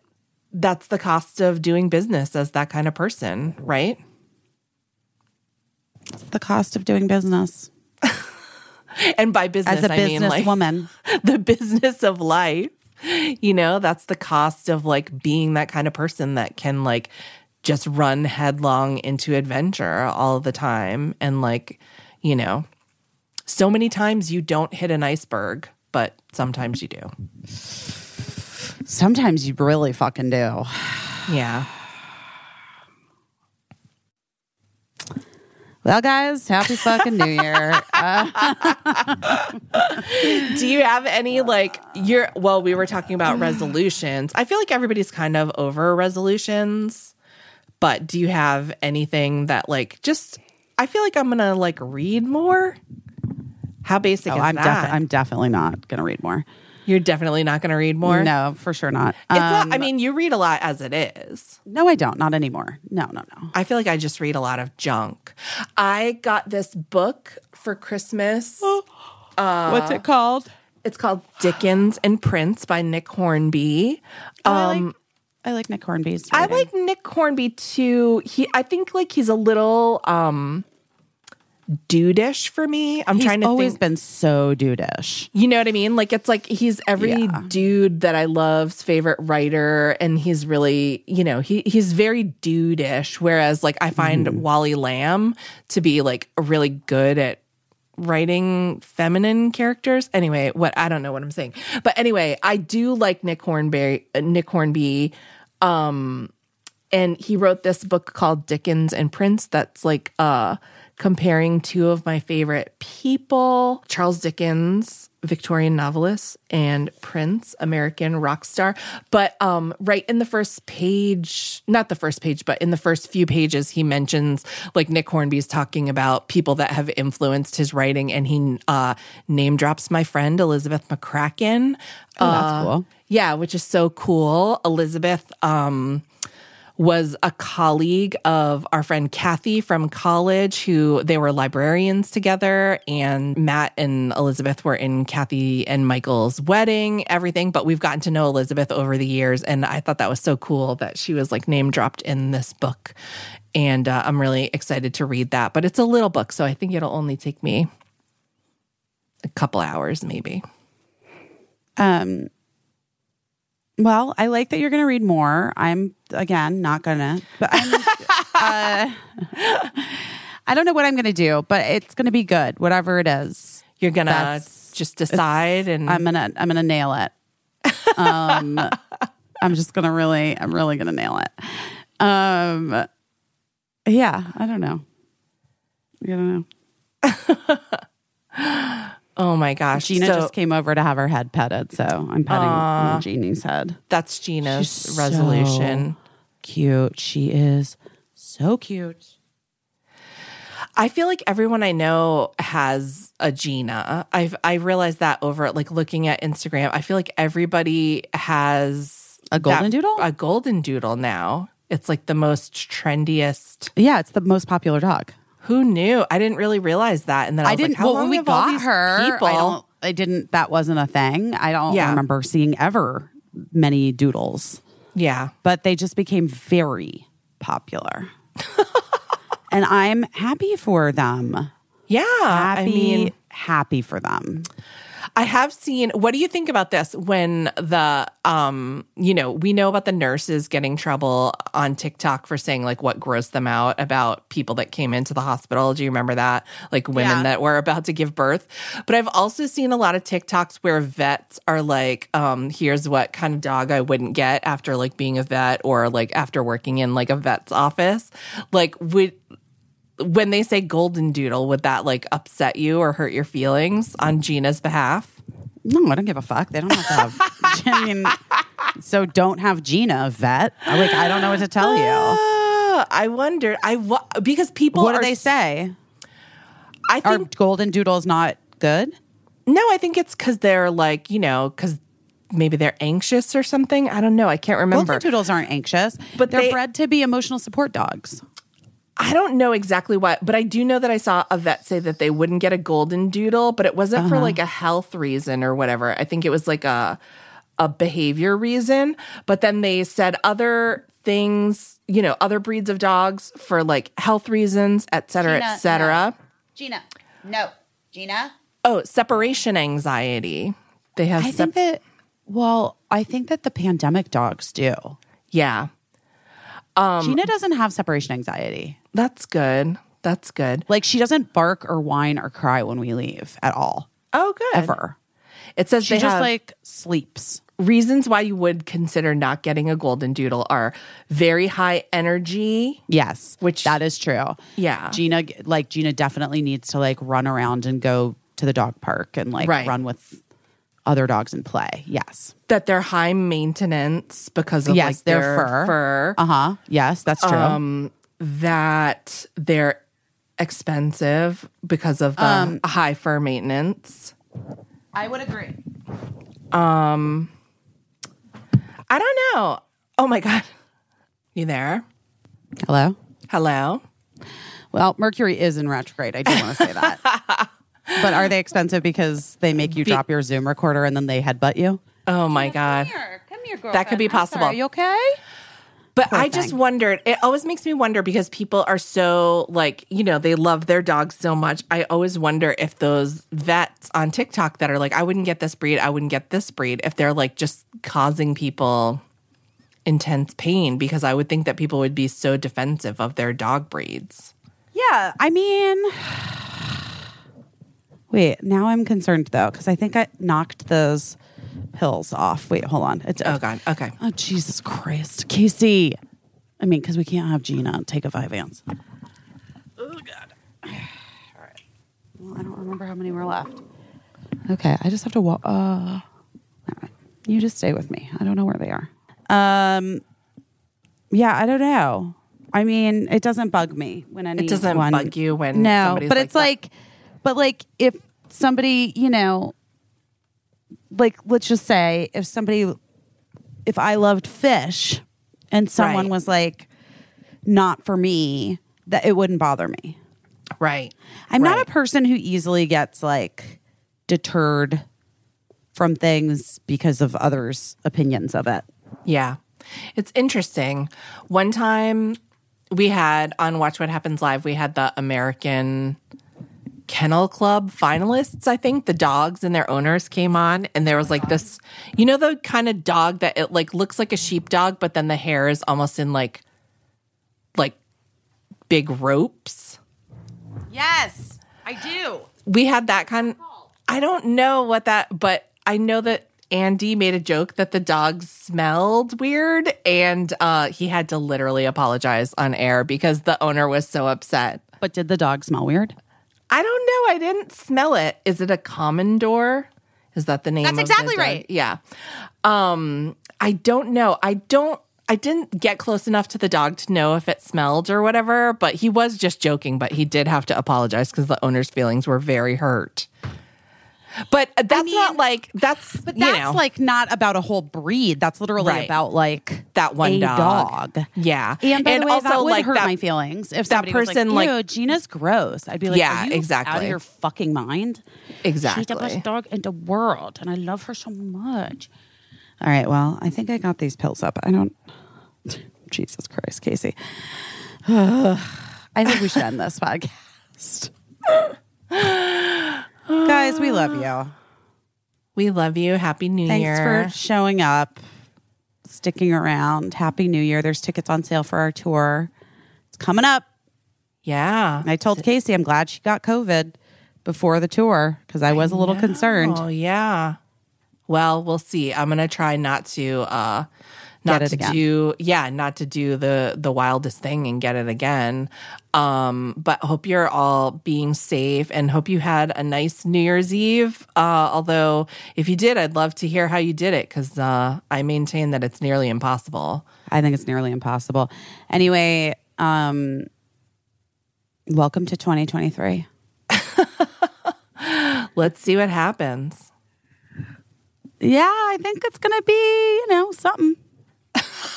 that's the cost of doing business as that kind of person right? It's the cost of doing business. And by business as a i mean like woman. the business of life you know that's the cost of like being that kind of person that can like just run headlong into adventure all the time. And like you know so many times you don't hit an iceberg but sometimes you do. Sometimes you really fucking do. yeah. Well, guys, happy fucking New Year. Uh, do you have any like you're well we were talking about resolutions. I feel like everybody's kind of over resolutions but do you have anything that like just i feel like i'm gonna like read more how basic oh, is I'm, that defi- I'm definitely not going to read more. you're definitely not gonna read more No, for sure not. it's not, Um, i mean you read a lot as it is no, I don't. Not anymore. No, no, no. i feel like i just read a lot of junk i got this book for christmas What's it called? it's called dickens and prince by nick hornby I like, I like Nick Hornby's. I like Nick Hornby too. He, I think, like he's a little um dudeish for me. I'm He's trying to always think. been so dudeish. You know what I mean? Like it's like he's every Yeah. dude that I love's favorite writer, and he's really, you know, he he's very dudeish. Whereas, like, I find Mm-hmm. Wally Lamb to be like really good at writing feminine characters. Anyway, what I don't know what I'm saying, but anyway, I do like Nick Hornby. uh, Nick Hornby. Um, and he wrote this book called Dickens and Prince that's like uh comparing two of my favorite people Charles Dickens, Victorian novelist, and Prince, American rock star. But um, right in the first page, not the first page, but in the first few pages, he mentions like Nick Hornby's talking about people that have influenced his writing, and he uh, name drops my friend Elizabeth McCracken. Oh, that's Uh, cool. Yeah, which is so cool. Elizabeth um, was a colleague of our friend Kathy from college, who they were librarians together. And Matt and Elizabeth were in Kathy and Michael's wedding, everything. But we've gotten to know Elizabeth over the years. And I thought that was so cool that she was like name dropped in this book. And uh, I'm really excited to read that. But it's a little book. So I think it'll only take me a couple hours, maybe. Um, well, I like that you're going to read more. I'm again not gonna, but I'm. uh, I don't know what I'm going to do, but it's going to be good, whatever it is. You're going to just decide and I'm gonna I'm gonna nail it. Um, I'm just gonna really I'm really gonna nail it. Um, yeah, I don't know. I don't know. Oh my gosh. Gina So just came over to have her head petted, so I'm petting Gina's head. that's Gina's She's resolution. Cute. She is so cute. I feel like everyone I know has a Gina. I've I realized that over like looking at Instagram. I feel like everybody has A golden that- doodle? A golden doodle now. It's like the most trendiest. Yeah, it's the most popular dog. Who knew? I didn't really realize that. And then I, I, didn't. like, how well, long when we have got her, people? I don't. I didn't. That wasn't a thing. I don't Yeah. remember seeing ever many doodles. yeah. but they just became very popular. and I'm happy for them. Yeah. Happy, I mean, happy for them. I have seen what do you think about this when the um you know we know about the nurses getting trouble on TikTok for saying like what grossed them out about people that came into the hospital? Do you remember that? Like women Yeah. that were about to give birth? But I've also seen a lot of TikToks where vets are like um here's what kind of dog I wouldn't get after like being a vet or like after working in like a vet's office. Like would when they say golden doodle, would that like upset you or hurt your feelings on Gina's behalf? No, I don't give a fuck. They don't have to have. I mean, so don't have Gina vet. Like. I don't know what to tell you. Ah, I wondered. I wa- because people. What do they say? I Are think golden doodles not good? no. I think it's because they're like you know because maybe they're anxious or something. I don't know. I can't remember. Golden doodles aren't anxious, But but they're they- bred to be emotional support dogs. I don't know exactly what, but I do know that I saw a vet say that they wouldn't get a golden doodle, but it wasn't Uh-huh. for like a health reason or whatever. I think it was like a a behavior reason. But then they said other things, you know, other breeds of dogs for like health reasons, et cetera, Gina, et cetera. Gina, no, Gina. Oh, separation anxiety. They have I sep- think that. Well, I think that the pandemic dogs do. yeah. Gina doesn't have separation anxiety. That's good. That's good. Like she doesn't bark or whine or cry when we leave at all. Oh, good. Ever. It says She just like sleeps. reasons why you would consider not getting a golden doodle are very high energy. Yes. Which- that is true. Yeah. Gina like Gina definitely needs to like run around and go to the dog park and like Right. run with other dogs and play. Yes. that they're high maintenance because of yes, like their their fur. fur. Uh-huh. Yes, that's true. Um, that they're expensive because of the Um, high fur maintenance. I would agree. Um, I don't know. Oh my god, you there? Hello? Hello. Well, Mercury is in retrograde. I do want to say that. but are they expensive because they make you drop your Zoom recorder and then they headbutt you? Oh my god. Come here. Come here, girl. That could be possible. Are you okay? But Poor I just wondered, it always makes me wonder because people are so like, you know, they love their dogs so much. I always wonder if those vets on TikTok that are like, I wouldn't get this breed, I wouldn't get this breed, if they're like just causing people intense pain because I would think that people would be so defensive of their dog breeds. Yeah. I mean, wait, now I'm concerned though, because I think I knocked those pills off. Wait, hold on. It's, Oh God. Okay. Oh, Jesus Christ. Casey. I mean, because we can't have Gina take a five ounce. Oh, God. All right. Well, I don't remember how many were left. Okay, I just have to walk. Uh, right. you just stay with me. I don't know where they are. Um, yeah, I don't know. I mean, it doesn't bug me when anyone. It doesn't bug you when no, but like it's that? like, but like if somebody, you know, like let's just say if somebody, if I loved Phish, and someone Right. was like, not for me, that it wouldn't bother me. Right. I'm not a person who easily gets like deterred from things because of others' opinions of it. Yeah. It's interesting. One time we had on Watch What Happens Live, we had the American Kennel Club finalists, I think. The dogs and their owners came on and there was like this you know the kind of dog that it like looks like a sheepdog, but then the hair is almost in like like big ropes. Yes, I do. we had that kind I don't know what that but I know that Andy made a joke that the dog smelled weird and uh he had to literally apologize on air because the owner was so upset. But did the dog smell weird? I don't know, I didn't smell it. Is it a Komondor? Is that the name? That's of exactly right. Yeah. Um I don't know. I don't I didn't get close enough to the dog to know if it smelled or whatever, but he was just joking, but he did have to apologize because the owner's feelings were very hurt. But uh, that's mean- not like that's But you that's know, like not about a whole breed. That's literally Right. about like That one dog. dog. yeah. And by the way, that would hurt that my feelings if that person, like, like- Gina's gross." I'd be like, Yeah, Are you exactly. out of your fucking mind." Exactly. She's the best dog in the world, and I love her so much. All right, well, I think I got these pills up. I don't. Jesus Christ, Casey. I think we should end this podcast. Guys, we love you. We love you. Happy New Thanks Year. Thanks for showing up, sticking around. Happy New Year. There's tickets on sale for our tour. It's coming up. yeah. I told Casey I'm glad she got COVID before the tour because I was a little concerned. Oh yeah. Well, we'll see. I'm gonna try not to uh not to again. do yeah, not to do the the wildest thing and get it again. Um, but hope you're all being safe and hope you had a nice New Year's Eve. Uh, although if you did, I'd love to hear how you did it because uh, I maintain that it's nearly impossible. I think it's nearly impossible. Anyway, um, welcome to 2023. Let's see what happens. Yeah, I think it's going to be, you know, something.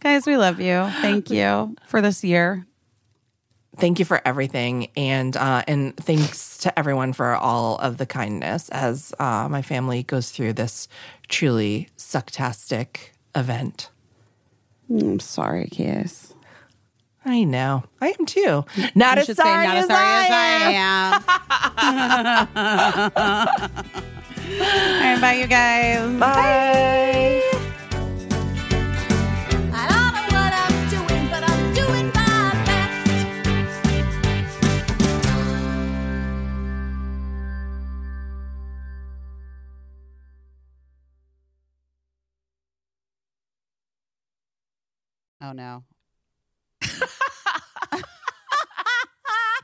Guys, we love you. Thank you for this year. thank you for everything and uh, and thanks to everyone for all of the kindness as uh, my family goes through this truly sucktastic event. I'm sorry, Case. I know. I am too. Not as sorry, say, not as, sorry as I am. am. All right, bye, you guys. Bye. I don't know what I'm doing, but I'm doing my best. Oh, no.